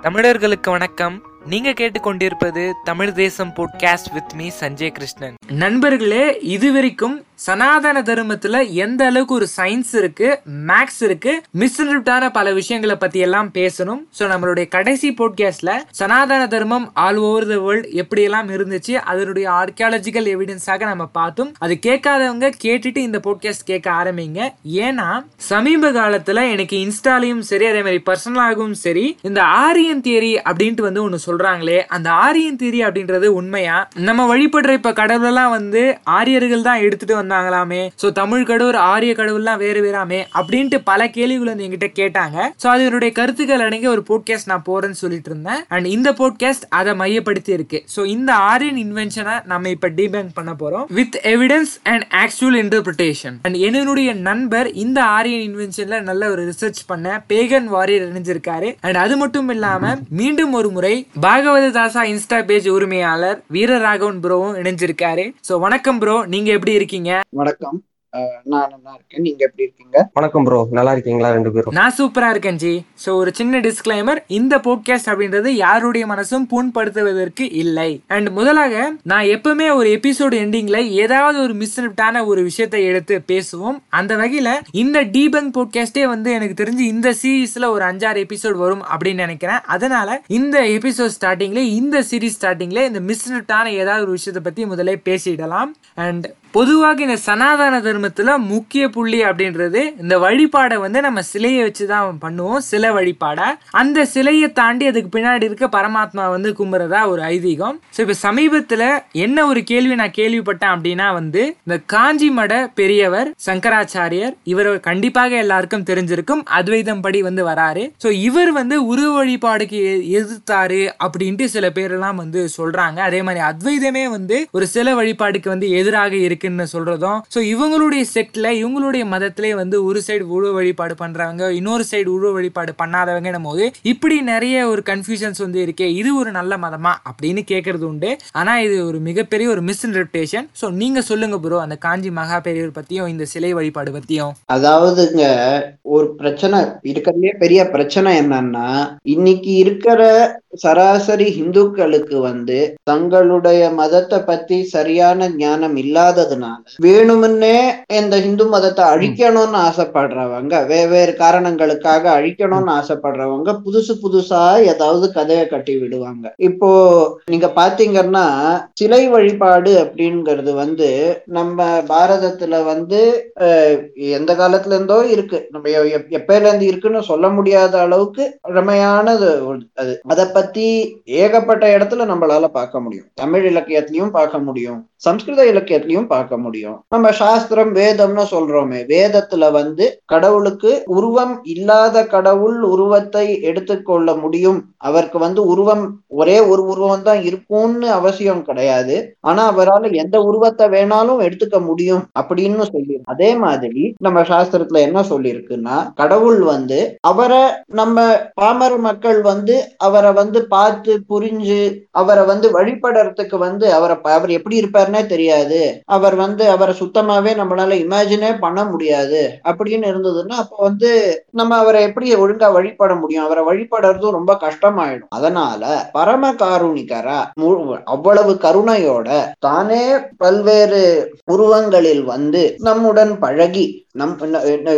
தமிழர்களுக்கு வணக்கம். நீங்க கேட்டுக்கொண்டிருப்பது Tamil Desam podcast with me Sanjay Krishnan. நண்பர்களே இதுவரைக்கும் சனாதன தர்மத்துல எந்த அளவுக்கு ஒரு சயின்ஸ் இருக்கு மேக்ஸ் இருக்கு மிஸ்இன்டர்ப்டான பல விஷயங்களை பத்தி எல்லாம் பேசணும். ஸோ நம்மளுடைய கடைசி போட்காஸ்ட்ல சனாதன தர்மம் ஆல் ஓவர் த வேர்ல்ட் எப்படி எல்லாம் இருந்துச்சு அதனுடைய ஆர்கியாலஜிக்கல் எவிடன்ஸாக நம்ம பார்த்தோம். அது கேட்காதவங்க கேட்டுட்டு இந்த போட்காஸ்ட் கேட்க ஆரம்பிங்க. ஏன்னா சமீப காலத்துல எனக்கு இன்ஸ்டாலையும் சரி அதே மாதிரி பர்சனலாகவும் சரி இந்த ஆரியன் தியரி அப்படின்ட்டு வந்து ஒன்று சொல்றாங்களே அந்த ஆரியன் தியரி அப்படின்றது உண்மையா? நம்ம வழிபடுற இப்ப கடவுளெல்லாம் வந்து ஆரியர்கள் தான் எடுத்துட்டு வந்தாங்களாமே. ஸோ தமிழ் கடவுள் ஆரிய கடவுள்லாம் வேறு வேறாமே அப்படின்ட்டு பல கேள்விகள் வந்து என்கிட்ட கேட்டாங்க. ஸோ அது என்னுடைய கருத்துக்கள் அடங்கிய ஒரு போட்காஸ்ட் நான் போறேன்னு சொல்லிட்டு இருந்தேன். அண்ட் இந்த போட்காஸ்ட் அதை மையப்படுத்தி இருக்கு. ஸோ இந்த ஆரியன் இன்வென்ஷனை நம்ம இப்போ டிபேங்க் பண்ண போறோம். With evidence and actual interpretation and என்னுடைய நண்பர் இந்த ஆரியன் இன்வென்ஷன்ல நல்ல ஒரு ரிசர்ச் பண்ண பேகன் வாரியர் இணைஞ்சிருக்காரு அண்ட் அது மட்டும் இல்லாம மீண்டும் ஒரு முறை பாகவத தாசா இன்ஸ்டா பேஜ் உரிமையாளர் வீரராகவன் ப்ரோவும் இணைஞ்சிருக்காரு. சோ வணக்கம் ப்ரோ நீங்க எப்படி இருக்கீங்க? வணக்கம். நான் நல்லா இருக்கேன். நீங்க எப்படி இருக்கீங்க? வணக்கம் ப்ரோ நல்லா இருக்கீங்களா ரெண்டு பேரும்? நான் சூப்பரா இருக்கேன் ஜி. சோ ஒரு சின்ன டிஸ்க்ளைமர் இந்த போட்காஸ்ட் அப்படின்றது யாருடைய மனசும் புண்படுத்துவதற்கு இல்லை. அண்ட் முதலாக நான் எப்பவுமே ஒரு எபிசோடு எண்டிங்ல ஏதாவது ஒரு மிஸ்அப்டான ஒரு விஷயத்தை எடுத்து பேசுவோம். அந்த வகையில இந்த டீபங்க் போட்காஸ்டே வந்து எனக்கு தெரிஞ்சு இந்த சீரீஸ்ல ஒரு அஞ்சாறு எபிசோட் வரும் அப்படின்னு நினைக்கிறேன். அதனால இந்த எபிசோட் ஸ்டார்டிங்ல இந்த சீரீஸ் ஸ்டார்டிங்ல இந்த மிஸ்அப்டான ஏதாவது ஒரு விஷயத்தை பத்தி முதல்ல பேசிடலாம். அண்ட் பொதுவாக இந்த சனாதன தர்மத்தில் முக்கிய புள்ளி அப்படின்றது இந்த வழிபாடை வந்து நம்ம சிலையை வச்சு தான் பண்ணுவோம் சிலை வழிபாடை. அந்த சிலையை தாண்டி அதுக்கு பின்னாடி இருக்க பரமாத்மா வந்து கும்புறதா ஒரு ஐதீகம். ஸோ இப்போ சமீபத்தில் என்ன ஒரு கேள்வி நான் கேள்விப்பட்டேன் அப்படின்னா வந்து இந்த காஞ்சி மட பெரியவர் சங்கராச்சாரியர் இவர் கண்டிப்பாக எல்லாருக்கும் தெரிஞ்சிருக்கும் அத்வைதம் படி வந்து வராரு. ஸோ இவர் வந்து உருவ வழிபாடுக்கு எதிர்த்தாரு அப்படின்ட்டு சில பேர் எல்லாம் வந்து சொல்றாங்க. அதே மாதிரி அத்வைதமே வந்து ஒரு சில வழிபாடுக்கு வந்து எதிராக இருக்குன்னு சொல்றதும். ஸோ இவங்களுடைய செக்ட்ல இவங்களுடைய மதத்திலே வந்து ஒரு சைடு உழவு வழிபாடு பண்றவங்க இன்னொரு சைடு உழவு வழிபாடு பண்ணாதவங்க போது இப்படி நிறைய ஒரு கன்ஃபியூஷன்ஸ் வந்து இருக்கே இது ஒரு நல்ல மதமா? அப்படின்னு கேட்கறது உண்டு. ஆனா இது ஒரு மிகப்பெரிய ஒரு மிஸ் இன்டர்பிரேஷன் ஸோ நீங்க சொல்லுங்க ப்ரோ அந்த காஞ்சி மகா பெரியவர் பத்தியும் இந்த சிலை வழிபாடு பத்தியும். அதாவதுங்க ஒரு பிரச்சனை இருக்கிறதுலே பெரிய பிரச்சனை என்னன்னா இன்னைக்கு இருக்கிற சராசரி இந்துக்களுக்கு வந்து தங்களுடைய மதத்தை பத்தி சரியான ஞானம் இல்லாததுனால வேணுமுன்னே இந்த இந்து மதத்தை அழிக்கணும்னு ஆசைப்படுறவங்க வெவ்வேறு காரணங்களுக்காக அழிக்கணும்னு ஆசைப்படுறவங்க புதுசு புதுசா ஏதாவது கதையை கட்டி விடுவாங்க. இப்போ நீங்க பாத்தீங்கன்னா சிலை வழிபாடு அப்படிங்கிறது வந்து நம்ம பாரதத்துல வந்து எந்த காலத்துல இருந்தோ இருக்கு. நம்ம எப்பயில இருந்து இருக்குன்னு சொல்ல முடியாத அளவுக்கு பழமையானது ஒரு- அது. அதை பத்தி ஏகப்பட்ட இடத்துல நம்மளால பார்க்க முடியும். தமிழ் இலக்கியத்திலையும் பார்க்க முடியும். சம்ஸ்கிருத இலக்கியத்திலையும் பார்க்க முடியும். நம்ம சாஸ்திரம் வேதம்னு சொல்றோமே வேதத்துல வந்து கடவுளுக்கு உருவம் இல்லாத கடவுள் உருவத்தை எடுத்துக்கொள்ள முடியும். அவருக்கு வந்து உருவம் ஒரே ஒரு உருவம் தான் இருக்கும்னு அவசியம் கிடையாது. ஆனா அவரால் எந்த உருவத்தை வேணாலும் எடுத்துக்க முடியும் அப்படின்னு சொல்லி அதே மாதிரி நம்ம சாஸ்திரத்துல என்ன சொல்லியிருக்குன்னா கடவுள் வந்து அவரை நம்ம பாமர மக்கள் வந்து அவரை வந்து வந்து பார்த்து புரிஞ்சு அவரை வந்து வழிபடுறதுக்கு வந்து அவரை அவர் எப்படி இருப்பாருன்னே தெரியாது. அவர் வந்து அவரை சுத்தமாவே நம்மளால இமேஜினே பண்ண முடியாது. அப்படின்னு இருந்ததுன்னா அப்போ வந்து நம்ம அவரை எப்படி ஒழுங்கா வழிபட முடியும்? அவரை வழிபடுறதும் ரொம்ப கஷ்டமாயிடும். அதனால பரம காருணிகரா மு- அவ்வளவு கருணையோட தானே பல்வேறு உருவங்களில் வந்து நம்முடன் பழகி நம்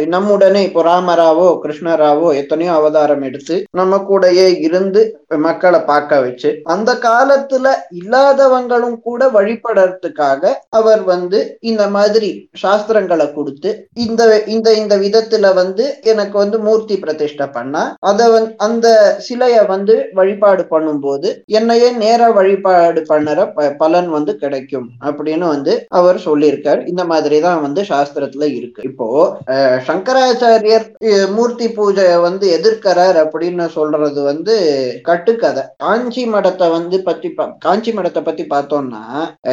நம்முடனே இப்போ ராமராவோ கிருஷ்ணராவோ எத்தனையோ அவதாரம் எடுத்து நம்ம கூடயே இருந்து மக்களை பார்க்க வச்சு அந்த காலத்துல இல்லாதவங்களும் கூட வழிபடுறதுக்காக அவர் வந்து இந்த மாதிரி சாஸ்திரங்களை கொடுத்து இந்த இந்த இந்த விதத்துல வந்து எனக்கு வந்து மூர்த்தி பிரதிஷ்டை பண்ணா அத அந்த சிலைய வந்து வழிபாடு பண்ணும்போது என்னையே நேரா வழிபாடு பண்ணுற ப- பலன் வந்து கிடைக்கும் அப்படின்னு வந்து அவர் சொல்லியிருக்கார். இந்த மாதிரி தான் வந்து சாஸ்திரத்துல இருக்கு. இப்போ சங்கராச்சாரியர் மூர்த்தி பூஜைய வந்து எதிர்க்கிறார் அப்படின்னு சொல்றது வந்து கட்டுக்கதை. காஞ்சி மடத்தை வந்து பத்தி பா- காஞ்சி மடத்தை பத்தி பார்த்தோம்னா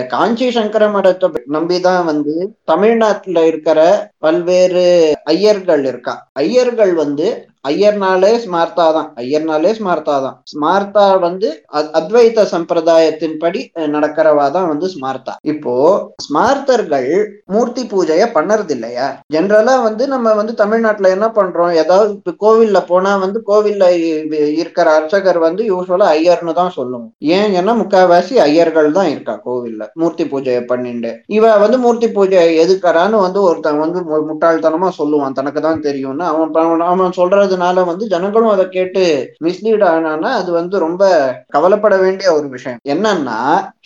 காஞ்சி சங்கர மடத்தை நம்பிதான் வந்து தமிழ்நாட்டுல இருக்கிற பல்வேறு ஐயர்கள் இருக்கா. ஐயர்கள் வந்து ஐயர்னாலே ஸ்மார்த்தா தான். ஐயர்னாலே ஸ்மார்த்தா தான். ஸ்மார்த்தா வந்து அத்- அத்வைத சம்பிரதாயத்தின்படி படி நடக்கிறவா தான் வந்து ஸ்மார்த்தா. இப்போ ஸ்மார்த்தர்கள் மூர்த்தி பூஜைய பண்ணறது இல்லையா ஜென்ரலா வந்து நம்ம வந்து தமிழ்நாட்டுல என்ன பண்றோம்? ஏதாவது இப்ப கோவில்ல போனா வந்து கோவில்ல இருக்கிற அர்ச்சகர் வந்து யூஸ்வலா ஐயர்னு தான் சொல்லுவோம். ஏன் ஏன்னா முக்காவாசி ஐயர்கள் தான் இருக்கா கோவில்ல மூர்த்தி பூஜையை பண்ணிண்டு. இவ வந்து மூர்த்தி பூஜை எதுக்கறான்னு வந்து ஒருத்தன் வந்து முட்டாள்தனமா சொல்லுவான். தனக்கு தான் தெரியும்னு. அவன் அவன் அவன் சொல்றதுனால வந்து ஜனங்களும் அதை கேட்டு மிஸ்லீட் ஆனானா அது வந்து ரொம்ப கவலைப்பட வேண்டிய ஒரு விஷயம். என்னன்னா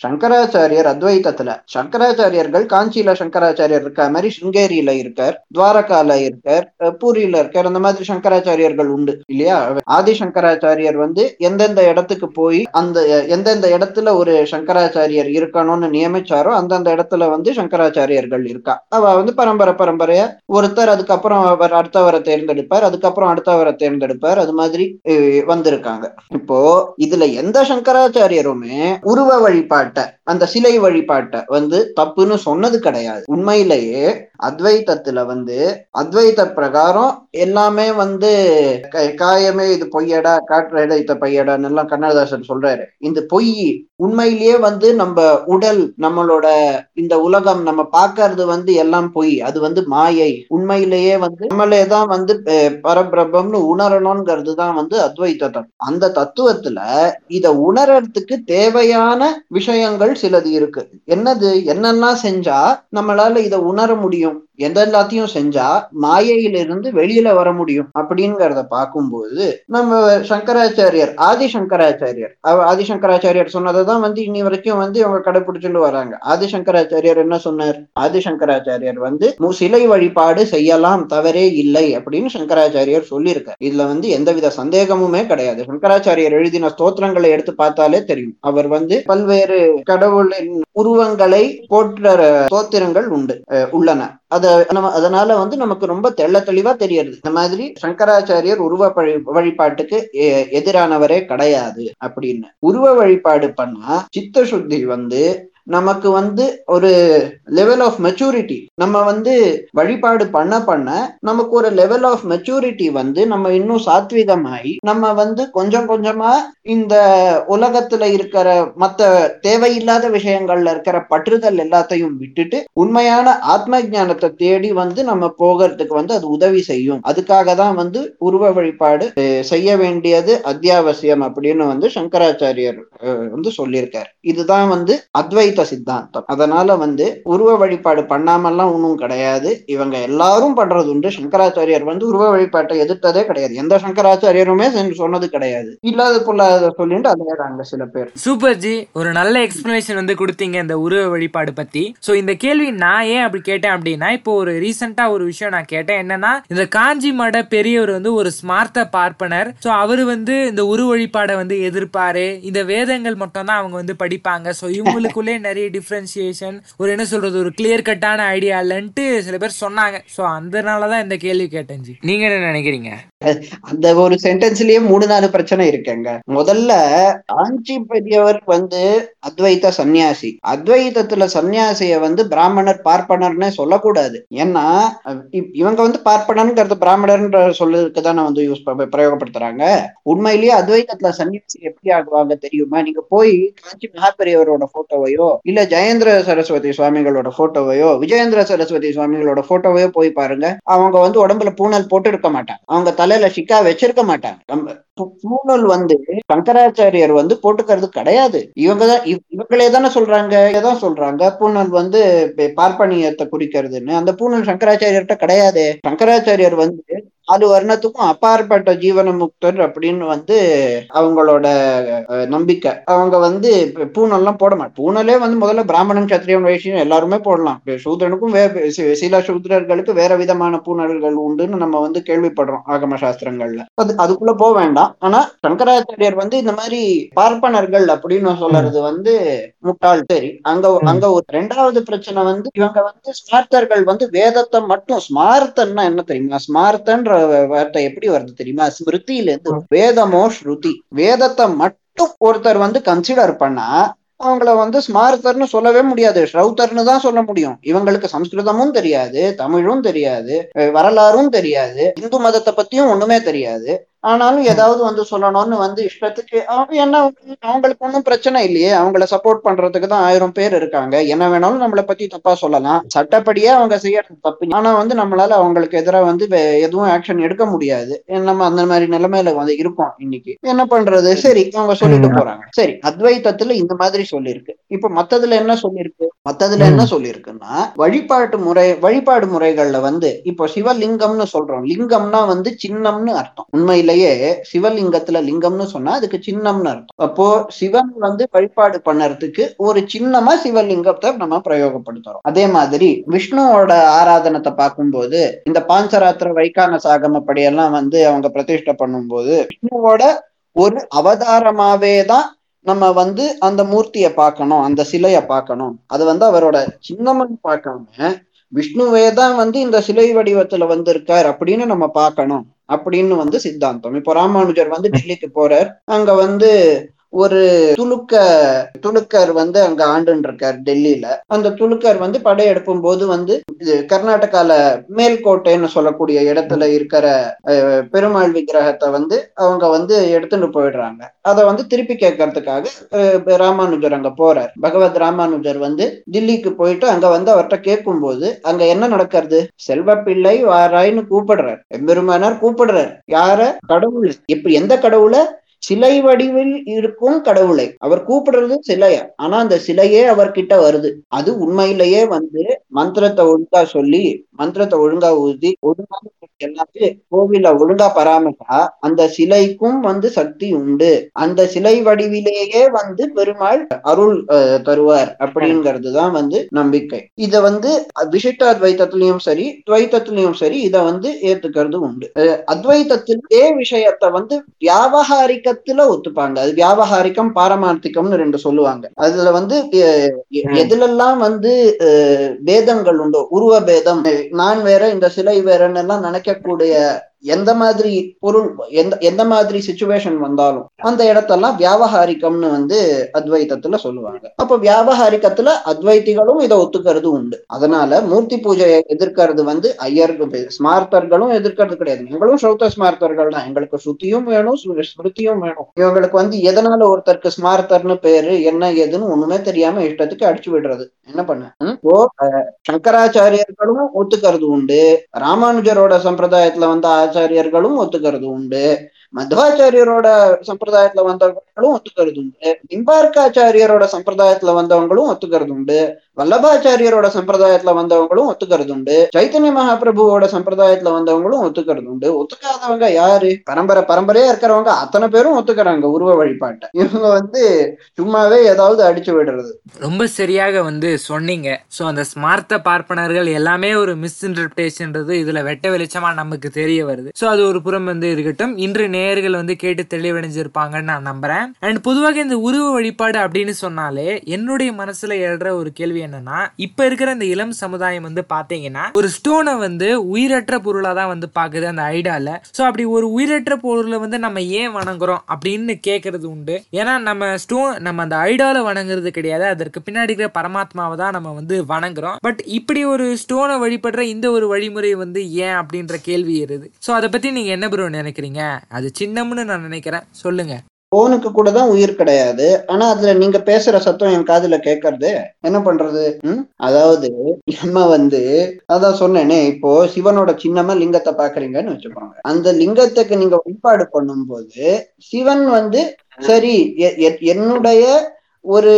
சங்கராச்சாரியர் அத்வைத்தத்துல சங்கராச்சாரியர்கள் காஞ்சியில சங்கராச்சாரியர் இருக்க மாதிரி சிங்கேரியில இருக்கார் துவாரகால இருக்கார் பூரியில இருக்கார் அந்த மாதிரி சங்கராச்சாரியர்கள் உண்டு இல்லையா? ஆதி சங்கராச்சாரியர் வந்து எந்தெந்த இடத்துக்கு போய் அந்த எந்தெந்த இடத்துல ஒரு சங்கராச்சாரியர் இருக்கணும்னு நியமிச்சாரோ அந்தந்த இடத்துல வந்து சங்கராச்சாரியர்கள் இருக்கா. அவ வந்து பரம்பரை பரம்பரையா ஒருத்தர் அதுக்கப்புறம் அவர் அடுத்தவரை தேர்ந்தெடுப்பார் அதுக்கப்புறம் அடுத்த அவரை தேர்ந்தெடுப்பார். அது மாதிரி வந்திருக்காங்க. இப்போ இதுல எந்த சங்கராச்சாரியருமே உருவ வழிபாட்டை அந்த சிலை வழிபாட்டை வந்து தப்புன்னு சொன்னது கிடையாது. உண்மையிலேயே அத்வைத்தத்துல வந்து அத்வைத பிரகாரம் எல்லாமே வந்து காயமே இது பொய்யடா காற்றடைத்த பையடான்னு எல்லாம் கண்ணதாசன் சொல்றாரு. இந்த பொய் உண்மையிலேயே வந்து நம்ம உடல் நம்மளோட இந்த உலகம் நம்ம பார்க்கறது வந்து எல்லாம் பொய். அது வந்து மாயை. உண்மையிலேயே வந்து நம்மளே தான் வந்து பரபிரபம்னு உணரணும்ங்கிறது தான் வந்து அத்வைத தத்துவம் அந்த தத்துவத்துல இத உணர்றதுக்கு தேவையான விஷயங்கள் சிலது இருக்கு. என்னது? என்னெல்லாம் செஞ்சா நம்மளால இத உணர முடியும். எந்த எல்லாத்தையும் செஞ்சா மாயையிலிருந்து வெளியில வர முடியும். அப்படிங்கிறத பார்க்கும்போது நம்ம சங்கராச்சாரியர் ஆதி ஆதிசங்கராச்சாரியர் ஆதி சொன்னதை தான் வந்து இன்னி வரைக்கும் வந்து இவங்க கடைபிடிச்சுட்டு வராங்க. ஆதிசங்கராச்சாரியர் என்ன சொன்னார்? ஆதிசங்கராச்சாரியர் வந்து சிலை வழிபாடு செய்யலாம் தவறே இல்லை அப்படின்னு சங்கராச்சாரியர் சொல்லியிருக்கார். இதுல வந்து எந்தவித சந்தேகமுமே கிடையாது. சங்கராச்சாரியர் எழுதின ஸ்தோத்திரங்களை எடுத்து பார்த்தாலே தெரியும். அவர் வந்து பல்வேறு கடவுளின் உருவங்களை போற்ற ஸ்தோத்திரங்கள் உண்டு அஹ் உள்ளன. அத நம்ம அதனால வந்து நமக்கு ரொம்ப தெள்ள தெளிவா தெரியறது. இந்த மாதிரி சங்கராச்சாரியர் உருவ வழி வழிபாட்டுக்கு எதிரானவரே கிடையாது அப்படின்னு. உருவ வழிபாடு பண்ண சித்த சுத்தி வந்து நமக்கு வந்து ஒரு லெவல் ஆஃப் மெச்சூரிட்டி நம்ம வந்து வழிபாடு பண்ண பண்ண நமக்கு ஒரு லெவல் ஆஃப் மெச்சூரிட்டி வந்து நம்ம இன்னும் சாத்விகமாயி நம்ம வந்து கொஞ்சம் கொஞ்சமா இந்த உலகத்துல இருக்கிற மத்த தேவையில்லாத விஷயங்கள்ல இருக்கிற பற்றுதல் எல்லாத்தையும் விட்டுட்டு உண்மையான ஆத்ம ஞானத்தை தேடி வந்து நம்ம போகிறதுக்கு வந்து அது உதவி செய்யும். அதுக்காக தான் வந்து உருவ வழிபாடு செய்ய வேண்டியது அத்தியாவசியம் அப்படின்னு வந்து சங்கராச்சாரியர் வந்து சொல்லியிருக்காரு. இதுதான் வந்து அத்வை அத்வைத சித்தாந்தம். அதனால வந்து உருவ வழிபாடு பண்ணாமல்லாம் ஒன்றும் கிடையாது. இவங்க எல்லாரும் பண்றது உண்டு. சங்கராச்சாரியர் வந்து உருவ வழிபாட்டை எதிர்த்ததே கிடையாது. எந்த சங்கராச்சாரியருமே சொன்னது கிடையாது. இல்லாத பொல்லாத சொல்லிட்டு அலையறாங்க சில பேர். சூப்பர் ஜி ஒரு நல்ல எக்ஸ்பிளனேஷன் வந்து கொடுத்தீங்க இந்த உருவ வழிபாடு பத்தி. சோ இந்த கேள்வி நான் ஏன் அப்படி கேட்டேன் அப்படின்னா இப்போ ஒரு ரீசெண்டா ஒரு விஷயம் நான் கேட்டேன். என்னன்னா இந்த காஞ்சி மட பெரியவர் வந்து ஒரு ஸ்மார்த்த பார்ப்பனர். சோ அவரு வந்து இந்த உருவ வழிபாடை வந்து எதிர்ப்பாரு. இந்த வேதங்கள் மட்டும் தான் அவங்க வந்து படிப்பாங்க. சோ இவங்களுக்குள்ளே நிறைய டிஃப்ரென்சியேஷன் ஒரு என்ன சொல்றது ஒரு கிளியர் கட்டான ஐடியா இல்லைன்ட்டு சில பேர் சொன்னாங்க. சோ அதனாலதான் இந்த கேள்வி கேட்டேன் ஜி. நீங்க என்ன நினைக்கிறீங்க? அந்த ஒரு சென்டென்ஸ்லயே மூணு நாலு பிரச்சனை இருக்குங்க. முதல்ல காஞ்சி பெரியவர் வந்து அத்வைத சந்நியாசி. அத்வைதத்துல சன்னியாசிய வந்து பிராமணர் பார்ப்பனர்னு சொல்லக்கூடாது. ஏன்னா இவங்க வந்து பார்ப்பனர்ங்கிறது பிராமணர்ன்ற சொல்லுக்கு தானே வந்து யூஸ் பிரயோகப்படுத்துறாங்க. உண்மையிலேயே அத்வைதத்துல சன்னியாசி எப்படி ஆகுவாங்க தெரியுமா? நீங்க போய் காஞ்சி மகாபெரியவரோட போட்டோவையோ இல்ல ஜெயேந்திர சரஸ்வதி சுவாமிகளோட போட்டோவையோ விஜயேந்திர சரஸ்வதி சுவாமிகளோட போட்டோவையோ போய் பாருங்க. அவங்க வந்து உடம்புல பூனல் போட்டு இருக்க மாட்டாங்க. அவங்க தலையில ஷிக்கா வச்சிருக்க மாட்டாங்க. நம்ம வந்து சங்கராச்சாரியர் வந்து போட்டுக்கிறது கிடையாது. இவங்க தான் இவங்களே தானே சொல்றாங்க. இதான் சொல்றாங்க. பூணல் வந்து பார்ப்பனியத்தை குறிக்கிறதுன்னு. அந்த பூணல் சங்கராச்சாரியர்கிட்ட கிடையாது. சங்கராச்சாரியர் வந்து நாலு வர்ணத்துக்கும் அப்பாற்பட்ட ஜீவன முக்தர் அப்படின்னு வந்து அவங்களோட நம்பிக்கை. அவங்க வந்து இப்ப போட மாட்டாங்க பூனலே வந்து முதல்ல பிராமணன் சத்திரியன் வைஷ்யம் எல்லாருமே போடலாம். சூத்திரனுக்கும் வே சில சூத்ரர்களுக்கு வேற விதமான பூனல்கள் உண்டுன்னு நம்ம வந்து கேள்விப்படுறோம் ஆகம சாஸ்திரங்கள்ல. அது அதுக்குள்ள போக வேண்டாம். ஆனா சங்கராச்சாரியர் வந்து இந்த மாதிரி பார்ப்பனர்கள் அப்படின்னு சொல்றது வந்து முட்டாள். சரி அங்க அங்க ஒரு ரெண்டாவது பிரச்சனை வந்து இவங்க வந்து ஸ்மார்த்தர்கள் வந்து வேதத்தை மட்டும் ஸ்மார்த்தன்னா என்ன தெரியுமா? ஸ்மார்த்தன்ற வார்த்தை எப்படி வருது தெரியுமா? ஸ்மிருதியில இருந்து வேதமோ ஸ்ருதி. வேதத்தை மட்டும் ஒருத்தர் வந்து கன்சிடர் பண்ணா அவங்கள வந்து ஸ்மார்த்தர்னு சொல்லவே முடியாது. ஸ்ரௌத்தர்னு தான் சொல்ல முடியும். இவங்களுக்கு சம்ஸ்கிருதமும் தெரியாது தமிழும் தெரியாது வரலாறும் தெரியாது இந்து மதத்தை பத்தியும் ஒண்ணுமே தெரியாது. ஆனாலும் ஏதாவது வந்து சொல்லணும்னு வந்து இஷ்டத்துக்கு என்ன அவங்களுக்கு ஒன்றும் பிரச்சனை இல்லையே. அவங்கள சப்போர்ட் பண்றதுக்கு தான் ஆயிரம் பேர் இருக்காங்க. என்ன வேணாலும் நம்மளை பத்தி தப்பா சொல்லலாம். சட்டப்படியே அவங்க செய்யறது தப்பு. ஆனா வந்து நம்மளால அவங்களுக்கு எதிராக வந்து எதுவும் ஆக்ஷன் எடுக்க முடியாது. நம்ம அந்த மாதிரி நிலைமையில வந்து இருக்கோம் இன்னைக்கு. என்ன பண்றது? சரி அவங்க சொல்லிட்டு. போறாங்க. சரி அத்வைத்தத்துல இந்த மாதிரி சொல்லியிருக்கு இப்ப மத்ததுல என்ன சொல்லியிருக்கு மத்ததுல என்ன சொல்லியிருக்குன்னா வழிபாட்டு முறை வழிபாடு முறைகள்ல வந்து இப்போ சிவலிங்கம்னு சொல்றோம். லிங்கம்னா வந்து சின்னம்னு அர்த்தம். உண்மையிலேயே சிவலிங்கத்துல லிங்கம்னு சொன்னா அதுக்கு சின்னம்னு அர்த்தம். அப்போ சிவன் வந்து வழிபாடு பண்ணறதுக்கு ஒரு சின்னமா சிவலிங்கத்தை நம்ம பிரயோகப்படுத்துறோம். அதே மாதிரி விஷ்ணுவோட ஆராதனத்தை பார்க்கும்போது இந்த பாஞ்சராத்திர வைகான சாகம படியெல்லாம் வந்து அவங்க பிரதிஷ்டை பண்ணும்போது விஷ்ணுவோட ஒரு அவதாரமாவே தான் நம்ம வந்து அந்த மூர்த்தியை பார்க்கணும் அந்த சிலையை பார்க்கணும். அது வந்து அவரோட சின்னமன் பார்க்காம விஷ்ணுவே தான் வந்து இந்த சிலை வடிவத்துல வந்திருக்கார் அப்படின்னு நம்ம பார்க்கணும். அப்படின்னு வந்து சித்தாந்தம். இப்போ ராமானுஜர் வந்து டெல்லிக்கு போறார். அங்க வந்து ஒரு துலுக்க துலுக்கர் வந்து அங்க ஆண்டுன்னு இருக்கார் டெல்லியில. அந்த துலுக்கர் வந்து படையெடுப்பும் போது வந்து கர்நாடகால மேல்கோட்டைன்னு சொல்லக்கூடிய இடத்துல இருக்கிற அஹ், பெருமாள் விக்கிரகத்தை வந்து அவங்க வந்து எடுத்துட்டு போயிடுறாங்க. அதை வந்து திருப்பி கேட்கறதுக்காக ராமானுஜர் அங்க போறார். பகவத் ராமானுஜர் வந்து தில்லிக்கு போயிட்டு அங்க வந்து அவர்கிட்ட கேட்கும்போது அங்க என்ன நடக்கிறது? செல்வப்பிள்ளை வாராய்னு கூப்பிடுறார். எம்பெருமானார் கூப்பிடுறார். யார? கடவுள். இப்ப எந்த கடவுளை? சிலை வடிவில் இருக்கும் கடவுளை. அவர் கூப்பிடுறது சிலையா? ஆனா அந்த சிலையே அவர்கிட்ட வருது. அது உண்மையிலேயே வந்து மந்திரத்தை ஒழுங்கா சொல்லி மந்திரத்தை ஒழுங்கா ஊதி ஒழுங்கா எல்லாமே கோவில ஒழுங்கா பராமரித்தா அந்த சிலைக்கும் வந்து சக்தி உண்டு. அந்த சிலை வடிவிலேயே வந்து பெருமாள் அருள் தருவார் அப்படிங்கிறது தான் வந்து நம்பிக்கை. இத வந்து விசிஷ்டாத்வைத்தத்திலையும் சரி துவைத்தத்திலையும் சரி இத வந்து ஏத்துக்கிறது உண்டு. அத்வைத்தத்திலே விஷயத்தை வந்து வியாபகாரிக்கத்துல ஒத்துப்பாங்க. அது வியாபகாரிக்கம் பாரமார்த்திகம்னு ரெண்டு சொல்லுவாங்க. அதுல வந்து. எதுலெல்லாம் வந்து அஹ், பேதங்கள் உண்டோ உருவ பேதம் நான் வேற இந்த சிலை வேறன்னு எல்லாம் நினைக்கக்கூடிய எந்த மாதிரி பொருள் எந்த எந்த மாதிரி சுச்சுவேஷன் வந்தாலும் அந்த இடத்தெல்லாம் வியாபகாரிக்கம்னு வந்து அத்வைத்தத்துல சொல்லுவாங்க. அப்ப வியாபகாரிக்கத்துல அத்வைத்திகளும் இதை ஒத்துக்கிறது உண்டு. அதனால மூர்த்தி பூஜையை எதிர்க்கிறது வந்து ஐயர்கள் ஸ்மார்த்தர்களும் எதிர்க்கிறது கிடையாது. எங்களும் ஸ்ரௌத்த ஸ்மார்த்தர்கள் தான். எங்களுக்கு ஸ்ருதியும் வேணும் ஸ்மிருதியும் வேணும். இவங்களுக்கு வந்து எதனால ஒருத்தருக்கு ஸ்மார்த்தர்னு பேரு என்ன ஏதுன்னு ஒண்ணுமே தெரியாம இஷ்டத்துக்கு அடிச்சு விடுறது. என்ன பண்ண? சங்கராச்சாரியர்களும் ஒத்துக்கிறது உண்டு. ராமானுஜரோட சம்பிரதாயத்துல வந்த ஆச்சாரியர்களும் ஒத்துக்கிறது உண்டு. மதுவாச்சாரியரோட சம்பிரதாயத்துல வந்தவங்களும் ஒத்துக்கிறது உண்டு நிம்பார்க்காச்சாரியரோட சம்பிரதாயத்துல வந்தவங்களும் ஒத்துக்கிறது உண்டு வல்லபாச்சாரியரோட சம்பிரதாயத்துல வந்தவங்களும் ஒத்துக்கிறது உண்டு சைத்தன்ய மகாபிரபுவோட சம்பிரதாயத்துல வந்தவங்களும் ஒத்துக்கிறது உண்டு ஒத்துக்காதவங்க யாரு? பரம்பரை பரம்பரையா இருக்கிறவங்க அத்தனை பேரும் ஒத்துக்கிறாங்க உருவ வழிபாட்டை. இவங்க வந்து சும்மாவே ஏதாவது அடிச்சு விடுறது. ரொம்ப சரியாக வந்து சொன்னீங்க. சோ அந்த ஸ்மார்த்த பார்ப்பனர்கள் எல்லாமே ஒரு மிஸ் மிஸ்இன்டர்பிரேஷன்றது இதுல வெட்ட வெளிச்சமா நமக்கு தெரிய வருது. சோ அது ஒரு புறம் வந்து இருக்கட்டும். இன்று நேயர்கள் வந்து கேட்டு தெளிவடைஞ்சிருப்பாங்கன்னு நான் நம்புறேன். அண்ட் பொதுவாக இந்த உருவ வழிபாடு அப்படின்னு சொன்னாலே என்னுடைய மனசுல எழுற ஒரு கேள்வி என்னன்னா இப்ப இருக்கிற இந்த இளம் சமுதாயம் வந்து பாத்தீங்கன்னா ஒரு ஸ்டோனை வந்து உயிரற்ற பொருளா தான் வந்து பாக்குது அந்த ஐடால ஸோ அப்படி ஒரு உயிரற்ற பொருளை வந்து நம்ம ஏன் வணங்குறோம் அப்படின்னு கேட்கறது உண்டு. ஏன்னா நம்ம ஸ்டோன் நம்ம அந்த ஐடால வணங்குறது கிடையாது. அதற்கு பின்னாடி இருக்கிற பரமாத்மாவை தான் நம்ம வந்து வணங்குறோம். பட் இப்படி ஒரு ஸ்டோனை வழிபடுற இந்த ஒரு வழிமுறை வந்து ஏன் அப்படின்ற கேள்வி வருது ஸோ அதை பத்தி நீங்க என்ன ப்ரோ நினைக்கிறீங்க? அது சின்னம்னு நான் நினைக்கிறேன். சொல்லுங்க. போனுக்கு கூட தான் உயிர் கிடையாது. ஆனா அதுல நீங்க பேசுற சத்தம் என் காதுல கேட்கறது என்ன பண்றது? அதாவது நம்ம வந்து அதான் சொன்னேனே இப்போ சிவனோட சின்னமா லிங்கத்தை பாக்குறீங்கன்னு வச்சுக்கோங்க. அந்த லிங்கத்துக்கு நீங்க வழிபாடு பண்ணும்போது சிவன் வந்து சரி எ- என்னுடைய ஒரு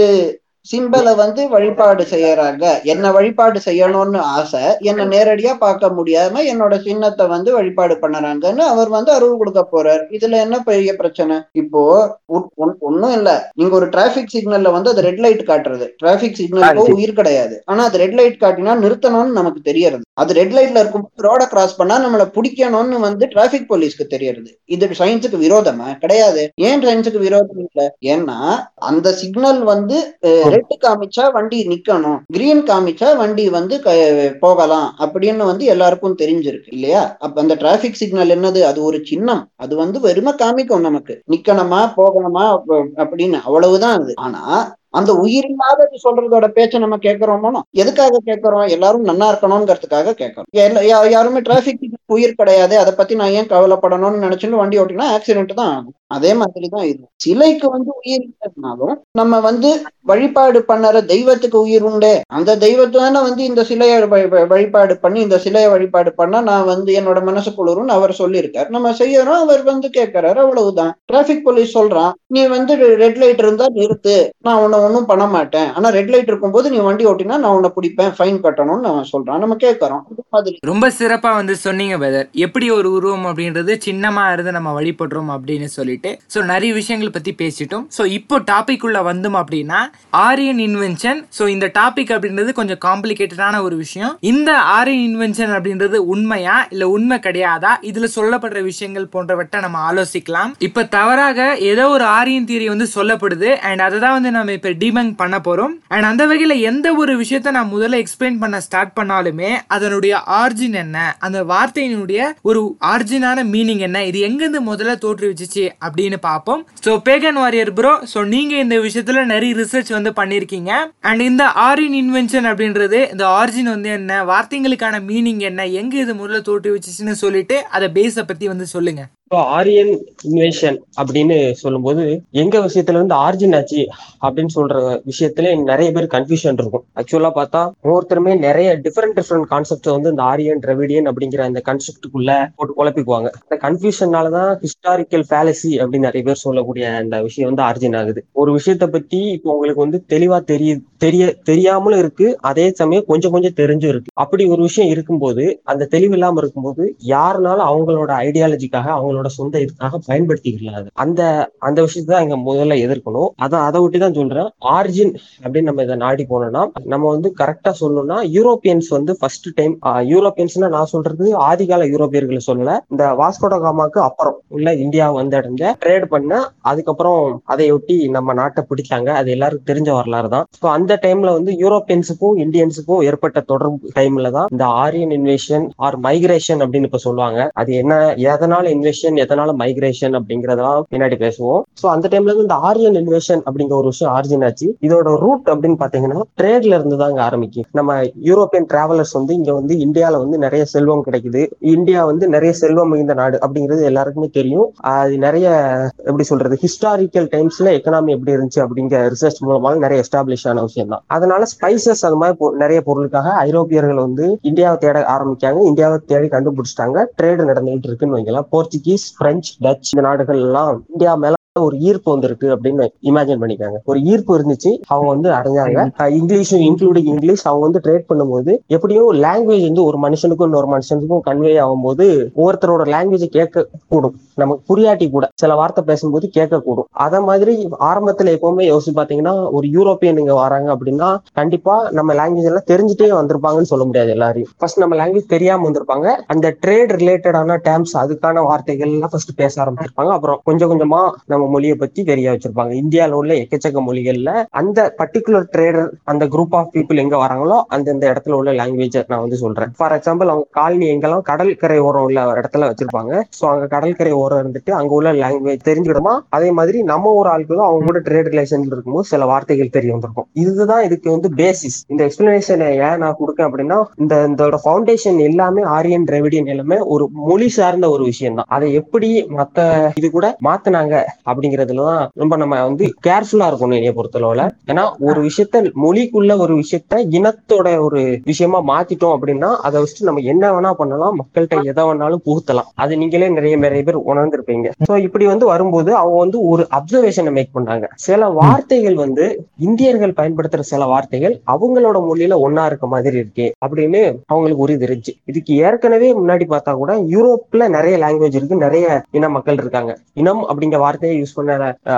சிம்பலை வந்து வழிபாடு செய்யறாங்க. என்ன வழிபாடு செய்யணும்னு ஆசை. என்ன நேரடியா பார்க்க முடியாம என்னோட சின்னத்தை வந்து வழிபாடு பண்ணறாங்கன்னு அவர் வந்து அருள் கொடுக்க போறார். இதுல என்ன பெரிய பிரச்சனை? இப்போ ஒன்- ஒன்- ஒண்ணும் இல்ல. நீங்க ஒரு டிராபிக் சிக்னல்ல வந்து அது ரெட் லைட் காட்டுறது. டிராபிக் சிக்னலுக்கு ஆ, உயிர் கிடையாது. ஆனா அது ரெட் லைட் காட்டினா நிறுத்தணும்னு நமக்கு தெரியறது. அது ரெட் லைட்ல இருக்கும்போது ரோட கிராஸ் பண்ணா நம்மள பிடிக்கணும்னு வந்து டிராபிக் போலீஸ்க்கு தெரியறது. இது சயின்ஸுக்கு விரோதமா? கிடையாது. ஏன் சயின்ஸுக்கு விரோதம் இல்ல? ஏன்னா அந்த சிக்னல் வந்து ரெட் காமிச்சா வண்டி நிக்கணும். கிரீன் காமிச்சா வண்டி வந்து க- போகலாம் அப்படின்னு வந்து எல்லாருக்கும் தெரிஞ்சிருக்கு இல்லையா? அப்ப அந்த டிராபிக் சிக்னல் என்னது? அது ஒரு சின்னம். அது வந்து வெறுமை காமிக்கும் நமக்கு. நிக்கணுமா? போகணுமா? அப்படின்னு அவ்வளவுதான் அது. ஆனா அந்த உயிர் இல்லாதது சொல்றதோட பேச்சை நம்ம கேட்கிறோமோ எதுக்காக கேட்கிறோம்? எல்லாரும் நன்னா இருக்கணும்ங்கிறதுக்காக கேட்கறோம். எல்லா- யா- யாருமே டிராபிக் உயிர் கிடையாது. அதை பத்தி நான் ஏன் கவலைப்படணும்னு நினைச்சுட்டு வண்டி ஓட்டினா ஆக்சிடென்ட் தான். ஆகும் அதே மாதிரி தான் இது. சிலைக்கு வந்து உயிர் இல்லைனாலும் நம்ம வந்து வழிபாடு பண்ணற தெய்வத்துக்கு உயிர் உண்டு. அந்த தெய்வத்தான வந்து இந்த சிலையை வழி- வழிபாடு பண்ணி இந்த சிலையை வழிபாடு பண்ணா நான் வந்து என்னோட மனசு குளிரும்னு அவர் சொல்லியிருக்காரு. நம்ம செய்யறோம் அவர் வந்து கேட்கறாரு அவ்வளவுதான். டிராபிக் போலீஸ் சொல்றான் நீ வந்து ரெட் லைட் இருந்தா நிறுத்து. நான் உன்னை ஒன்றும் பண்ண மாட்டேன். ஆனா ரெட் லைட் இருக்கும்போது நீ வண்டி ஓட்டினா நான் உன்னை பிடிப்பேன் ஃபைன் கட்டணும்னு அவன் சொல்றான். நம்ம கேட்கறோம். மாதிரி. ரொம்ப சிறப்பா வந்து சொன்னீங்க பிரதர் எப்படி ஒரு உருவம் அப்படின்றது சின்னமா இருந்து நம்ம வழிபடுறோம் அப்படின்னு சொல்லிட்டு. ஸோ நிறைய விஷயங்கள் பத்தி பேசிட்டோம். ஸோ இப்போ டாபிக் உள்ள வந்தோம் அப்படின்னா ஆரியன் இன்வென்ஷன் ஸோ இந்த டாபிக் அப்படின்றது கொஞ்சம் காம்ப்ளிகேட்டடான ஒரு விஷயம். இந்த ஆரியன் இன்வென்ஷன் அப்படின்றது உண்மையா இல்ல உண்மை கிடையாதா? இதுல சொல்லப்படுற விஷயங்கள் போன்றவற்றை நம்ம ஆலோசிக்கலாம். இப்ப தவறாக ஏதோ ஒரு ஆரியன் தியரி வந்து சொல்லப்படுது அண்ட் அதை தான் வந்து நம்ம இப்ப டிபங்க் பண்ண போறோம். அண்ட் அந்த வகையில எந்த ஒரு விஷயத்த நான் முதல்ல எக்ஸ்பிளைன் பண்ண ஸ்டார்ட் பண்ணாலுமே அதனுடைய ஆர்ஜின் என்ன? அந்த வார்த்தையினுடைய ஒரு ஆர்ஜினான மீனிங் என்ன? இது எங்கிருந்து முதல்ல தோற்றுவிச்சிச்சு அப்படின்னு பார்ப்போம் so pagan warrior bro so நீங்கள் இந்த விஷயத்தில் நிறைய ரிசர்ச் வந்து பண்ணியிருக்கீங்க அண்ட் இந்த ஆரின் இன்வென்ஷன் அப்படின்றது இந்த ஆரிஜின் வந்து என்ன வார்த்தைகளுக்கான மீனிங் என்ன எங்கே இது முதல்ல வச்சுச்சுன்னு சொல்லிட்டு அதை பேஸை பற்றி வந்து சொல்லுங்கள் ஆரியன் இன்வேஷன் அப்படின்னு சொல்லும்போது எங்க விஷயத்துல இருந்து ஆர்ஜின் ஆச்சு அப்படின்னு சொல்ற விஷயத்துல நிறைய பேர் கன்ஃபியூஷன் இருக்கும். ஆக்சுவலா பார்த்தா ஒவ்வொருத்தருமே நிறைய டிஃப்ரெண்ட் டிஃப்ரெண்ட் கான்செப்ட் வந்து இந்த ஆரியன் ரெவிடியன் அப்படிங்கிற அந்த கான்செப்டுக்குள்ள போட்டு குழப்பிக்குவாங்க. அந்த கன்ஃபியூஷனாலதான் ஹிஸ்டாரிக்கல் ஃபேலசி அப்படின்னு நிறைய பேர் சொல்லக்கூடிய அந்த விஷயம் வந்து ஆர்ஜின் ஆகுது. ஒரு விஷயத்த பத்தி இப்போ உங்களுக்கு வந்து தெளிவா தெரிய தெரிய தெரியாமலும் இருக்கு. அதே சமயம் கொஞ்சம் கொஞ்சம் தெரிஞ்சும் இருக்கு. அப்படி ஒரு விஷயம் இருக்கும்போது அந்த தெளிவு இல்லாம இருக்கும்போது யாருனாலும் அவங்களோட ஐடியாலஜிக்காக அவங்களோட சொந்த இதுக்காக பயன்படுத்திக்கலாம் அந்த அந்த விஷயத்தை தான் இங்க முதல்ல எதிர்க்கணும். அதான் அதை விட்டு தான் சொல்றேன். ஆரிஜின் அப்படின்னு நம்ம இதை நாடி போனோம்னா நம்ம வந்து கரெக்டா சொல்லணும்னா யூரோப்பியன்ஸ் வந்து ஃபர்ஸ்ட் டைம் யூரோப்பியன்ஸ்னா நான் சொல்றது ஆதிகால யூரோப்பியர்களை சொல்லல. இந்த வாஸ்கோட காமாக்கு அப்புறம் உள்ள இந்தியா வந்தடைஞ்ச ட்ரேட் பண்ண அதுக்கப்புறம் அதையொட்டி நம்ம நாட்டை பிடிச்சாங்க. அது எல்லாருக்கும் தெரிஞ்ச வரலாறு தான். ஸோ அந்த டைம்ல வந்து யூரோப்பியன்ஸுக்கும் இந்தியன்ஸுக்கும் ஏற்பட்ட தொடர்பு டைம்ல தான் இந்த ஆரியன் இன்வேஷன் ஆர் மைக்ரேஷன் அப்படின்னு இப்ப சொல்லுவாங்க. அது என்ன எதனால இன்வேஷன் எதனால மைக்ரேஷன் அப்படிங்கறதெல்லாம் பின்னாடி பேசுவோம். ஸோ அந்த டைம்ல இருந்து இந்த ஆரியன் இன்வேஷன் அப்படிங்கிற ஒரு விஷயம் ஆரிஜின் ஆச்சு. இதோட ரூட் அப்படின்னு பாத்தீங்கன்னா ட்ரேட்ல இருந்து தான் இங்க ஆரம்பிக்கும். நம்ம யூரோப்பியன் டிராவலர்ஸ் வந்து இங்க வந்து இந்தியால வந்து நிறைய செல்வம் கிடைக்குது. இந்தியா வந்து நிறைய செல்வம் மிகுந்த நாடு அப்படிங்கிறது எல்லாருக்குமே தெரியும். அது நிறைய எப்படி சொல்றது ஹிஸ்டாரிக்கல் டைம்ஸ்ல எக்கனாமி எப்படி இருந்துச்சு அப்படிங்கிற ரிசர்ச் மூலமாக நிறைய எஸ்டாப்ளிஷ் ஆன விஷயம் தான். அதனால ஸ்பைசஸ் அது மாதிரி பொ- நிறைய பொருளுக்காக ஐரோப்பியர்கள் வந்து இந்தியாவை தேட ஆரம்பிக்காங்க இந்தியாவை தேடி கண்டுபிடிச்சிட்டாங்க. ட்ரேடு நடந்துகிட்டு இருக்குன்னு வைங்களா போர்ச்சுகீஸ் பிரெஞ்சு டச் இந்த நாடுகள் எல்லாம் இந்தியா மேல ஒரு ஈர்ப்பு வந்திருக்கு அப்படின்னு இமேஜின் பண்ணிக்காங்க ஒரு ஈர்ப்பு இருந்துச்சு அவங்க வந்து அடைஞ்சாங்க. இங்கிலீஷும் இன்க்ளூடிங் இங்கிலீஷ் அவங்க வந்து ட்ரேட் பண்ணும்போது எப்படியும் லாங்குவேஜ் வந்து ஒரு மனுஷனுக்கும் இன்னொரு மனுஷனுக்கும் கன்வே ஆகும்போது ஒவ்வொருத்தரோட லாங்குவேஜ் கேட்க கூடும் நமக்கு புரியாட்டி கூட சில வார்த்தை பேசும்போது கேட்கக்கூடும். அத மாதிரி ஆரம்பத்துல எப்பவுமே யோசிச்சு பாத்தீங்கன்னா ஒரு யூரோப்பியன் இங்க வராங்க அப்படின்னா கண்டிப்பா நம்ம லாங்குவேஜ் எல்லாம் தெரிஞ்சுட்டே வந்திருப்பாங்கன்னு சொல்ல முடியாது எல்லாரையும். ஃபர்ஸ்ட் நம்ம லாங்குவேஜ் தெரியாம வந்திருப்பாங்க. அந்த ட்ரேட் ரிலேட்டடான டேர்ம்ஸ் அதுக்கான வார்த்தைகள் எல்லாம் ஃபர்ஸ்ட் பேச ஆரம்பிச்சிருப்பாங்க. அப்புறம் கொஞ்சம் கொஞ்சமா நம்ம மொழியை பத்தி தெரிய வச்சிருப்பாங்க. இந்தியாவில உள்ள எக்கச்சக்க மொழிகள்ல அந்த பர்டிகுலர் ட்ரேடர் அந்த குரூப் ஆஃப் பீப்புள் எங்க வராங்களோ அந்தந்த இடத்துல உள்ள லாங்குவேஜ் நான் வந்து சொல்றேன். ஃபார் எக்ஸாம்பிள் அவங்க காலனி எங்கெல்லாம் கடற்கரை ஓரம் உள்ள இடத்துல வச்சிருப்பாங்க. சோ அங்க கடற்கரை ஓரம் இருந்துட்டு அங்க உள்ள லாங்குவேஜ் தெரிஞ்சுக்கிடுமா அதே மாதிரி நம்ம ஒரு ஆட்களும் அவங்க கூட ட்ரேட் ரிலேஷன் இருக்கும்போது சில வார்த்தைகள் தெரிய வந்திருக்கும். இதுதான் இதுக்கு வந்து பேசிஸ் இந்த எக்ஸ்பிளனேஷனை ஏன் நான் கொடுக்கேன் அப்படின்னா இந்த இதோட ஃபவுண்டேஷன் எல்லாமே ஆரியன் டிரைவிடியன் எல்லாமே ஒரு மொழி சார்ந்த ஒரு விஷயம் தான் அதை எப்படி மத்த இது கூட மாத்துனாங்க அப்படிங்கறதுலதான் ரொம்ப நம்ம வந்து கேர்ஃபுல்லா இருக்கணும் என்னைய பொறுத்தளவுல. ஏன்னா ஒரு விஷயத்த மொழிக்குள்ள ஒரு விஷயத்த இனத்தோட ஒரு விஷயமா மாத்திட்டோம் அப்படின்னா அதை வச்சுட்டு நம்ம என்ன வேணா பண்ணலாம் மக்கள்கிட்ட எதை வேணாலும் புகுத்தலாம். அது நீங்களே நிறைய நிறைய பேர் உணர்ந்திருப்பீங்க. சோ இப்படி வந்து வரும்போது அவங்க வந்து ஒரு அப்சர்வேஷனை மேக் பண்ணாங்க சில வார்த்தைகள் வந்து இந்தியர்கள் பயன்படுத்துற சில வார்த்தைகள் அவங்களோட மொழியில ஒன்னா இருக்க மாதிரி இருக்கே அப்படின்னு அவங்களுக்கு ஒரு இது இருந்துச்சு. இதுக்கு ஏற்கனவே முன்னாடி பார்த்தா கூட யூரோப்ல நிறைய லாங்குவேஜ் இருக்கு நிறைய இன மக்கள் இருக்காங்க. இனம் அப்படிங்கிற வார்த்தையை யூஸ் பண்ண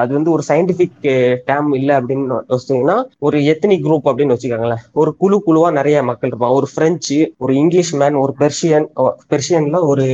அது வந்து ஒரு சயின்டிபிக் டேம் இல்ல அப்படின்னு யோசிச்சீங்கன்னா ஒரு எத்தனிக் குரூப் அப்படின்னு வச்சுக்காங்களேன். ஒரு குழு குழுவா நிறைய மக்கள் இருப்பாங்க. ஒரு பிரெஞ்சு ஒரு இங்கிலீஷ் மேன் ஒரு பெர்ஷியன் பெர்ஷியன்ல ஒரு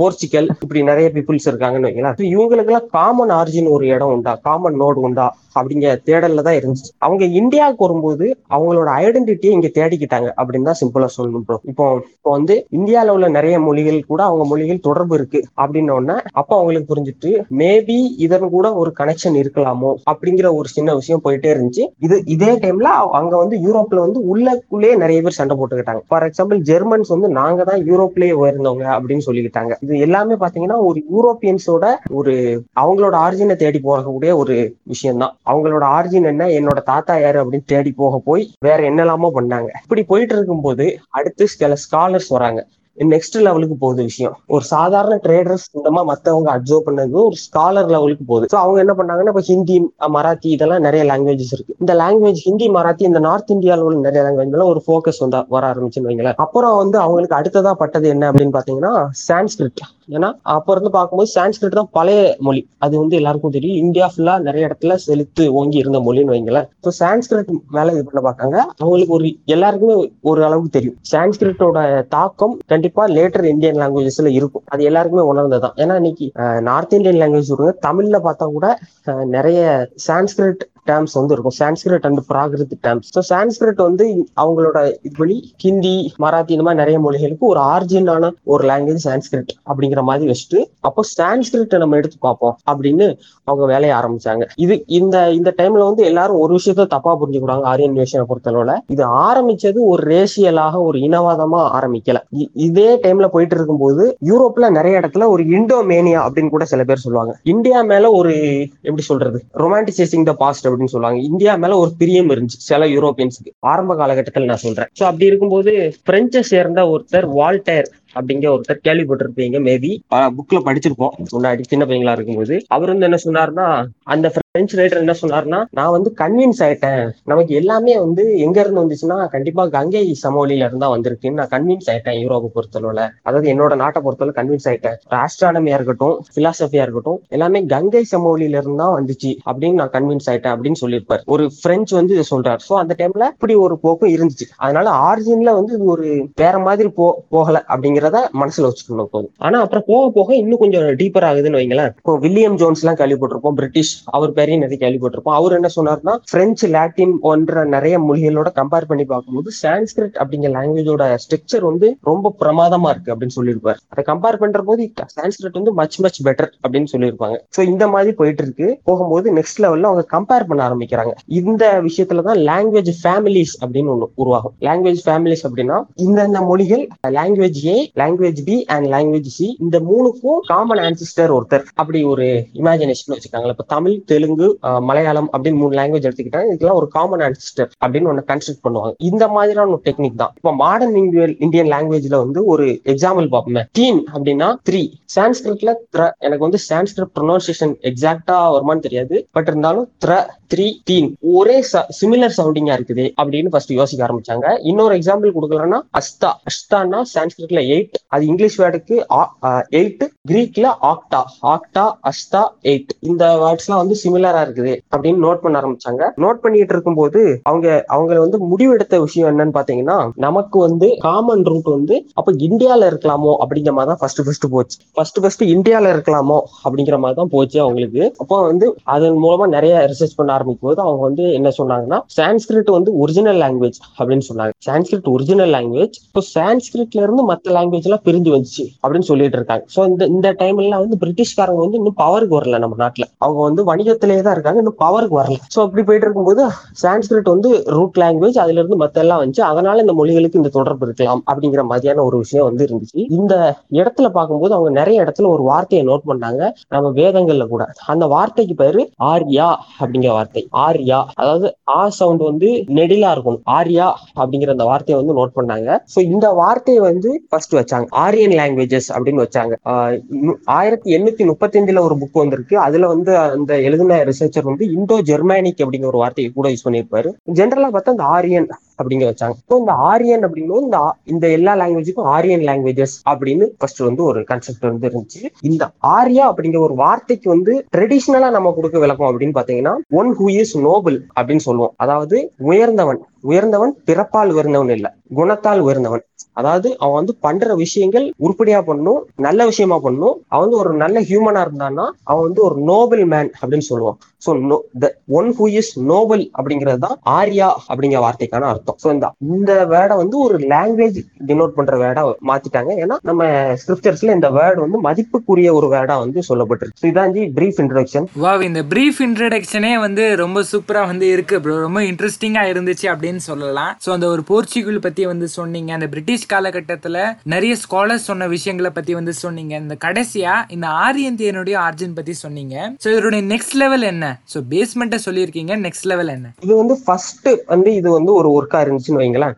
போர்ச்சுகல் இப்படி நிறைய பீப்புள் பீப்புள்ஸ் இருக்காங்கன்னு வைங்களா இவங்களுக்கு எல்லாம் காமன் ஆரிஜின் ஒரு இடம் உண்டா? காமன் நோடு உண்டா? அப்படிங்கிற தேடல்ல தான் இருந்துச்சு. அவங்க இந்தியாவுக்கு வரும்போது அவங்களோட ஐடென்டிட்டியை இங்க தேடிக்கிட்டாங்க அப்படின்னு தான் சிம்பிளா சொல்லணும் ப்ரோ இப்போ இப்போ வந்து இந்தியால உள்ள நிறைய மொழிகள் கூட அவங்க மொழிகள் தொடர்பு இருக்கு அப்படின்னோடனே அப்ப அவங்களுக்கு புரிஞ்சுட்டு மேபி இதன் கூட ஒரு கனெக்ஷன் இருக்கலாமோ அப்படிங்கிற ஒரு சின்ன விஷயம் போயிட்டே இருந்துச்சு. இது இதே டைம்ல அங்க வந்து யூரோப்ல வந்து உள்ளக்குள்ளேயே நிறைய பேர் சண்டை போட்டுக்கிட்டாங்க. ஃபார் எக்ஸாம்பிள் ஜெர்மன்ஸ் வந்து நாங்க தான் யூரோப்லயே உயர்ந்தவங்க அப்படின்னு சொல்லிக்கிட்டாங்க. இது எல்லாமே பாத்தீங்கன்னா ஒரு யூரோப்பியன்ஸோட ஒரு அவங்களோட ஆரிஜினை தேடி போகக்கூடிய ஒரு விஷயம் தான் அவங்களோட ஆரிஜின் என்ன என்னோட தாத்தா யாரு அப்படின்னு தேடி போக போய் வேற என்னெல்லாமோ பண்ணாங்க. இப்படி போயிட்டு இருக்கும்போது அடுத்து சில ஸ்காலர்ஸ் வராங்க. நெக்ஸ்ட் லெவலுக்கு போகுது விஷயம். ஒரு சாதாரண ட்ரேடர்ஸ் சொந்தமா மத்தவங்க அப்சர்வ் பண்ணது ஒரு ஸ்காலர் லெவலுக்கு போகுது. ஸோ அவங்க என்ன பண்ணாங்கன்னா இப்போ ஹிந்தி மராத்தி இதெல்லாம் நிறைய லாங்குவேஜஸ் இருக்கு. இந்த லாங்குவேஜ் ஹிந்தி மராத்தி இந்த நார்த் இந்தியாவில் உள்ள நிறைய லாங்குவேஜ் எல்லாம் ஒரு ஃபோக்கஸ் வந்து வர ஆரம்பிச்சுன்னு வைங்களேன். அப்புறம் வந்து அவங்களுக்கு அடுத்ததா பட்டது என்ன அப்படின்னு பாத்தீங்கன்னா சான்ஸ்கிரிட் ஏன்னா அப்ப இருந்து பார்க்கும்போது சான்ஸ்கிரிட் தான் பழைய மொழி. அது வந்து எல்லாருக்கும் தெரியும். இந்தியா ஃபுல்லா நிறைய இடத்துல செலுத்து ஓங்கி இருந்த மொழின்னு வைங்களேன். ஸோ சான்ஸ்கிரிட் மேல இது பண்ண பார்க்காங்க அவங்களுக்கு ஒரு எல்லாருக்குமே ஒரு அளவுக்கு தெரியும். சான்ஸ்கிரிட்டோட தாக்கம் கண்டிப்பா லேட்டர் இந்தியன் லாங்குவேஜஸ்ல இருக்கும். அது எல்லாருக்குமே உணர்ந்ததுதான். ஏன்னா இன்னைக்கு நார்த் இந்தியன் லாங்குவேஜ் விடுங்க தமிழ்ல பார்த்தா கூட நிறைய சான்ஸ்கிரிட் டேர்ம்ஸ் வந்து இருக்கும். Sanskrit and Prakrit terms so Sanskrit வந்து அவங்களோட இது ஹிந்தி மராத்தி இந்த மாதிரி நிறைய மொழிகளுக்கு ஒரு ஆர்ஜினான ஒரு லாங்குவேஜ் சான்ஸ்கிரிட் அப்படிங்கிற மாதிரி வச்சுட்டு அப்போ சான்ஸ்கிரிட்டை நம்ம எடுத்து பார்ப்போம் அப்படின்னு அவங்க வேலையை ஆரம்பிச்சாங்க. இது இந்த இந்த டைம்ல வந்து எல்லாரும் ஒரு விஷயத்த தப்பா புரிஞ்சுக்கிறாங்க ஆரியன் வேஷனை பொறுத்தளவுல. இது ஆரம்பிச்சது ஒரு ரேசியலாக ஒரு இனவாதமா ஆரம்பிக்கல. இ- இதே டைம்ல போயிட்டு இருக்கும்போது யூரோப்ல நிறைய இடத்துல ஒரு இண்டோமேனியா அப்படின்னு கூட சில பேர் சொல்லுவாங்க. இந்தியா மேல ஒரு எப்படி சொல்றது ரொமான்டிசைசிங் த பாஸ்ட் அப்படின்னு சொல்லுவாங்க. இந்தியா மேல ஒரு பிரியம் இருந்துச்சு சில யூரோப்பியன்ஸுக்கு. ஆரம்ப காலகட்டத்தில் நான் சொல்றேன். ஸோ அப்படி இருக்கும்போது பிரெஞ்சை சேர்ந்த ஒருத்தர் வால்டேர் அப்படிங்கிற ஒருத்தர் கேள்விப்பட்டிருப்பீங்க. மேபி புக்ல படிச்சிருப்போம். முன்னாடி சின்ன பையங்களா இருக்கும்போது. அவர் வந்து என்ன சொன்னாருன்னா அந்த பிரெஞ்சு ரைட்டர் என்ன சொன்னார்னா நான் வந்து கன்வின்ஸ் ஆயிட்டேன். நமக்கு எல்லாமே வந்து எங்க இருந்து வந்துச்சுன்னா கண்டிப்பா கங்கை சமவெளியில இருந்தா வந்திருக்குன்னு நான் கன்வின்ஸ் ஆயிட்டேன் யூரோப்பை பொறுத்தளவுல. அதாவது என்னோட நாட்டை பொறுத்தளவு கன்வின்ஸ் ஆயிட்டேன். ஆஸ்ட்ரானமியா இருக்கட்டும் பிலாசபியா இருக்கட்டும் எல்லாமே கங்கை சமவெளியில இருந்தா வந்துச்சு அப்படின்னு நான் கன்வின்ஸ் ஆயிட்டேன் அப்படின்னு சொல்லியிருப்பார். ஒரு பிரெஞ்சு வந்து இதை சொல்றாரு. சோ அந்த டைம்ல இப்படி ஒரு போக்கும் இருந்துச்சு. அதனால ஆரிஜின்ல வந்து இது ஒரு வேற மாதிரி போ போகல அப்படிங்கிறத மனசுல வச்சுக்கணும் போதும் ஆனா அப்புறம் போக போக இன்னும் கொஞ்சம் டீப்பர் ஆகுதுன்னு வைங்களேன். இப்போ வில்லியம் ஜோன்ஸ் எல்லாம் கேள்விப்பட்டிருப்போம் பிரிட்டிஷ் அவர் பேரையும் நிறைய கேள்விப்பட்டிருப்போம். அவர் என்ன சொன்னார்னா பிரெஞ்சு லாட்டின் போன்ற நிறைய மொழிகளோட கம்பேர் பண்ணி பார்க்கும்போது சான்ஸ்கிரிட் அப்படிங்கிற லாங்குவேஜோட ஸ்ட்ரக்சர் வந்து ரொம்ப பிரமாதமா இருக்கு அப்படின்னு சொல்லியிருப்பாரு. அதை கம்பேர் பண்ற போது சான்ஸ்கிரிட் வந்து மச் மச் பெட்டர் அப்படின்னு சொல்லியிருப்பாங்க. சோ இந்த மாதிரி போயிட்டு இருக்கு. போகும்போது நெக்ஸ்ட் லெவல்ல அவங்க கம்பேர் பண்ண ஆரம்பிக்கிறாங்க. இந்த விஷயத்துலதான் லாங்குவேஜ் ஃபேமிலிஸ் அப்படின்னு ஒண்ணு உருவாகும். லாங்குவேஜ் ஃபேமிலிஸ் அப்படின்னா இந்தந்த மொழிகள் language A language B and language C இந்த மூணுக்கும் காமன் ஆன்சிஸ்டர் ஒருத்தர். அப்படி ஒரு இமேஜினேஷன் வச்சுக்காங்களா இப்ப தமிழ் தெலுங்கு மலையாளம் அப்படின்னு மூணு லாங்குவேஜ் எடுத்துக்கிட்டாங்க இதுக்கெல்லாம் ஒரு காமன் ஆன்சிஸ்டர் அப்படின்னு ஒண்ணு கன்ஸ்ட்ரக்ட் பண்ணுவாங்க. இந்த மாதிரியான ஒரு டெக்னிக் தான். இப்போ மாடர்ன் இந்தியன் இந்தியன் லாங்குவேஜ்ல வந்து ஒரு எக்ஸாம்பிள் பார்ப்போமே. டீன் அப்படின்னா த்ரீ சான்ஸ்கிரிட்ல த்ர எனக்கு வந்து சான்ஸ்கிரிட் ப்ரொனவுன்சியேஷன் எக்ஸாக்டா வருமான்னு தெரியாது. பட் இருந்தாலும் த்ர த்ரீ தீன் ஒரே சிமிலர் சவுண்டிங்கா இருக்குது அப்படின்னு ஃபர்ஸ்ட் யோசிக்க ஆரம்பிச்சாங்க. இன்னொரு எக்ஸாம்பிள் கொடுக்கலன்னா அஸ்தா அஸ்தான்னா சான்ஸ்கிரிட்ல எயிட் அது இங்கிலீஷ் வேர்டுக்கு எயிட் கிரீக்ல ஆக்டா ஆக்டா அஸ்தா எயிட் இந்த வேர்ட்ஸ் எல்லாம் வந்து சிமிலரா இருக்குது அப்படின்னு நோட் பண்ண ஆரம்பிச்சாங்க. நோட் பண்ணிட்டு இருக்கும்போது அவங்க அவங்க வந்து முடிவெடுத்த விஷயம் என்னன்னு பாத்தீங்கன்னா நமக்கு வந்து காமன் ரூட் வந்து அப்ப இந்தியால இருக்கலாமோ அப்படிங்கிற மாதிரி தான் ஃபர்ஸ்ட் ஃபர்ஸ்ட் போச்சு. ஃபர்ஸ்ட் ஃபர்ஸ்ட் இந்தியால இருக்கலாமோ அப்படிங்கிற மாதிரி தான் போச்சு அவங்களுக்கு. அப்போ வந்து அதன் மூலமா நிறைய ரிசர்ச் பண்ண ஆரம்பிக்கும் போது அவங்க வந்து என்ன சொன்னாங்கன்னா சான்ஸ்கிரிட் வந்து ஒரிஜினல் லாங்குவேஜ் அப்படின்னு சொன்னாங்க. சான்ஸ்கிரிட் ஒரிஜினல் லாங்குவேஜ் இப்போ சான்ஸ்கிரிட்ல இருந்து மத்த லாங்குவேஜ் எல்லாம் பிரிஞ்சு வந்துச்சு அப்படின்னு சொல்லிட்டு இருக்காங்க. சோ இந்த இந்த டைம்ல வந்து பிரிட்டிஷ்காரங்க வந்து இன்னும் பவருக்கு வரல நம்ம நாட்டுல. அவங்க வந்து வணிகத்திலேயே தான் இருக்காங்க இன்னும் பவருக்கு வரல. சோ அப்படி போயிட்டு இருக்கும்போது சான்ஸ்கிரிட் வந்து ரூட் லாங்குவேஜ் அதுல இருந்து மத்த எல்லாம் வந்துச்சு. அதனால இந்த மொழிகளுக்கு இந்த தொடர்பு இருக்கலாம் அப்படிங்கிற மாதிரியான ஒரு விஷயம் வந்து இருந்துச்சு. இந்த இடத்துல பார்க்கும்போது அவங்க நிறைய இடத்துல ஒரு வார்த்தையை நோட் பண்ணாங்க. நம்ம வேதங்கள்ல கூட. அந்த வார்த்தைக்கு பேரு ஆர்யா அப்படிங்கிற வார்த்தை. ஆர்யா. அதாவது ஆ சவுண்ட் வந்து நெடிலா இருக்கும் ஆர்யா அப்படிங்கிற அந்த வார்த்தையை வந்து நோட் பண்ணாங்க. சோ இந்த வார்த்தையை வந்து ஃபர்ஸ்ட் வச்சாங்க. ஆரியன் லாங்குவேஜஸ் அப்படின்னு வச்சாங்க. ஆயிரத்தி எண்ணூத்தி முப்பத்தஞ்சுல ஒரு புக் வந்திருக்கு. அதுல வந்து அந்த எழுதின ரிசர்ச்சர் வந்து இண்டோ ஜெர்மானிக் அப்படிங்கிற ஒரு வார்த்தையை கூட யூஸ் பண்ணியிருப்பாரு. ஜென்ரலா பார்த்தா அந்த ஆரியன் அப்படிங்க வச்சாங்க. இப்போ இந்த ஆரியன் அப்படிங்கும் இந்த இந்த எல்லா லாங்குவேஜுக்கும் ஆரியன் லாங்குவேஜஸ் அப்படின்னு ஃபர்ஸ்ட் வந்து ஒரு கன்செப்ட் வந்து இருந்துச்சு. இந்த ஆரியா அப்படிங்கிற ஒரு வார்த்தைக்கு வந்து ட்ரெடிஷ்னலா நம்ம கொடுக்க விளக்கம் அப்படின்னு பாத்தீங்கன்னா ஒன் ஹூ இஸ் நோபல் அப்படின்னு சொல்லுவோம். அதாவது உயர்ந்தவன். உயர்ந்தவன் பிறப்பால் உயர்ந்தவன் இல்ல. குணத்தால் உயர்ந்தவன். அதாவது அவன் வந்து பண்ற விஷயங்கள் உருப்படியா பண்ணும் நல்ல விஷயமா பண்ணும் அவன் வந்து ஒரு நல்ல ஹியூமனா இருந்தான்னா அவன் வந்து ஒரு நோபல் மேன் அப்படின்னு சொல்லுவான். So one who is noble அப்படிங்கிறது தான் ஆர்யா அப்படிங்கிற வார்த்தைக்கான அர்த்தம். ஸோ இந்த இந்த வேர்டை வந்து ஒரு லாங்குவேஜ் டினோட் பண்ற வேர்டா மாத்திட்டாங்க. ஏன்னா நம்ம ஸ்கிரிப்சர்ஸ்ல இந்த வேர்டு வந்து மதிப்புக்குரிய ஒரு வேர்டா வந்து சொல்லப்பட்டிருக்கு. இதான் ஜி பிரீஃப் இன்ட்ரடக்ஷன் வா இந்த பிரீஃப் இன்ட்ரடக்ஷனே வந்து ரொம்ப சூப்பரா வந்து இருக்கு ப்ரோ ரொம்ப இன்ட்ரெஸ்டிங்கா இருந்துச்சு அப்படின்னு சொல்லலாம். ஸோ அந்த ஒரு போர்ச்சுகல் பத்தி வந்து சொன்னீங்க. அந்த பிரிட்டிஷ் காலகட்டத்தில் நிறைய ஸ்காலர்ஸ் சொன்ன விஷயங்களை பத்தி வந்து சொன்னீங்க. இந்த கடைசியா இந்த ஆரியந்தியனுடைய ஆர்ஜின் பத்தி சொன்னீங்க. ஸோ இதனுடைய நெக்ஸ்ட் லெவல் என்ன? ஸோ பேஸ்மெண்ட்டை சொல்லியிருக்கீங்க. நெக்ஸ்ட் லெவல் என்ன? இது வந்து ஃபர்ஸ்ட் வந்து இது வந்து ஒரு ஒர்க்கா இருந்துச்சுன்னு வைங்களேன்.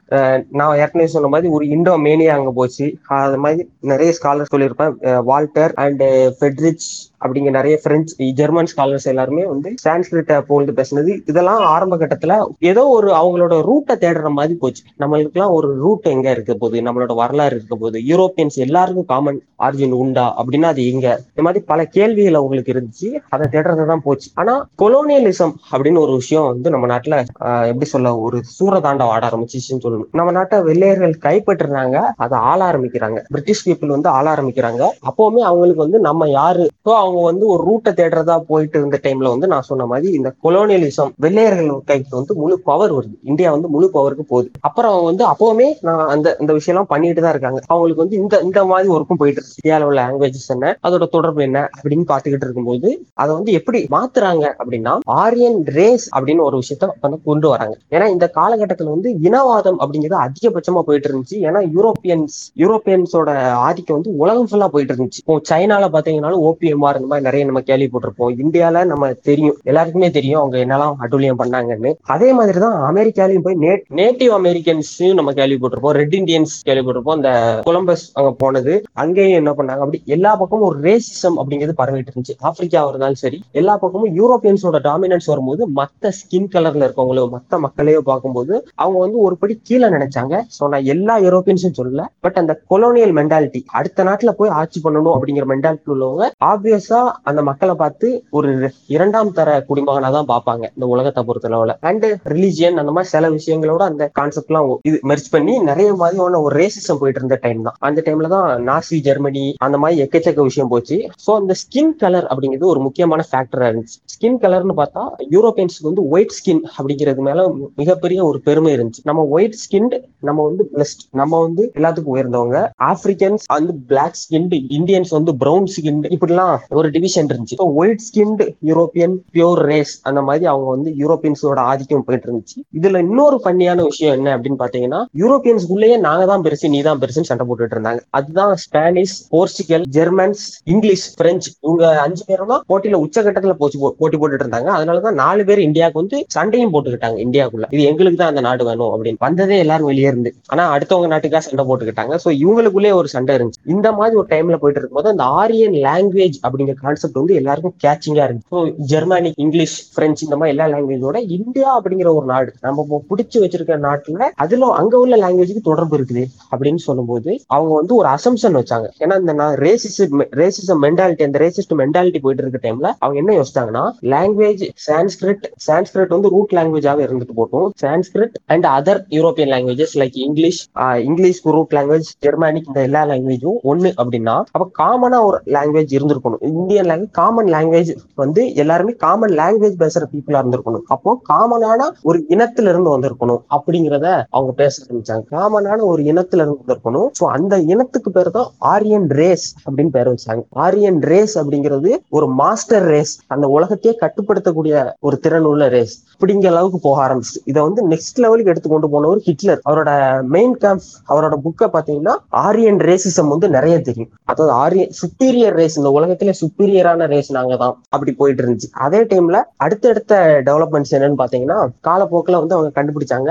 நான் ஏற்கனவே சொன்ன மாதிரி ஒரு இண்டோ மேனியா அங்க போச்சு. அது மாதிரி நிறைய ஸ்காலர் சொல்லியிருப்பேன். வால்டர் அண்ட் ஃபெட்ரிச் அப்படிங்க நிறைய பிரெஞ்சு ஜெர்மன் ஸ்காலர்ஸ் எல்லாருமே வந்து சான்ஸ்கிரிட்ட புகழ்ந்து பேசினது. இதெல்லாம் ஆரம்ப கட்டத்துல ஏதோ ஒரு அவங்களோட ரூட்டை தேடுற மாதிரி போச்சு. நம்மளுக்குலாம் ஒரு ரூட் எங்க இருக்க போகுது? நம்மளோட வரலாறு இருக்க போகுது? யூரோப்பியன்ஸ் எல்லாருக்கும் காமன் ஆர்ஜின் உண்டா? அப்படின்னா அது எங்க? இந்த மாதிரி பல கேள்விகள் அவங்களுக்கு இருந்துச்சு. அதை தேடுறதுதான் போச்சு. ஆனா கொலோனியலிசம் அப்படின்னு ஒரு விஷயம் வந்து நம்ம நாட்டுல எப்படி சொல்ல ஒரு சூரதாண்டம் ஆட ஆரம்பிச்சிச்சுன்னு சொல்லணும். நம்ம நாட்டை வெள்ளையர்கள் கைப்பற்றுறாங்க. அதை ஆள ஆரம்பிக்கிறாங்க. பிரிட்டிஷ் பீப்புள் வந்து ஆள ஆரம்பிக்கிறாங்க. அப்பவுமே அவங்களுக்கு வந்து நம்ம யாரு? அவங்க அவங்க வந்து ஒரு ரூட்டை தேடுறதா போயிட்டு இருந்த டைம்ல வந்து நான் சொன்ன மாதிரி இந்த கொலோனியலிசம் வெள்ளையர்கள் கைக்கு வந்து முழு பவர் வருது. இந்தியா வந்து முழு பவருக்கு போகுது. அப்புறம் அவங்க வந்து அப்பவுமே நான் அந்த இந்த விஷயம் எல்லாம் பண்ணிட்டு தான் இருக்காங்க. அவங்களுக்கு வந்து இந்த இந்த மாதிரி ஒர்க்கும் போயிட்டு இருக்கு. இந்தியாவில் உள்ள லாங்குவேஜஸ் என்ன அதோட தொடர்பு என்ன அப்படின்னு பார்த்துக்கிட்டு இருக்கும்போது அதை வந்து எப்படி மாத்துறாங்க அப்படின்னா ஆரியன் ரேஸ் அப்படின்னு ஒரு விஷயத்த வந்து கொண்டு வராங்க. ஏன்னா இந்த காலகட்டத்தில் வந்து இனவாதம் அப்படிங்கிறது அதிகபட்சமா போயிட்டு இருந்துச்சு. ஏன்னா யூரோப்பியன்ஸ் யூரோப்பியன்ஸோட ஆதிக்கம் வந்து உலகம் ஃபுல்லா போயிட்டு இருந்துச்சு. இப்போ சைனால பாத்தீங்கன்னாலும் ஓபிஎம்ஆர் இந்த மாதிரி நிறைய நம்ம கேள்விப்பட்டிருப்போம். இந்தியால நம்ம தெரியும் எல்லாருக்குமே தெரியும் அவங்க என்னெல்லாம் அட்டூழியம் பண்ணாங்கன்னு. அதே மாதிரி தான் அமெரிக்காலையும் போய் நேட்டிவ் அமெரிக்கன்ஸையும் நம்ம கேள்விப்பட்டிருப்போம் ரெட் இண்டியன்ஸ் கேள்விப்பட்டிருப்போம். அந்த கொலம்பஸ் அங்க போனது அங்கேயும் என்ன பண்ணாங்க? அப்படி எல்லா பக்கமும் ஒரு ரேசிசம் அப்படிங்கிறது பரவிட்டு இருந்துச்சு. ஆப்பிரிக்கா இருந்தாலும் சரி எல்லா பக்கமும் யூரோப்பியன்ஸோட டாமினன்ஸ் வரும்போது மத்த ஸ்கின் கலர்ல இருக்கவங்களோ மத்த மக்களையோ பார்க்கும்போது அவங்க வந்து ஒரு படி கீழே நினைச்சாங்க. சோ நான் எல்லா யூரோப்பியன்ஸும் சொல்லல பட் அந்த கொலோனியல் மென்டாலிட்டி அடுத்த நாட்டுல போய் ஆட்சி பண்ணணும் அப்படிங்கிற மென்டாலிட்டி உள்ளவங்க ஆப்வியஸ் அந்த மக்களை பார்த்து ஒரு இரண்டாம் தர குடிமகனா தான் பார்ப்பாங்க இந்த உலகத்தை பொறுத்தளவுல. அண்ட் ரிலிஜியன் அந்த மாதிரி சில விஷயங்களோட அந்த கான்செப்ட் எல்லாம் இது மெர்ச் பண்ணி நிறைய மாதிரியான ஒரு ரேசிசம் போயிட்டு இருந்த டைம் தான். அந்த டைம்ல தான் நாசி ஜெர்மனி அந்த மாதிரி எக்கச்சக்க விஷயம் போச்சு. சோ அந்த ஸ்கின் கலர் அப்படிங்கிறது ஒரு முக்கியமான ஃபேக்டரா இருந்துச்சு. ஸ்கின் கலர்னு பார்த்தா யூரோப்பியன்ஸ்க்கு வந்து ஒயிட் ஸ்கின் அப்படிங்கிறது மேல மிகப்பெரிய ஒரு பெருமை இருந்துச்சு. நம்ம ஒயிட் ஸ்கின் நம்ம வந்து பிளஸ்ட் நம்ம வந்து எல்லாத்துக்கும் உயர்ந்தவங்க. ஆப்பிரிக்கன்ஸ் வந்து பிளாக் ஸ்கின் இந்தியன்ஸ் வந்து ப்ரௌன் ஸ்கின் இப்படிலாம் ஒரு டிவிஷன் இருந்துச்சு. White skinned European pure race அந்த மாதிரி அவங்க வந்து யூரோப்பியன்ஸோட ஆதிக்கம் போயிட்டு இருந்துச்சு. இதுல இன்னொரு பண்ணியான விஷயம் என்ன அப்படின்னு பாத்தீங்கன்னா யூரோப்பியன்ஸ்குள்ளேயே நாங்க தான் பெருசு நீ தான் பெருசுன்னு சண்டை போட்டுட்டு இருந்தாங்க. அதுதான் Spanish Portugal Germans English French இவங்க அஞ்சு பேரும் தான் போட்டியில உச்சகட்டத்துல போச்சு போ- போட்டி போட்டுட்டு இருந்தாங்க. அதனாலதான் நாலு பேர் இந்தியாவுக்கு வந்து சண்டையும் போட்டுக்கிட்டாங்க இந்தியாவுக்குள்ள. இது எங்களுக்கு தான் அந்த நாடு வேணும் அப்படின்னு. வந்ததே எல்லாரும் வெளியே இருந்து. ஆனா அடுத்தவங்க நாட்டுக்காக சண்டை போட்டுக்கிட்டாங்க. சோ இவங்களுக்குள்ளே ஒரு சண்டை இருந்துச்சு. இந்த மாதிரி ஒரு டைம்ல போயிட்டு இருக்கும்போது அந்த ஆரியன் லாங்குவேஜ் அப்படிங்கிற கான்செப்ட் வந்து எல்லாருக்கும் கேச்சிங்கா இருக்கு ஸோ ஜெர்மனி இங்கிலீஷ் பிரெஞ்சு இந்த மாதிரி எல்லா லாங்குவேஜோட இந்தியா அப்படிங்கிற ஒரு நாடு. நம்ம இப்போ பிடிச்சு வச்சிருக்க நாட்டுல அதுல அங்க உள்ள லாங்குவேஜுக்கு தொடர்பு இருக்குது அப்படின்னு சொல்லும்போது அவங்க வந்து ஒரு அசம்ஷன் வச்சாங்க. ஏன்னா இந்த ரேசிசம் ரேசிசம் மென்டாலிட்டி அந்த ரேசிஸ்ட் மென்டாலிட்டி போயிட்டு இருக்க டைம்ல அவங்க என்ன யோசிச்சாங்கன்னா லாங்குவேஜ் சான்ஸ்கிரிட் சான்ஸ்கிரிட் வந்து ரூட் லாங்குவேஜாக இருந்துட்டு போட்டோம். Sanskrit and other European languages like English English root language Germanic இந்த எல்லா லாங்குவேஜும் ஒன்னு அப்படின்னா அப்ப காமனா ஒரு லாங்குவேஜ் இருந்திருக்கணும். இந்தியன் லாங்குவேஜ் காமன் லாங்குவேஜ் வந்து எல்லாருமே காமன் லாங்குவேஜ் பேசுற பீப்புளா இருந்திருக்கணும். அப்போ காமனான ஒரு இனத்துல இருந்து வந்திருக்கணும் அப்படிங்கிறத அவங்க பேச ஆரம்பிச்சாங்க. காமனான ஒரு இனத்துல இருந்து வந்திருக்கணும். ஸோ அந்த இனத்துக்கு பேர் தான் ஆரியன் ரேஸ் அப்படின்னு பேர் வச்சாங்க. ஆரியன் ரேஸ் அப்படிங்கிறது ஒரு மாஸ்டர் ரேஸ் அந்த உலகத்தையே கட்டுப்படுத்தக்கூடிய ஒரு திறன் உள்ள ரேஸ் அப்படிங்கிற அளவுக்கு போக ஆரம்பிச்சு இதை வந்து நெக்ஸ்ட் லெவலுக்கு எடுத்து கொண்டு போனவர் ஹிட்லர். அவரோட மெயின் கேம்ப் அவரோட புக்கை பாத்தீங்கன்னா ஆரியன் ரேசிசம் வந்து நிறைய தெரியும். அதாவது ஆரியன் சுப்பீரியர் ரேஸ் இந்த உலகத்திலே சுப்பீரியரான ரேஸ் நாங்க தான். அப்படி போயிட்டு இருந்துச்சு. அதே டைம்ல அடுத்தடுத்த டெவலப்மெண்ட்ஸ் என்னன்னு பாத்தீங்கன்னா காலப்போக்கில் வந்து அவங்க கண்டுபிடிச்சாங்க.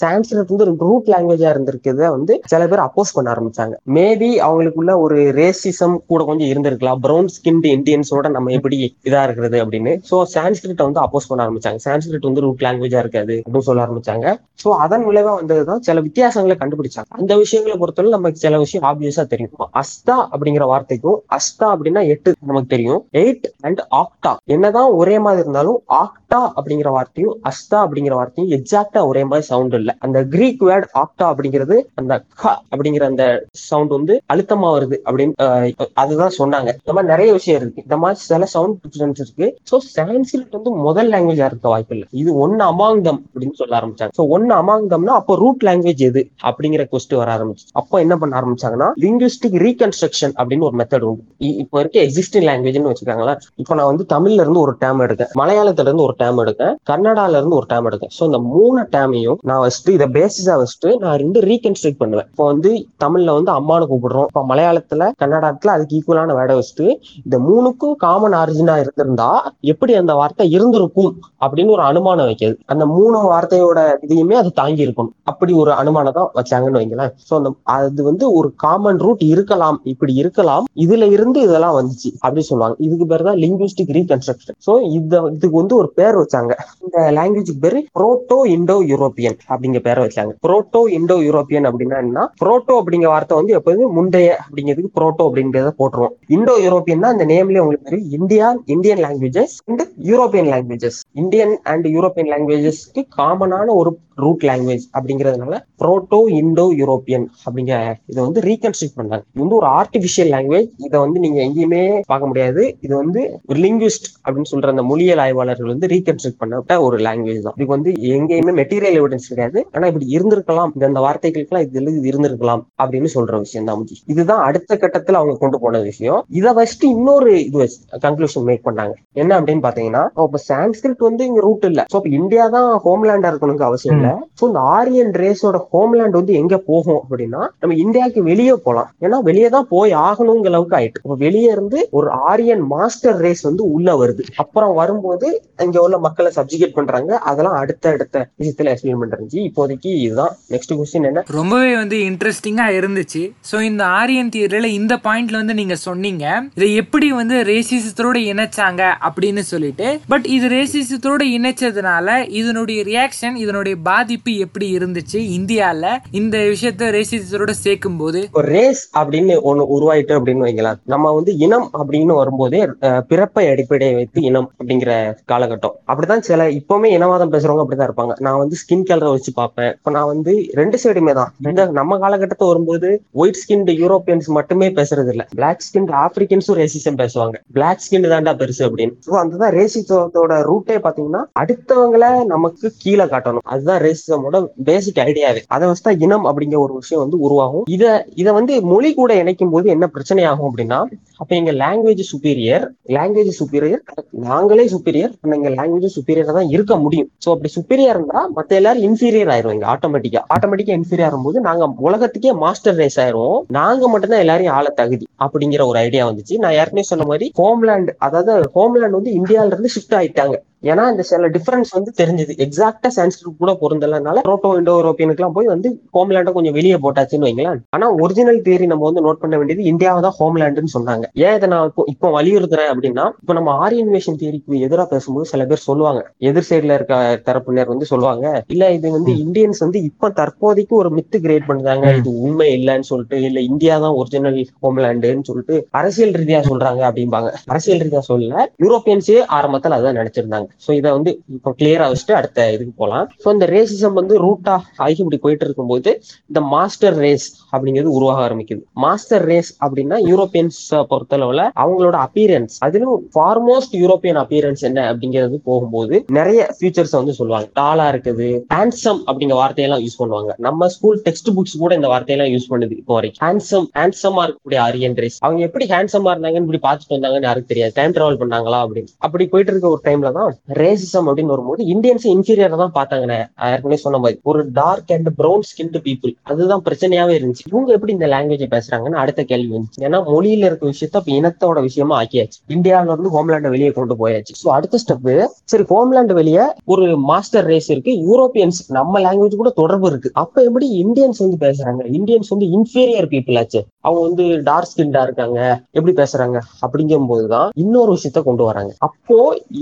சான்ஸ்கிரிட் வந்து ஒரு ரூட் லாங்குவேஜா இருந்திருக்கிறத வந்து சில பேர் அப்போஸ் பண்ண ஆரம்பிச்சாங்க. மேபி அவங்களுக்குள்ள ஒரு ரேசிசம் கூட கொஞ்சம் இருந்திருக்கலாம். ப்ரௌன் ஸ்கின்டு இந்தியன்ஸோட நம்ம எப்படி இதா இருக்கிறது அப்படின்னு. ஸோ சான்ஸ்கிரிட் வந்து அப்போஸ் பண்ண ஆரம்பிச்சாங்க. சான்ஸ்கிரிட் வந்து ரூட் லாங்குவேஜா இருக்காது அப்படின்னு சொல்ல ஆரம்பிச்சாங்க. ஸோ அதன் விளைவா வந்ததுதான் சில வித்தியாசங்களை கண்டுபிடிச்சாங்க. அந்த விஷயங்களை பொறுத்தவரை நமக்கு சில விஷயம் ஆப்வியஸா தெரியும். அஸ்தா அப்படிங்கிற வார்த்தைக்கும் அஸ்தா அப்படின்னா எட்டு நமக்கு தெரியும். எயிட் அண்ட் ஆக்டா என்னதான் ஒரே மாதிரி இருந்தாலும் ஆக்டா அப்படிங்கிற வார்த்தையும் அஸ்தா அப்படிங்கிற வார்த்தையும் எக்ஸாக்டா ஒரே மாதிரி சவுண்ட் இல்ல. அந்த கிரீக் வேர்ட் ஆக்டா அப்படிங்கிறது அந்த க அப்படிங்கிற அந்த சவுண்ட் வந்து அழுத்தமா வருது அப்படின்னு அதுதான் சொன்னாங்க. இந்த மாதிரி நிறைய விஷயம் இருக்கு. இந்த மாதிரி சில சவுண்ட் டிஃபரன்ஸ் இருக்கு. ஸோ சான்ஸ்கிரிட் வந்து முதல் லாங்குவேஜா இருக்க வாய்ப்பு இல்லை. இது ஒன்னு அமாங்தம் அப்படின்னு சொல்ல ஆரம்பிச்சாங்க. ஸோ ஒன்னு அமாங்தம்னா அப்போ ரூட் லாங்குவேஜ் எது? அப்படிங்கிற கொஸ்டின் வர ஆரம்பிச்சு. அப்போ என்ன பண்ண ஆரம்பிச்சாங்கன்னா லிங்குவிஸ்டிக் ரீகன்ஸ்ட்ரக்ஷன் அப்படின்னு ஒரு மெத்தட் உண்டு. இப்போ இருக்க எக்ஸிஸ்டிங் லாங்குவேஜ்னு வச்சுக்காங்களேன். இப்போ நான் வந்து தமிழ்ல இருந்து ஒரு டேம் எடுக்கேன் மலையாளத்துல இருந்து ஒரு டேம் எடுக்கேன் கன்னடால இருந்து ஒரு டேம் எடுக்கேன் ஸோ இந்த மூணு டேமையும் நான் வச்சுட்டு இதை பேசிஸா வச்சுட்டு நான் ரெண்டு ரீகன்ஸ்ட்ரக்ட் பண்ணுவேன். இப்போ வந்து தமிழ்ல வந்து அம்மானு கூப்பிடுறோம். இப்போ மலையாளத்துல கன்னடத்துல அதுக்கு ஈக்குவலான வேர்டை வச்சுட்டு இந்த மூணுக்கும் காமன் ஆரிஜினா இருந்திருந்தா எப்படி அந்த வார்த்தை இருந்திருக்கும் அப்படின்னு ஒரு அனுமானம் வைக்கிறது. அந்த மூணு வார்த்தையோட இதையுமே அது தாங்கி இருக்கும் அப்படி ஒரு அனுமானம் தான் வச்சாங்கன்னு வைங்களேன். சோ அந்த அது வந்து ஒரு காமன் ரூட் இருக்கலாம். இப்படி இருக்கலாம். இதுல இருந்து இதெல்லாம் வந்துச்சு. அப்படின்னு சொல்லுவாங்க. இதுக்கு பேர் தான் லிங்குவிஸ்டிக் ரீகன்ஸ்ட்ரக்ஷன் ஸோ இத இதுக்கு வந்து ஒரு பேர் வச்சாங்க. இந்த லாங்குவேஜுக்கு பேரு புரோட்டோ இண்டோ யூரோப்பியன் அப்படிங்கிற பேரை வச்சாங்க. புரோட்டோ இண்டோ யூரோப்பியன் அப்படின்னா என்ன புரோட்டோ அப்படிங்கிற வார்த்தை வந்து எப்போதுமே முந்தைய அப்படிங்கிறதுக்கு புரோட்டோ அப்படிங்கிறத போட்டுருவோம். இண்டோ யூரோப்பியன் தான் அந்த நேம்லயே உங்களுக்கு தெரியும். India Indian languages and European languages Indian and European லாங்குவேஜஸ்க்கு காமனான ஒரு ரூட் லாங்குவேஜ் அப்படிங்கிறதுனால புரோட்டோ இண்டோ யூரோப்பியன் அப்படிங்கிற இதை வந்து ரீகன்ஸ்ட்ரக்ட் பண்ணாங்க இது வந்து ஒரு ஆர்டிபிஷியல் லாங்குவேஜ் இதை வந்து நீங்க எங்கேயுமே பார்க்க முடியாது. இது வந்து ஒரு லிங்குவிஸ்ட் அப்படின்னு சொல்ற அந்த மொழியியல் ஆய்வாளர்கள் வந்து ரீகன்ஸ்ட்ரக்ட் பண்ணப்பட்ட ஒரு லாங்குவேஜ் தான். இதுக்கு வந்து எங்கேயுமே மெட்டீரியல் எவிடன்ஸ் கிடையாது. ஆனா இப்படி இருந்திருக்கலாம். இந்த வார்த்தைகளுக்கெல்லாம் இதுல இது இருந்திருக்கலாம் அப்படின்னு சொல்ற விஷயம் தான் இதுதான் அடுத்த கட்டத்துல அவங்க கொண்டு போன விஷயம். இதை வச்சுட்டு இன்னொரு இது கன்க்ளூஷன் மேக் பண்ணாங்க. என்ன அப்படின்னு பாத்தீங்கன்னா இப்ப சான்ஸ்கிரிட் வந்து இங்க ரூட் இல்ல. சோ இப்ப இந்தியா தான் ஹோம்லேண்டா இருக்கணுங்க அவசியம் இல்ல. சோ இந்த ஆரியன் ரேஸோட ஹோம்லேண்ட் வந்து எங்க போகும் அப்படின்னா நம்ம இந்தியாவுக்கு வெளியே போலாம். ஏன்னா வெளியே தான் போய் ஆகணுங்கிற அளவுக்கு ஆயிட்டு. இப்ப வெளியே இருந்து ஒரு ஆரியன் மாஸ்டர் ரேஸ் வந்து உள்ள வருது. அப்புறம் வரும்போது இங்க உள்ள மக்களை சப்ஜிகேட் பண்றாங்க. அதெல்லாம் அடுத்த அடுத்த விஷயத்துல எக்ஸ்பிளைன் பண்றேன் இப்போதைக்கு இதுதான். நெக்ஸ்ட் கொஸ்டின் என்ன? ரொம்பவே வந்து இன்ட்ரெஸ்டிங்கா இருந்துச்சு. ஸோ இந்த ஆரியன் தியரியில இந்த பாயிண்ட்ல வந்து நீங்க சொன்னீங்க. இதை எப்படி வந்து ரேசிசத்தோட இணைச்சாங்க அப்படின்னு சொல்லிட்டு. பட் இது ரேசிசத்தோட இணைச்சதுனால இதனுடைய ரியாக்ஷன் இதனுடைய பாதிப்பு எப்படி இருந்துச்சு இந்தியால இந்த விஷயத்த ரேசிசத்தோட சேர்க்கும் போது ஒரு ரேஸ் அப்படின்னு ஒண்ணு உருவாயிட்டு அப்படின்னு வைக்கலாம் நம்ம வந்து இனம் அப்படின்னு வரும்போதே பிறப்பை அடிப்படையை வைத்து இனம் அப்படிங்கிற காலகட்டம். அப்படிதான் சில இப்பவுமே இனவாதம் பேசுறவங்க அப்படிதான் இருப்பாங்க. நான் வந்து ஸ்கின் கலரை வச்சு பார்ப்பேன். இப்ப நான் வந்து ரெண்டு சைடுமே தான். இந்த நம்ம காலகட்டத்தை வரும்போது ஒயிட் ஸ்கின் யூரோப்பியன்ஸ் மட்டுமே பேசுறது இல்ல பிளாக் ஸ்கின் ஆப்பிரிக்கன்ஸும் ரேசிசம் பேசுவாங்க. பிளாக் ஸ்கின் தான்டா பெருசு அப்படின்னு. ஸோ அதுதான் ரேசிசத்தோட ரூட்டே பாத்தீங்கன்னா அடுத்தவங்களை நமக்கு கீழே காட்டணும். அதுதான் ரேசிசமோட பேசிக் ஐடியாவே அதை வச்சுதான் இனம் அப்படிங்கிற ஒரு விஷயம் வந்து உருவாகும். இதை இதை வந்து மொழி கூட இணைக்கும் போது என்ன பிரச்சனை ஆகும் அப்படின்னா அப்ப எங்க லாங்குவேஜ் சுப்பீரியர் லாங்குவேஜ் சுப்பீரியர் நாங்களே சுப்பீரியர் எங்க லாங்குவேஜ் சுப்பீரியர் தான் இருக்க முடியும். சோ அப்படி சுப்பீரியர் இருந்தா மத்த எல்லாரும் இன்ஃபீரியர் ஆயிருவாங்க ஆட்டோமேட்டிக்கா ஆட்டோமேட்டிக்கா இன்ஃபீரியர் ஆகும்போது நாங்க உலகத்துக்கே மாஸ்டர் ரேஸ் ஆயிருவோம் நாங்க மட்டும்தான் எல்லாரையும் ஆள தகுதி அப்படிங்கிற ஒரு ஐடியா வந்துச்சு. நான் ஏற்கனவே சொன்ன மாதிரி ஹோம்லேண்ட் அதாவது ஹோம்லேண்ட் வந்து இந்தியால இருந்து ஷிஃப்ட் ஆயிட்டாங்க. ஏன்னா இந்த சில டிஃபரன்ஸ் வந்து தெரிஞ்சது. எக்ஸாக்டா சான்ஸ்கிரிட் கூட பொருந்தலனால புரோட்டோ இண்டோ யூரோப்பியனுக்குலாம் போய் வந்து ஹோம்லேண்டை கொஞ்சம் வெளியே போட்டாச்சுன்னு வைங்களேன். ஆனா ஒரிஜினல் தியரி நம்ம வந்து நோட் பண்ண வேண்டியது இந்தியாவை தான் ஹோம்லேண்டுன்னு சொன்னாங்க. ஏன் இதை நான் இப்போ இப்போ வலியுறுத்துறேன் அப்படின்னா இப்போ நம்ம ஆரியன்வேஷன் தியரிக்கு எதிராக பேசும்போது சில பேர் சொல்லுவாங்க. எதிர் சைடுல இருக்க தரப்பினர் வந்து சொல்லுவாங்க. இல்ல இது வந்து இந்தியன்ஸ் வந்து இப்ப தற்போதைக்கு ஒரு மித்து கிரியேட் பண்ணுறாங்க இது உண்மை இல்லைன்னு சொல்லிட்டு இல்ல இந்தியா தான் ஒரிஜினல் ஹோம்லேண்டுன்னு சொல்லிட்டு அரசியல் ரீதியா சொல்றாங்க அப்படிம்பாங்க. அரசியல் ரீதியா சொல்லல. யூரோப்பியன்ஸே ஆரம்பத்துல அதான் நினைச்சிருந்தாங்க. ஸோ இதை வந்து இப்போ கிளியரா வச்சுட்டு அடுத்த இதுக்கு போகலாம் ஸோ இந்த ரேசிசம் வந்து ரூட்டா ஆகி இப்படி போயிட்டு இருக்கும்போது இந்த மாஸ்டர் ரேஸ் அப்படிங்கிறது உருவாக ஆரம்பிக்குது. மாஸ்டர் ரேஸ் அப்படின்னா யூரோப்பியன்ஸ் பொறுத்தளவுல அவங்களோட அப்பியரன்ஸ் அதிலும் ஃபார்மோஸ்ட் யூரோப்பியன் அப்பியரன்ஸ் என்ன அப்படிங்கிறது போகும்போது நிறைய ஃபியூச்சர்ஸ் வந்து சொல்லுவாங்க. டாலா இருக்குது ஹேண்ட்ஸம் அப்படிங்கிற வார்த்தையெல்லாம் யூஸ் பண்ணுவாங்க. நம்ம ஸ்கூல் டெக்ஸ்ட் புக்ஸ் கூட இந்த வார்த்தையெல்லாம் யூஸ் பண்ணுது இப்போ வரைக்கும். ஹேண்ட்ஸம் ஹேண்ட்ஸமா இருக்கக்கூடிய ஆரியன் ரேஸ் அவங்க எப்படி ஹேண்ட்ஸமா இருந்தாங்கன்னு இப்படி பார்த்துட்டு வந்தாங்கன்னு யாருக்கு தெரியாது. டைம் டிராவல் பண்ணாங்களா அப்படின்னு. அப்படி போயிட்டு இருக்க ஒரு டைம்ல தான் ரேசிசம் அப்படின்னு வரும்போது இந்தியன்ஸ் இன்ஃபீரியரா தான் பார்த்தாங்க ஏற்கனவே சொன்ன மாதிரி. ஒரு dark and brown skinned people அதுதான் பிரச்சனையாவே இருந்துச்சு. இவங்க எப்படி இந்த லாங்குவேஜ் பேசுறாங்கன்னு அடுத்த கேள்வி வந்துச்சு. ஏன்னா மொழியில இருக்க விஷயத்த இப்ப இனத்தோட விஷயமா ஆக்கியாச்சு. இந்தியாவில இருந்து ஹோம்லேண்ட வெளியே கொண்டு போயாச்சு. ஸோ அடுத்த ஸ்டெப் சரி ஹோம்லேண்ட் வெளியே ஒரு மாஸ்டர் ரேஸ் இருக்கு. யூரோப்பியன்ஸ் நம்ம லாங்குவேஜ் கூட தொடர்பு இருக்கு. அப்ப எப்படி இந்தியன்ஸ் வந்து பேசுறாங்க? இந்தியன்ஸ் வந்து இன்ஃபீரியர் பீப்புள் ஆச்சு. அவங்க வந்து டார்க் ஸ்கின்டா இருக்காங்க. எப்படி பேசுறாங்க? அப்படிங்கும் போதுதான் இன்னொரு விஷயத்த கொண்டு வராங்க. அப்போ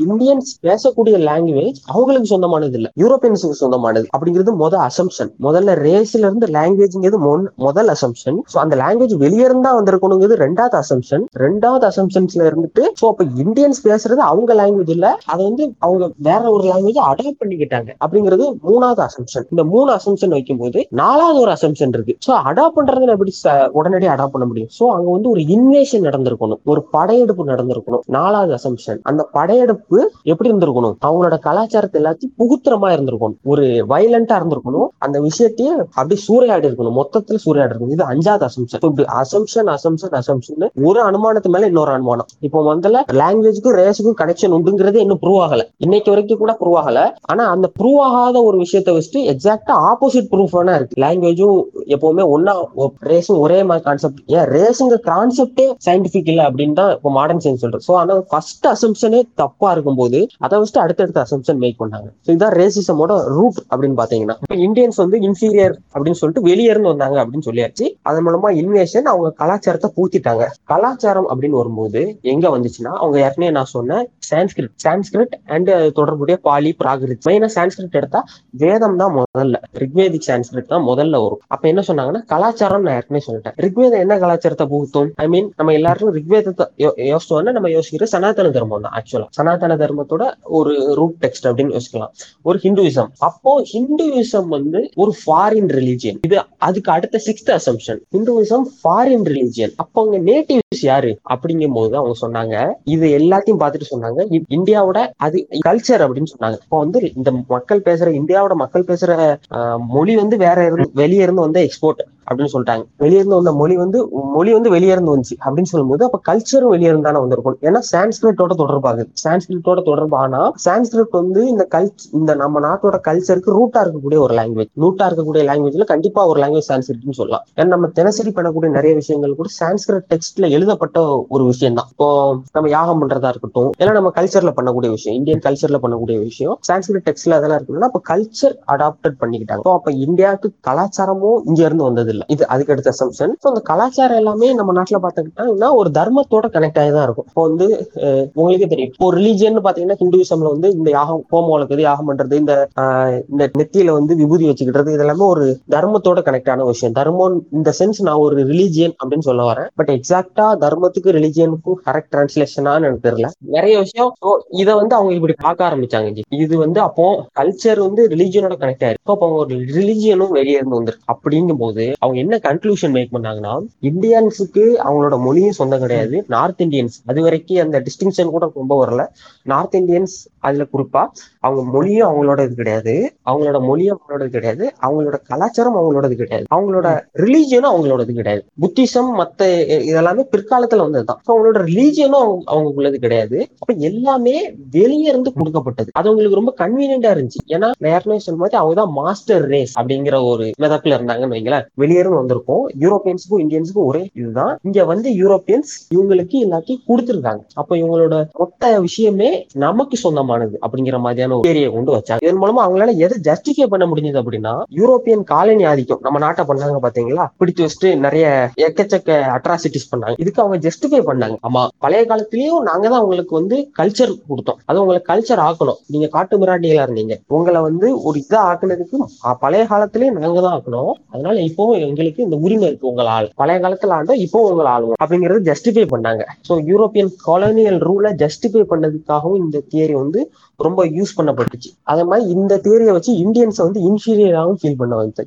இந்தியன்ஸ் பேசக்கூடிய லாங்குவேஜ் அவங்களுக்கு சொந்தமானது இல்ல. யூரோப்பியன்ஸுக்கு சொந்தமானது அப்படிங்கிறது முதல் அசம்ஷன் முதல்ல ரேஸ்ல இருந்து லாங்குவேஜ்ங்கிறது முதல் அசம்ஷன் ஸோ அந்த லாங்குவேஜ் வெளியே இருந்தா வந்திருக்கணுங்கிறது ரெண்டாவது அசம்ஷன் ரெண்டாவது அசம்ஷன்ஸ்ல இருந்துட்டு ஸோ அப்ப இந்தியன்ஸ் பேசுறது அவங்க லாங்குவேஜ் இல்ல. அதை வந்து அவங்க வேற ஒரு லாங்குவேஜ் அடாப்ட் பண்ணிக்கிட்டாங்க அப்படிங்கிறது மூணாவது அசம்ஷன் இந்த மூணு அசம்ஷன் வைக்கும்போது நாலாவது ஒரு அசம்ஷன் இருக்கு. ஸோ அடாப்ட் பண்றது எப்படி ச- உடனடியாக அடாப்ட் பண்ண முடியும். சோ அங்க வந்து ஒரு இன்வேஷன் நடந்திருக்கணும். ஒரு படையெடுப்பு நடந்திருக்கணும். நாலாவது அசம்ஷன் அந்த படையெடுப்பு எப்படி இருந்திருக்கணும்? அவங்களோட கலாச்சாரத்தை எல்லாத்தையும் புகுத்திரமா இருந்திருக்கணும். ஒரு வயலண்டா இருந்திருக்கணும். அந்த விஷயத்தையே அப்படியே சூறையாடி இருக்கணும். மொத்தத்துல சூறையாடி இருக்கணும். இது அஞ்சாவது அசம்ஷன் இப்படி அசம்ஷன் அசம்ஷன் அசம்ஷன் ஒரு அனுமானத்து மேல இன்னொரு அனுமானம். இப்போ முதல்ல லாங்குவேஜுக்கும் ரேஸுக்கும் கனெக்ஷன் உண்டுங்கிறது இன்னும் ப்ரூவ் ஆகல. இன்னைக்கு வரைக்கும் கூட ப்ரூவ் ஆகல. ஆனா அந்த ப்ரூவ் ஆகாத ஒரு விஷயத்த வச்சுட்டு எக்ஸாக்டா ஆப்போசிட் ப்ரூஃப் வேணா இருக்கு. லாங்குவேஜும் எப்பவுமே ஒன்னா ரேஸும் ஒரே மாதிரி கான்செப்ட் ஏன் ரேஸுங்க கான்செப்டே சயின்டிபிக் இல்ல அப்படின்னு தான் இப்போ மாடர்ன் சயின்ஸ் சொல்றது. ஸோ ஆனால் ஃபர்ஸ்ட் அசம்ஷனே தப்பா இருக்கும்போது அதை வச்சுட்டு அடுத்தடுத்த அசம்ஷன் மேக் பண்ணாங்க. ஸோ இதான் ரேசிசமோட ரூட் அப்படின்னு பாத்தீங்கன்னா. இப்போ இந்தியன்ஸ் வந்து இன்ஃபீரியர் அப்படின்னு சொல்லிட்டு வெளியே இருந்து வந்தாங்க அப்படின்னு சொல்லியாச்சு. அதன் மூலமா இன்வேஷன் அவங்க கலாச்சாரத்தை பூத்திட்டாங்க. கலாச்சாரம் அப்படின்னு வரும்போது எங்க வந்துச்சுன்னா அவங்க ஏற்கனவே நான் சொன்னேன் சான்ஸ்கிரிட் சான்ஸ்கிரிட் அண்ட் தொடர்புடைய பாலி பிராகிருத் மெயினா சான்ஸ்கிரிட் எடுத்தா வேதம் தான் முதல்ல. ரிக்வேதிக் சான்ஸ்கிரிட் தான் முதல்ல வரும். அப்ப என்ன சொன்னாங்கன்னா கலாச்சாரம் நான் ஏற்கனவே சொல்லிட்டேன். ரிக்வேதம் என்ன கலாச்சாரத்தை புகுத்தும்? ஐ மீன் நம்ம எல்லாரும் ரிக்வேதத்தை யோ- நம்ம யோசிக்கிற சனாதன தர்மம் தான் ஆக்சுவலா சனாதன தர்மத்தோட ஒரு ரூட் டெக்ஸ்ட் அப்படின்னு யோசிக்கலாம். ஒரு ஹிந்துவிசம் அப்போ ஹிந்துவிசம் வந்து ஒரு ஃபாரின் ரிலிஜியன் இது அதுக்கு அடுத்த sixth assumption Hinduism foreign religion அப்போ அவங்க நேட்டிவ்ஸ் யாரு? அப்படிங்கும் போது அவங்க சொன்னாங்க. இது எல்லாத்தையும் பார்த்துட்டு சொன்னாங்க. இ- இந்தியாவோட அது கல்ச்சர் அப்படின்னு சொன்னாங்க. இப்போ வந்து இந்த மக்கள் பேசுற இந்தியாவோட மக்கள் பேசுற மொழி வந்து வேற இருந்து வெளியே இருந்து வந்து எக்ஸ்போர்ட் அப்படின்னு சொல்லிட்டாங்க. வெளியே இருந்து வந்த மொழி வந்து மொழி வந்து வெளியே இருந்து வந்துச்சு அப்படின்னு சொல்லும்போது அப்ப கல்ச்சரும் வெளியே இருந்தானே வந்திருக்கும். ஏன்னா சான்ஸ்கிரிட்டோட தொடர்பாகுது. சான்ஸ்கிரிட்டோட தொடர்பானா சான்ஸ்கிரிட் வந்து இந்த கல் இந்த நம்ம நாட்டோட கல்ச்சருக்கு ரூட்டா இருக்கக்கூடிய ஒரு லாங்குவேஜ் ரூட்டா இருக்கக்கூடிய லாங்குவேஜ்ல கண்டிப்பா ஒரு லாங்குவேஜ் சான்ஸ்கிரிட்னு சொல்லலாம். ஏன்னா நம்ம தினசரி பண்ணக்கூடிய நிறைய விஷயங்கள் கூட சான்ஸ்கிரிட் டெக்ஸ்ட்ல எழுதப்பட்ட ஒரு விஷயம் தான் இப்போ நம்ம யாகம் பண்றதா இருக்கட்டும் ஏன்னா நம்ம கல்ச்சர்ல பண்ணக்கூடிய விஷயம் இந்தியன் கல்ச்சர்ல பண்ணக்கூடிய விஷயம் சான்ஸ்கிரிட் டெக்ஸ்ட்ல அதெல்லாம் இருக்குன்னா அப்ப கல்ச்சர் அடாப்டட் பண்ணிக்கிட்டாங்க. அப்ப இந்தியாவுக்கு கலாச்சாரமும் இங்க இருந்து வந்தது இல்ல இது அதுக்கு அடுத்த அசம்ஷன் ஸோ அந்த கலாச்சாரம் எல்லாமே நம்ம நாட்டுல பாத்துக்கிட்டோம்னா ஒரு தர்மத்தோட கனெக்ட் ஆகி தான் இருக்கும். இப்போ வந்து உங்களுக்கே தெரியும். இப்போ ரிலீஜியன் பாத்தீங்கன்னா ஹிந்துவிசம்ல வந்து இந்த யாகம் ஹோமம் வளர்க்குறது யாகம் பண்றது இந்த இந்த நெத்தியில வந்து விபூதி வச்சுக்கிட்டது இதெல்லாமே ஒரு தர்மத்தோட கனெக்ட் ஆன விஷயம். தர்மம் இந்த சென்ஸ் நான் ஒரு ரிலீஜியன் அப்படின்னு சொல்ல வரேன். பட் எக்ஸாக்டா தர்மத்துக்கு ரிலீஜியனுக்கும் கரெக்ட் டிரான்ஸ்லேஷனான்னு எனக்கு தெரியல. நிறைய விஷயம் விஷயம். இத வந்து அவங்க இப்படி பார்க்க ஆரம்பிச்சாங்க ஜி. இது வந்து அப்போ கல்ச்சர் வந்து ரிலீஜியனோட கனெக்ட் ஆயிருக்கு. அப்போ அவங்க ஒரு ரிலீஜியனும் வெளியே இருந்து வந்திருக்கு. அப்படிங்கும் போது அவங்க என்ன கன்க்ளூஷன் மேக் பண்ணாங்கன்னா இந்தியன்ஸுக்கு அவங்களோட மொழியும் சொந்தம் கிடையாது. நார்த் இந்தியன்ஸ் அது வரைக்கும் அந்த டிஸ்டிங்ஷன் கூட ரொம்ப வரல. நார்த் இந்தியன்ஸ் அதுல குறிப்பா அவங்க மொழியும் அவங்களோட இது கிடையாது. அவங்களோட மொழியும் அவங்களோட கிடையாது. அவங்களோட கலாச்சாரம் அவங்களோடது கிடையாது. அவங்களோட ரிலீஜியனும் அவங்களோடது கிடையாது. புத்திசம் மத்த இதெல்லாமே பிற்காலத்துல வந்ததுதான். அவங்களோட ரிலீஜியனும் அவங்க அவங்களுக்குள்ளது கிடையாது. அப்ப எல்லாமே வெளியே இருந்து கொடுக்கப்பட்டது. அது அவங்களுக்கு ரொம்ப கன்வீனியன்டா இருந்துச்சு. ஏன்னா நான் ஏற்கனவே சொன்ன மாதிரி அவங்க தான் மாஸ்டர் ரேஸ் அப்படிங்கிற ஒரு மெதப்பில் இருந்தாங்கன்னு வைங்களேன். வெளியே இருந்து வந்திருக்கும். யூரோப்பியன்ஸுக்கும் இந்தியன்ஸுக்கும் ஒரே இதுதான். இங்க வந்து யூரோப்பியன்ஸ் இவங்களுக்கு எல்லாத்தையும் கொடுத்துருக்காங்க. அப்ப இவங்களோட மொத்த விஷயமே நமக்கு சொந்தமானது அப்படிங்கிற மாதிரியான ஒரு theory-ய கொண்டு வச்சாங்க. இதன் மூலமா அவங்களால எதை ஜஸ்டிஃபை பண்ண முடிஞ்சது அப்படின்னா யூரோப்பியன் காலனி ஆதிக்கம். நம்ம நாட்டை பண்ணாங்க பாத்தீங்களா? பிடிச்சு வச்சுட்டு நிறைய எக்கச்சக்க அட்ராசிட்டிஸ் பண்ணாங்க. இதுக்கு அவங்க ஜஸ்டிஃபை பண்ணாங்க. ஆமா பழைய காலத்திலயும் நாங்க தான் அவங்களுக்கு வந்து கல்ச்சர் கொடுத்தோம். அது உங்களை கல்ச்சர் ஆக்கணும். நீங்க காட்டு மிராண்டிகளா இருந்தீங்க. உங்களை வந்து ஒரு இதை ஆக்குனதுக்கு பழைய காலத்திலேயே நாங்க தான் ஆக்கணும் அதனால இப்போ எங்களுக்கு இந்த உரிமை இருக்கு உங்களை ஆள் பழைய காலத்துல ஆண்டோம் இப்போ உங்களை ஆளுவோம் அப்படிங்கறத ஜஸ்டிஃபை பண்ணாங்க. ஸோ யூரோப்பியன் காலனியல் ரூலை ஜஸ்டிஃபை பண்ணதுக்காகவும் இந்த தியரி வந்து ரொம்ப யூஸ் பண்ணப்பட்டுச்சு. அதே மாதிரி இந்த தியரியை வச்சு இந்தியன்ஸ் வந்து இன்ஃபீரியராகவும் ஃபீல் பண்ண வச்சு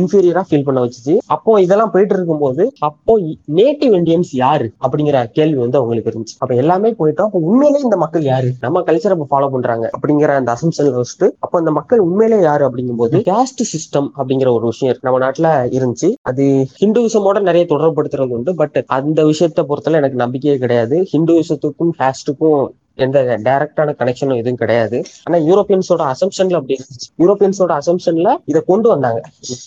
இன்ஃபீரியரா ஃபீல் பண்ண வச்சுச்சு. அப்போ இதெல்லாம் போயிட்டு இருக்கும்போது அப்போ நேட்டிவ் இந்தியன்ஸ் யாரு? அப்படிங்கிற கேள்வி வந்து அவங்களுக்கு இருந்துச்சு. அப்ப எல்லாமே போயிட்டோம். அப்போ உண்மையிலே இந்த மக்கள் யாரு? நம்ம கல்ச்சரை ஃபாலோ பண்றாங்க அப்படிங்கிற அந்த அசம்ஷன் வச்சுட்டு அப்ப அந்த மக்கள் உண்மையிலே யாரு அப்படிங்கும் போது கேஸ்ட் சிஸ்டம் அப்படிங்கிற ஒரு விஷயம் நம்ம நாட்டுல இருந்துச்சு. அது ஹிந்துவிசமோட நிறைய தொடர்படுத்துறது உண்டு பட் அந்த விஷயத்தை பொறுத்தல எனக்கு நம்பிக்கையே கிடையாது. ஹிந்துவிசத்துக்கும் கேஸ்டுக்கும் எந்த டைரக்டான கனெக்ஷனும் எதுவும் கிடையாது. ஆனா யூரோப்பியன்ஸோட அசம்ஷன்ல அப்படி யூரோப்பியன்ஸோட அசம்ஷன்ல இதை கொண்டு வந்தாங்க.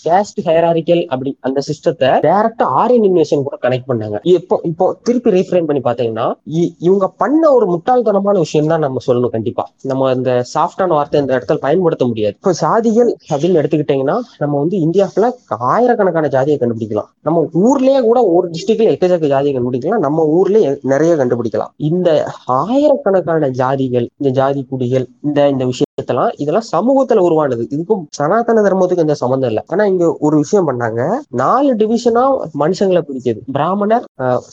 கேஸ்ட் ஹைராரிக்கல் அப்படி அந்த சிஸ்டத்தை டைரக்டா ஆரியன் இன்வேஷன் கூட கனெக்ட் பண்ணாங்க. இப்போ இப்போ திருப்பி ரீஃப்ரைன் பண்ணி பாத்தீங்கன்னா இ- இவங்க பண்ண ஒரு முட்டாள்தனமான விஷயம் தான் நம்ம சொல்லணும் கண்டிப்பா. நம்ம இந்த சாஃப்டான வார்த்தை இந்த இடத்துல பயன்படுத்த முடியாது. இப்போ சாதிகள் அப்படின்னு எடுத்துக்கிட்டீங்கன்னா நம்ம வந்து இந்தியாவுல ஆயிரக்கணக்கான ஜாதியை கண்டுபிடிக்கலாம். நம்ம ஊர்லயே கூட ஒரு டிஸ்ட்ரிக்ட்ல எக்கச்சக்க ஜாதியை கண்டுபிடிக்கலாம். நம்ம ஊர்லயே நிறைய கண்டுபிடிக்கலாம். இந்த ஆயிரக்கணக்கான ஜாதிகள் இந்த ஜாதி குடிகள் இந்த இந்த விஷயம் இதெல்லாம் சமூகத்துல உருவானது. இதுக்கும் சனாதன தர்மத்துக்கு எந்த சம்மந்தம் இல்லை. ஆனா இங்க ஒரு விஷயம் பண்ணாங்க. நாலு டிவிஷனா மனுஷங்களை பிடிச்சது பிராமணர்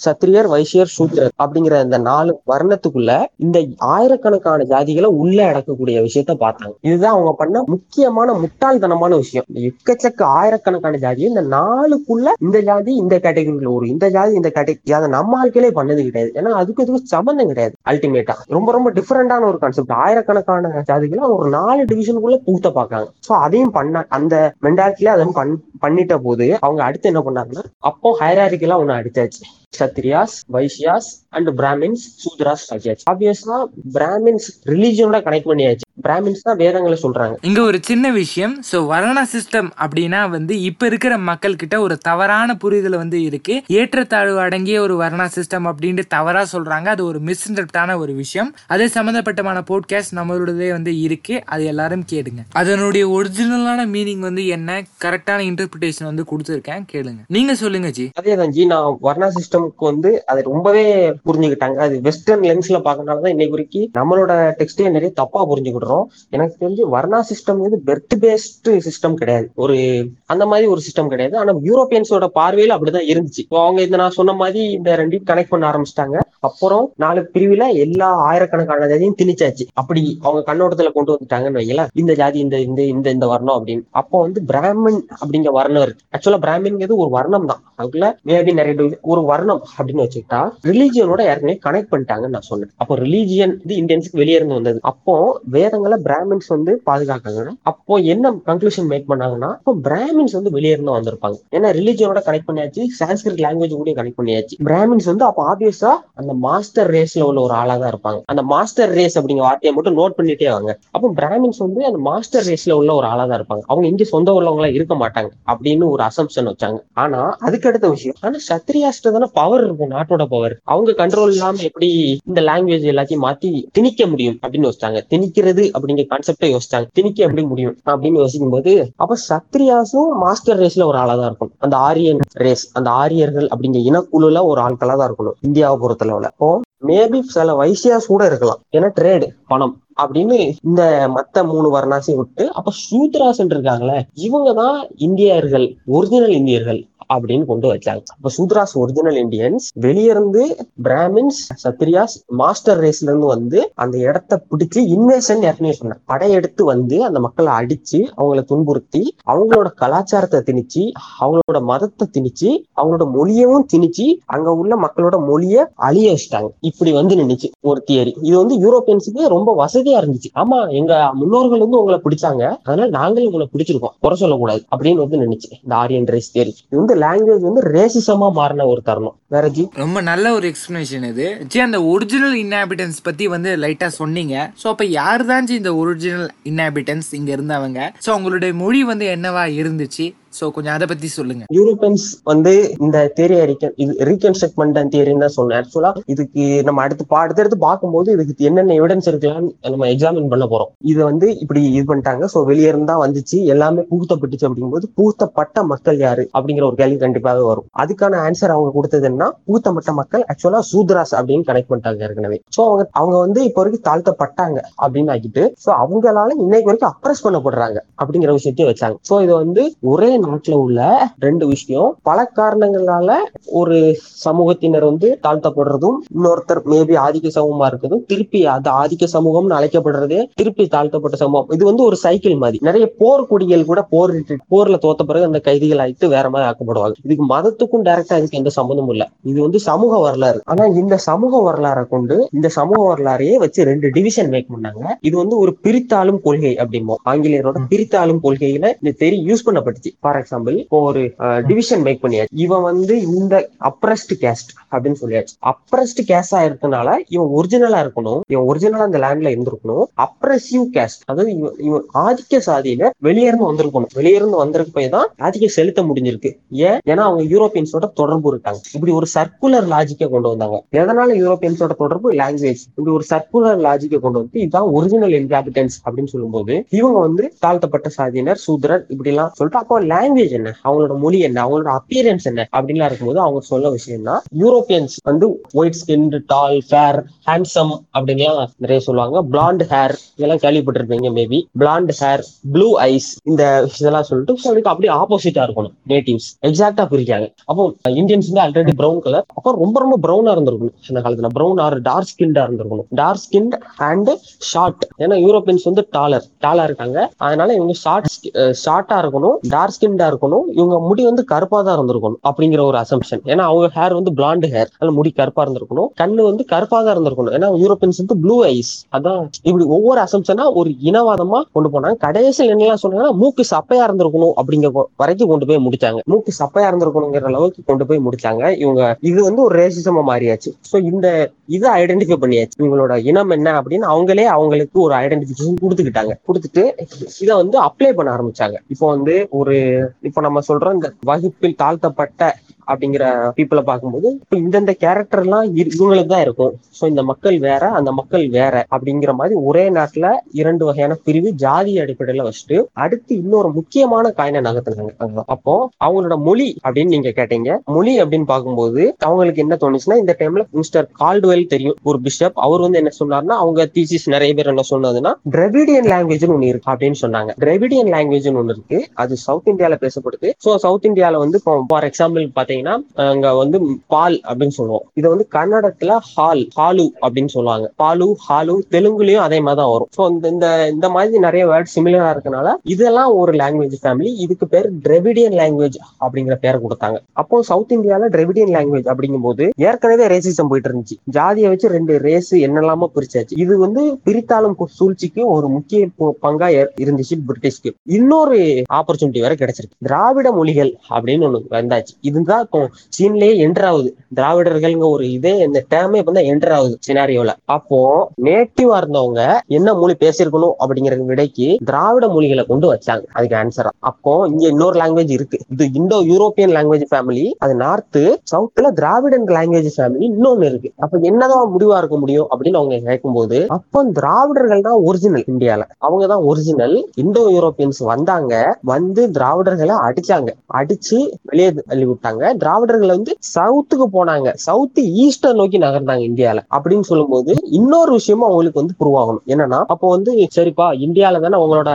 சத்திரியர் வைசியர் சூத்திரர் அப்படிங்கிற இந்த நாலு வர்ணத்துக்குள்ள இந்த ஆயிரக்கணக்கான ஜாதிகளை உள்ள அடக்கக்கூடிய விஷயத்த பார்த்தாங்க. இதுதான் அவங்க பண்ண முக்கியமான முட்டாள்தனமான விஷயம். எக்கச்சக்க ஆயிரக்கணக்கான ஜாதி இந்த நாலுக்குள்ள இந்த ஜாதி இந்த கேட்டகரியில ஒரு இந்த ஜாதி இந்த கேட்டகரி அதை நம்ம ஆட்களே பண்ணது கிடையாது. ஏன்னா அதுக்கு இதுக்கு சம்பந்தம் கிடையாது அல்டிமேட்டா ரொம்ப ரொம்ப டிஃபரெண்டான ஒரு கான்செப்ட் ஆயிரக்கணக்கான ஜாதிகளை ஒரு நாலு டிவிஷனுக்குள்ள பூத்த பாக்காங்க சோ அதையும் பண்ண அந்த மென்டாலிட்டியில அதை பண் பண்ணிட்ட போது அவங்க அடுத்து என்ன பண்ணாங்கன்னா அப்போ ஹைராரிக்கலா ஒண்ணு அடிச்சாச்சு. சத்ரியாஸ் வைசியாஸ் அண்ட் பிராமின்ஸ் சூத்ராஸ் ஆகியாச்சு ஆப்வியஸா பிராமின்ஸ் ரிலீஜனோட கனெக்ட் பண்ணியாச்சு. பிராமின்ஸ் தான் வேதங்களை சொல்றாங்க. இங்க ஒரு சின்ன விஷயம். ஸோ வர்ண சிஸ்டம் அப்படின்னா வந்து இப்ப இருக்கிற மக்கள் கிட்ட ஒரு தவறான புரிதல் வந்து இருக்கு. ஏற்றத்தாழ்வு அடங்கிய ஒரு வர்ணா சிஸ்டம் அப்படின்ட்டு தவறா சொல்றாங்க. அது ஒரு மிஸ்இன்டர்ப்டான ஒரு விஷயம். அது சம்பந்தப்பட்டமான போட்காஸ்ட் நம்மளோடதே வந்து இருக்கு. அது எல்லாரும் கேளுங்க. அதனுடைய ஒரிஜினலான மீனிங் வந்து என்ன? கரெக்டான இன்டர்பிரிட்டேஷன் வந்து கொடுத்துருக்கேன். கேளுங்க. நீங்க சொல்லுங்க ஜி. அதே தான் ஜி. நான் வர்ணா சிஸ்டம்க்கு வந்து அதை ரொம்பவே புரிஞ்சுக்கிட்டாங்க. அது வெஸ்டர்ன் லென்ஸ்ல பாக்கனாலதான் இன்னைக்கு வரைக்கும் நம்மளோட டெக்ஸ்டே நிறைய தப்பா புரிஞ்சுக்கிடுறோம். எனக்கு தெரிஞ்சு வர்ணா சிஸ்டம் வந்து பெர்த் பேஸ்ட் சிஸ்டம் கிடையாது. ஒரு அந்த மாதிரி ஒரு சிஸ்டம் கிடையாது. ஆனா யூரோப்பியன்ஸோட பார்வையில அப்படிதான் இருந்துச்சு. அவங்க இந்த நான் சொன்ன மாதிரி இந்த ரெண்டையும் கனெக்ட் பண்ண ஆரம்பிச்சிட்டாங்க. அப்புறம் நாலு பிரிவுல எல்லா ஆயிரக்கணக்கான ஜாதியும் திணிச்சாச்சு. அப்படி அவங்க கண்ணோட்டத்துல கொண்டு வந்துட்டாங்கன்னு வைங்களேன். இந்த ஜாதி இந்த இந்த இந்த இந்த வர்ணம் அப்படின்னு. அப்போ வந்து பிராமின் அப்படிங்கிற வர்ணம் இருக்கு. ஆக்சுவலா பிராமின்ங்கிறது ஒரு வர்ணம் தான் அதுக்குள்ள மேபி நிறைய ஒரு வர்ணம் அப்படின்னு வச்சுக்கிட்டா ரிலீஜியனோட ஏற்கனவே கனெக்ட் பண்ணிட்டாங்கன்னு நான் சொன்னேன் அப்போ ரிலீஜியன் இது இந்தியன்ஸ்க்கு வெளியே இருந்து வந்தது. அப்போ வேதங்களை பிராமின்ஸ் வந்து பாதுகாக்காங்க அப்போ என்ன கன்க்ளூஷன் மேக் பண்ணாங்கன்னா அப்போ பிராமின்ஸ் வந்து வெளியே இருந்து வந்திருப்பாங்க. ஏன்னா ரிலீஜியனோட கனெக்ட் பண்ணியாச்சு சான்ஸ்கிரிட் லாங்குவேஜ் கூட கனெக்ட் பண்ணியாச்சு. பிராமின்ஸ் வந்து அப்போ ஆப்வியஸா அந்த மாஸ்டர் ரேஸ்ல உள்ள ஒரு ஆளா தான் இருப்பாங்க. அந்த மாஸ்டர் ரேஸ் அப்படிங்கிற வார்த்தையை மட்டும் நோட் பண்ணிட்டே வாங்க. அப்போ பிராமின்ஸ் வந்து அந்த மாஸ்டர் ரேஸ்ல உள்ள ஒரு ஆளா தான் இருப்பாங்க. அவங்க இங்க சொந்த உள்ளவங்களா இருக்க மாட்டாங்க அப்படின்னு ஒரு அசம்ஷன் வச்சாங்க. ஆனா அதுக்கு அடுத்த விஷயம் ஆனா சத்ரியாஸ்ட தானே பவர் இருக்கும் நாட்டோட பவர் அவங்க கண்ட்ரோல் இல்லாம எப்படி இந்த லாங்குவேஜ் எல்லாத்தையும் மாத்தி திணிக்க முடியும் அப்படின்னு யோசிச்சாங்க. திணிக்கிறது அப்படிங்கிற கான்செப்டை யோசிச்சாங்க. திணிக்க எப்படி முடியும் அப்படின்னு யோசிக்கும் போது அப்ப சத்ரியாஸும் மாஸ்டர் ரேஸ்ல ஒரு ஆளா தான் இருக்கும் அந்த ஆரியன் ரேஸ் அந்த ஆரியர்கள் அப்படிங்கிற இனக்குழுல ஒரு ஆட்களா தான் இருக்கணும் இந்தியாவை பொறுத்தளவுல. அப்போ மேபி சில வைசியாஸ் கூட இருக்கலாம். ஏன்னா ட்ரேடு பணம் அப்படின்னு இந்த மத்த மூணு வர்ணாசையும் விட்டு அப்ப சூத்ராசன் இருக்காங்களே இவங்க தான் இந்தியர்கள் ஒரிஜினல் இந்தியர்கள். அப்படின்னு கொண்டு வச்சாங்க. அப்ப சூத்ராஸ் ஒரிஜினல் இந்தியன்ஸ் வெளியிருந்து பிராமின்ஸ் சத்ரியாஸ் மாஸ்டர் ரேஸ்ல இருந்து வந்து அந்த இடத்த பிடிச்சு இன்வேஷன் ஏற்கனவே சொன்னேன் படையெடுத்து வந்து அந்த மக்களை அடிச்சு அவங்கள துன்புறுத்தி அவங்களோட கலாச்சாரத்தை திணிச்சு அவங்களோட மதத்தை திணிச்சு அவங்களோட மொழியவும் திணிச்சு அங்க உள்ள மக்களோட மொழிய அழிய வச்சிட்டாங்க. இப்படி வந்து நின்றுச்சு ஒரு தியரி இது வந்து யூரோப்பியன்ஸுக்கு ரொம்ப வசதியா இருந்துச்சு. ஆமா எங்க முன்னோர்கள் வந்து உங்களை பிடிச்சாங்க. அதனால நாங்களும் உங்களை பிடிச்சிருக்கோம். குறை சொல்லக்கூடாது அப்படின்னு வந்து நினைச்சு இந்த ஆரியன் ரேஸ் தியரி இது வந்து லாங்குவேஜ் வந்து ரேசிசமா மாறின ஒரு தருணம். வேற ஜி? ரொம்ப நல்ல ஒரு எக்ஸ்பிளனேஷன் இது. ஜி அந்த ஒரிஜினல் இன்ஹாபிட்டன்ஸ் பத்தி வந்து லைட்டா சொன்னீங்க. ஸோ அப்ப யார் தான் ஜி இந்த ஒரிஜினல் இன்ஹாபிட்டன்ஸ் இங்க இருந்தவங்க? ஸோ அவங்களுடைய மொழி வந்து என்னவா இருந்துச்சு? சோ கொஞ்சம் அதை பத்தி சொல்லுங்க. யூரோப்பியன்ஸ் வந்து இந்த தேரி ரீகன்ஸ்ட்ரக்ட் பண்ண தேரின்னு தான் சொன்னேன் ஆக்சுவலா இதுக்கு நம்ம அடுத்து பா அடுத்தடுத்து பார்க்கும்போது இதுக்கு என்னென்ன எவிடன்ஸ் இருக்கலாம்னு நம்ம எக்ஸாமின் பண்ண போறோம். இது வந்து இப்படி இது பண்ணிட்டாங்க. சோ வெளியே இருந்தா வந்துச்சு. எல்லாமே புகுத்தப்பட்டுச்சு அப்படிங்கும்போது புகுத்தப்பட்ட மக்கள் யாரு? அப்படிங்கிற ஒரு கேள்வி கண்டிப்பாக வரும். அதுக்கான ஆன்சர் அவங்க கொடுத்தது என்ன புகுத்தப்பட்ட மக்கள் ஆக்சுவலா சூத்ராஸ் அப்படின்னு கனெக்ட் பண்ணிட்டாங்க ஏற்கனவே. சோ அவங்க அவங்க வந்து இப்போ வரைக்கும் தாழ்த்தப்பட்டாங்க அப்படின்னு ஆக்கிட்டு சோ அவங்களால இன்னைக்கு வரைக்கும் அப்ரஸ் பண்ணப்படுறாங்க அப்படிங்கிற விஷயத்தையும் வச்சாங்க. ஸோ இது வந்து ஒரே நாட்டுல உள்ள ரெண்டு விஷயம். பல காரணங்களால ஒரு சமூகத்தினர் வந்து தாழ்த்தப்படுறதும் இன்னொருத்தர் மேபி ஆதிக்க சமூகமா இருக்கிறதும் திருப்பி அது ஆதிக்க சமூகம்னு அழைக்கப்படுறதே திருப்பி தாழ்த்தப்பட்ட சமூகம். இது வந்து ஒரு சைக்கிள் மாதிரி. நிறைய போர் கொடிகள் கூட போர் போர்ல தோத்த பிறகு அந்த கைதிகள் ஆயிட்டு வேற மாதிரி ஆக்கப்படுவாங்க. இதுக்கு மதத்துக்கும் டைரக்டா இதுக்கு எந்த சம்மந்தமும் இல்ல. இது வந்து சமூக வரலாறு. ஆனா இந்த சமூக வரலாறை கொண்டு இந்த சமூக வரலாறையே வச்சு ரெண்டு டிவிஷன் மேக் பண்ணாங்க. இது வந்து ஒரு பிரித்தாளும் கொள்கை அப்படிமோ ஆங்கிலேயரோட பிரித்தாளும் கொள்கையில இந்த தெரி யூஸ் பண்ணப்பட்டுச்சு. ஃபார் எக்ஸாம்பிள் இப்போ ஒரு டிவிஷன் மேக் பண்ணியாச்சு. இவன் வந்து இந்த அப்ரஸ்ட் கேஸ்ட் அப்படின்னு சொல்லியாச்சு. அப்ரஸ்ட் கேஸ்டா இருக்கனால இவன் ஒரிஜினலா இருக்கணும். இவன் ஒரிஜினலா அந்த லேண்ட்ல இருந்திருக்கணும். அப்ரஸிவ் கேஸ்ட் அதாவது இவன் இவன் ஆதிக்க சாதியில வெளியேருந்து வந்திருக்கணும். வெளியிருந்து வந்திருக்க போய் தான் ஆதிக்கம் செலுத்த முடிஞ்சிருக்கு. ஏன்? ஏன்னா அவங்க யூரோப்பியன்ஸோட தொடர்பு இருக்காங்க. இப்படி ஒரு சர்க்குலர் லாஜிக்கை கொண்டு வந்தாங்க. எதனால யூரோப்பியன்ஸோட தொடர்பு? லாங்குவேஜ் இப்படி ஒரு சர்க்குலர் லாஜிக்கை கொண்டு வந்து இதுதான் ஒரிஜினல் இன்ஹாபிட்டன்ஸ் அப்படின்னு சொல்லும்போது இவங்க வந்து தாழ்த்தப்பட்ட சாதியினர் சூத்திரர் இப்படி எல்லாம் சொல்லிட்டு அப்போ லாங்குவேஜ் என்ன? அவங்களோட மொழி என்ன? அவங்களோட அப்பியரன்ஸ் என்ன? அப்படின்லாம் இருக்கும்போது அவங்க சொல்ல விஷயம்னா யூரோப்பியன்ஸ் வந்து white skin tall fair handsome அப்படின்லாம் நிறைய சொல்லுவாங்க. பிளாண்ட் ஹேர் இதெல்லாம் கேள்விப்பட்டிருப்பீங்க maybe blonde hair blue eyes இந்த இதெல்லாம் சொல்லிட்டு so அப்படியே ஆப்போசிட்டா இருக்கணும் நேட்டிவ்ஸ் எக்ஸாக்டா பிரிக்காங்க அப்போ இந்தியன்ஸ் வந்து ஆல்ரெடி ப்ரௌன் கலர் அப்போ ரொம்ப ரொம்ப ப்ரௌனா இருந்திருக்கணும் அந்த காலத்துல. ப்ரௌன் ஆர் டார்க் ஸ்கின்டா இருந்திருக்கணும். டார்க் ஸ்கின் அண்ட் ஷார்ட் ஏன்னா யூரோப்பியன்ஸ் வந்து டாலர் டாலா இருக்காங்க. அதனால இவங்க ஷார்ட் ஷார்ட்டா இருக்கணும். டார்க் ஸ்கின்டா இருக்கணும். இவங்க முடி வந்து கருப்பா தான் இருந்திருக்கணும் அப்படிங்கிற ஒரு அசம்ஷன் ஏன்னா அவங்க ஹேர் வந்து பிளாண்ட் ஹேர் அதனால முடி கருப்பா இருந்திருக்கணும். கண்ணு வந்து கருப்பா தான் இருந்திருக்கணும். ஏன்னா யூரோப்பியன்ஸ் வந்து ப்ளூ ஐஸ் அதான் இப்படி ஒவ்வொரு அசம்ஷனா ஒரு இனவாதமா கொண்டு போனாங்க. கடைசியில் என்னெல்லாம் சொன்னாங்கன்னா மூக்கு சப்பையா இருந்திருக்கணும் அப்படிங்கிற வரைக்கும் கொண்டு போய் முடிச்சாங்க. மூக்கு சப்பையா இருந்திருக்கணுங்கிற அளவுக்கு கொண்டு போய் முடிச்சாங்க. இவங்க இது வந்து ஒரு ரேசிசமா மாறியாச்சு. ஸோ இந்த இதை ஐடென்டிஃபை பண்ணியாச்சு. இவங்களோட இனம் என்ன அப்படின்னு அவங்களே அவங்களுக்கு ஒரு ஐடென்டிபிகேஷன் கொடுத்துக்கிட்டாங்க. கொடுத்துட்டு இதை வந்து அப்ளை பண்ண ஆரம்பிச்சாங்க. இப்போ வந்து ஒரு இப்போ நம்ம சொல்றோம் இந்த வகுப்பில் தாழ்த்தப்பட்ட அப்படிங்கிற பீப்புளை பார்க்கும்போது இப்போ இந்தந்த கேரக்டர் எல்லாம் இவங்களுக்கு தான் இருக்கும். ஸோ இந்த மக்கள் வேற அந்த மக்கள் வேற அப்படிங்கிற மாதிரி ஒரே நாட்டுல இரண்டு வகையான பிரிவு ஜாதி அடிப்படையில வச்சுட்டு அடுத்து இன்னொரு முக்கியமான காயினை நகர்த்துனாங்க அப்போ அவங்களோட மொழி அப்படின்னு நீங்க கேட்டீங்க. மொழி அப்படின்னு பார்க்கும்போது அவங்களுக்கு என்ன தோணுச்சுன்னா இந்த டைம்ல மிஸ்டர் கால்டுவெல் தெரியும். ஒரு பிஷப் அவர் வந்து என்ன சொன்னார்னா அவங்க தீசிஸ் நிறைய பேர் என்ன சொன்னதுன்னா டிரெவிடியன் லாங்குவேஜ்னு ஒண்ணு இருக்கு அப்படின்னு சொன்னாங்க. டிரெவிடியன் லாங்குவேஜ்னு ஒண்ணு இருக்கு. அது சவுத் இந்தியால பேசப்படுது. ஸோ சவுத் இந்தியால வந்து ஃபார் எக்ஸாம்பிள் பார்த்தீங்கன்னா பாத்தீங்கன்னா அங்க வந்து பால் அப்படின்னு சொல்லுவோம். இதை வந்து கன்னடத்துல ஹால் ஹாலு அப்படின்னு சொல்லுவாங்க. பாலு ஹாலு தெலுங்குலயும் அதே மாதிரி தான் வரும். ஸோ இந்த இந்த மாதிரி நிறைய வேர்ட் சிமிலரா இருக்கனால இதெல்லாம் ஒரு லாங்குவேஜ் ஃபேமிலி இதுக்கு பேர் டிரெவிடியன் லாங்குவேஜ் அப்படிங்கிற பேரை கொடுத்தாங்க. அப்போ சவுத் இந்தியால டிரெவிடியன் லாங்குவேஜ் அப்படிங்கும்போது ஏற்கனவே ரேசிசம் போயிட்டு இருந்துச்சு. ஜாதியை வச்சு ரெண்டு ரேஸ் என்னெல்லாமோ பிரிச்சாச்சு. இது வந்து பிரித்தாளும் சூழ்ச்சிக்கு ஒரு முக்கிய பங்கா இருந்துச்சு பிரிட்டிஷ்க்கு. இன்னொரு ஆப்பர்ச்சுனிட்டி வேற கிடைச்சிருக்கு. திராவிட மொழிகள் அப்படின்னு ஒண்ணு வந்தாச்சு. இதுதான் சீன்லயே என்டர் ஆகுது. திராவிடர்கள்ங்க ஒரு இதே இந்த டேமே இப்ப தான் என்டர் ஆகுது சினாரியோல அப்போ நேட்டிவா இருந்தவங்க என்ன மொழி பேசியிருக்கணும் அப்படிங்கிற விடைக்கு திராவிட மொழிகளை கொண்டு வச்சாங்க. அதுக்கு ஆன்சரா அப்போ இங்க இன்னொரு லாங்குவேஜ் இருக்கு. இது இந்தோ யூரோப்பியன் லாங்குவேஜ் ஃபேமிலி அது நார்த்து சவுத்ல திராவிடன் லாங்குவேஜ் ஃபேமிலி இன்னொன்னு இருக்கு. அப்ப என்னதான் முடிவா இருக்க முடியும் அப்படின்னு அவங்க கேட்கும்போது அப்போ திராவிடர்கள் தான் ஒரிஜினல் இந்தியால. அவங்க தான் ஒரிஜினல் இந்தோ யூரோப்பியன்ஸ் வந்தாங்க. வந்து திராவிடர்களை அடிச்சாங்க. அடிச்சு வெளியே தள்ளி விட்டாங்க. திராவிடர்கள் வந்து சவுத்துக்கு போனாங்க. சவுத் ஈஸ்டர் நோக்கி நகர்ந்தாங்க இந்தியால. அப்படின்னு சொல்லும்போது இன்னொரு விஷயமும் அவங்களுக்கு வந்து ப்ரூவ் ஆகணும். என்னன்னா அப்போ வந்து சரிப்பா இந்தியால தானே அவங்களோட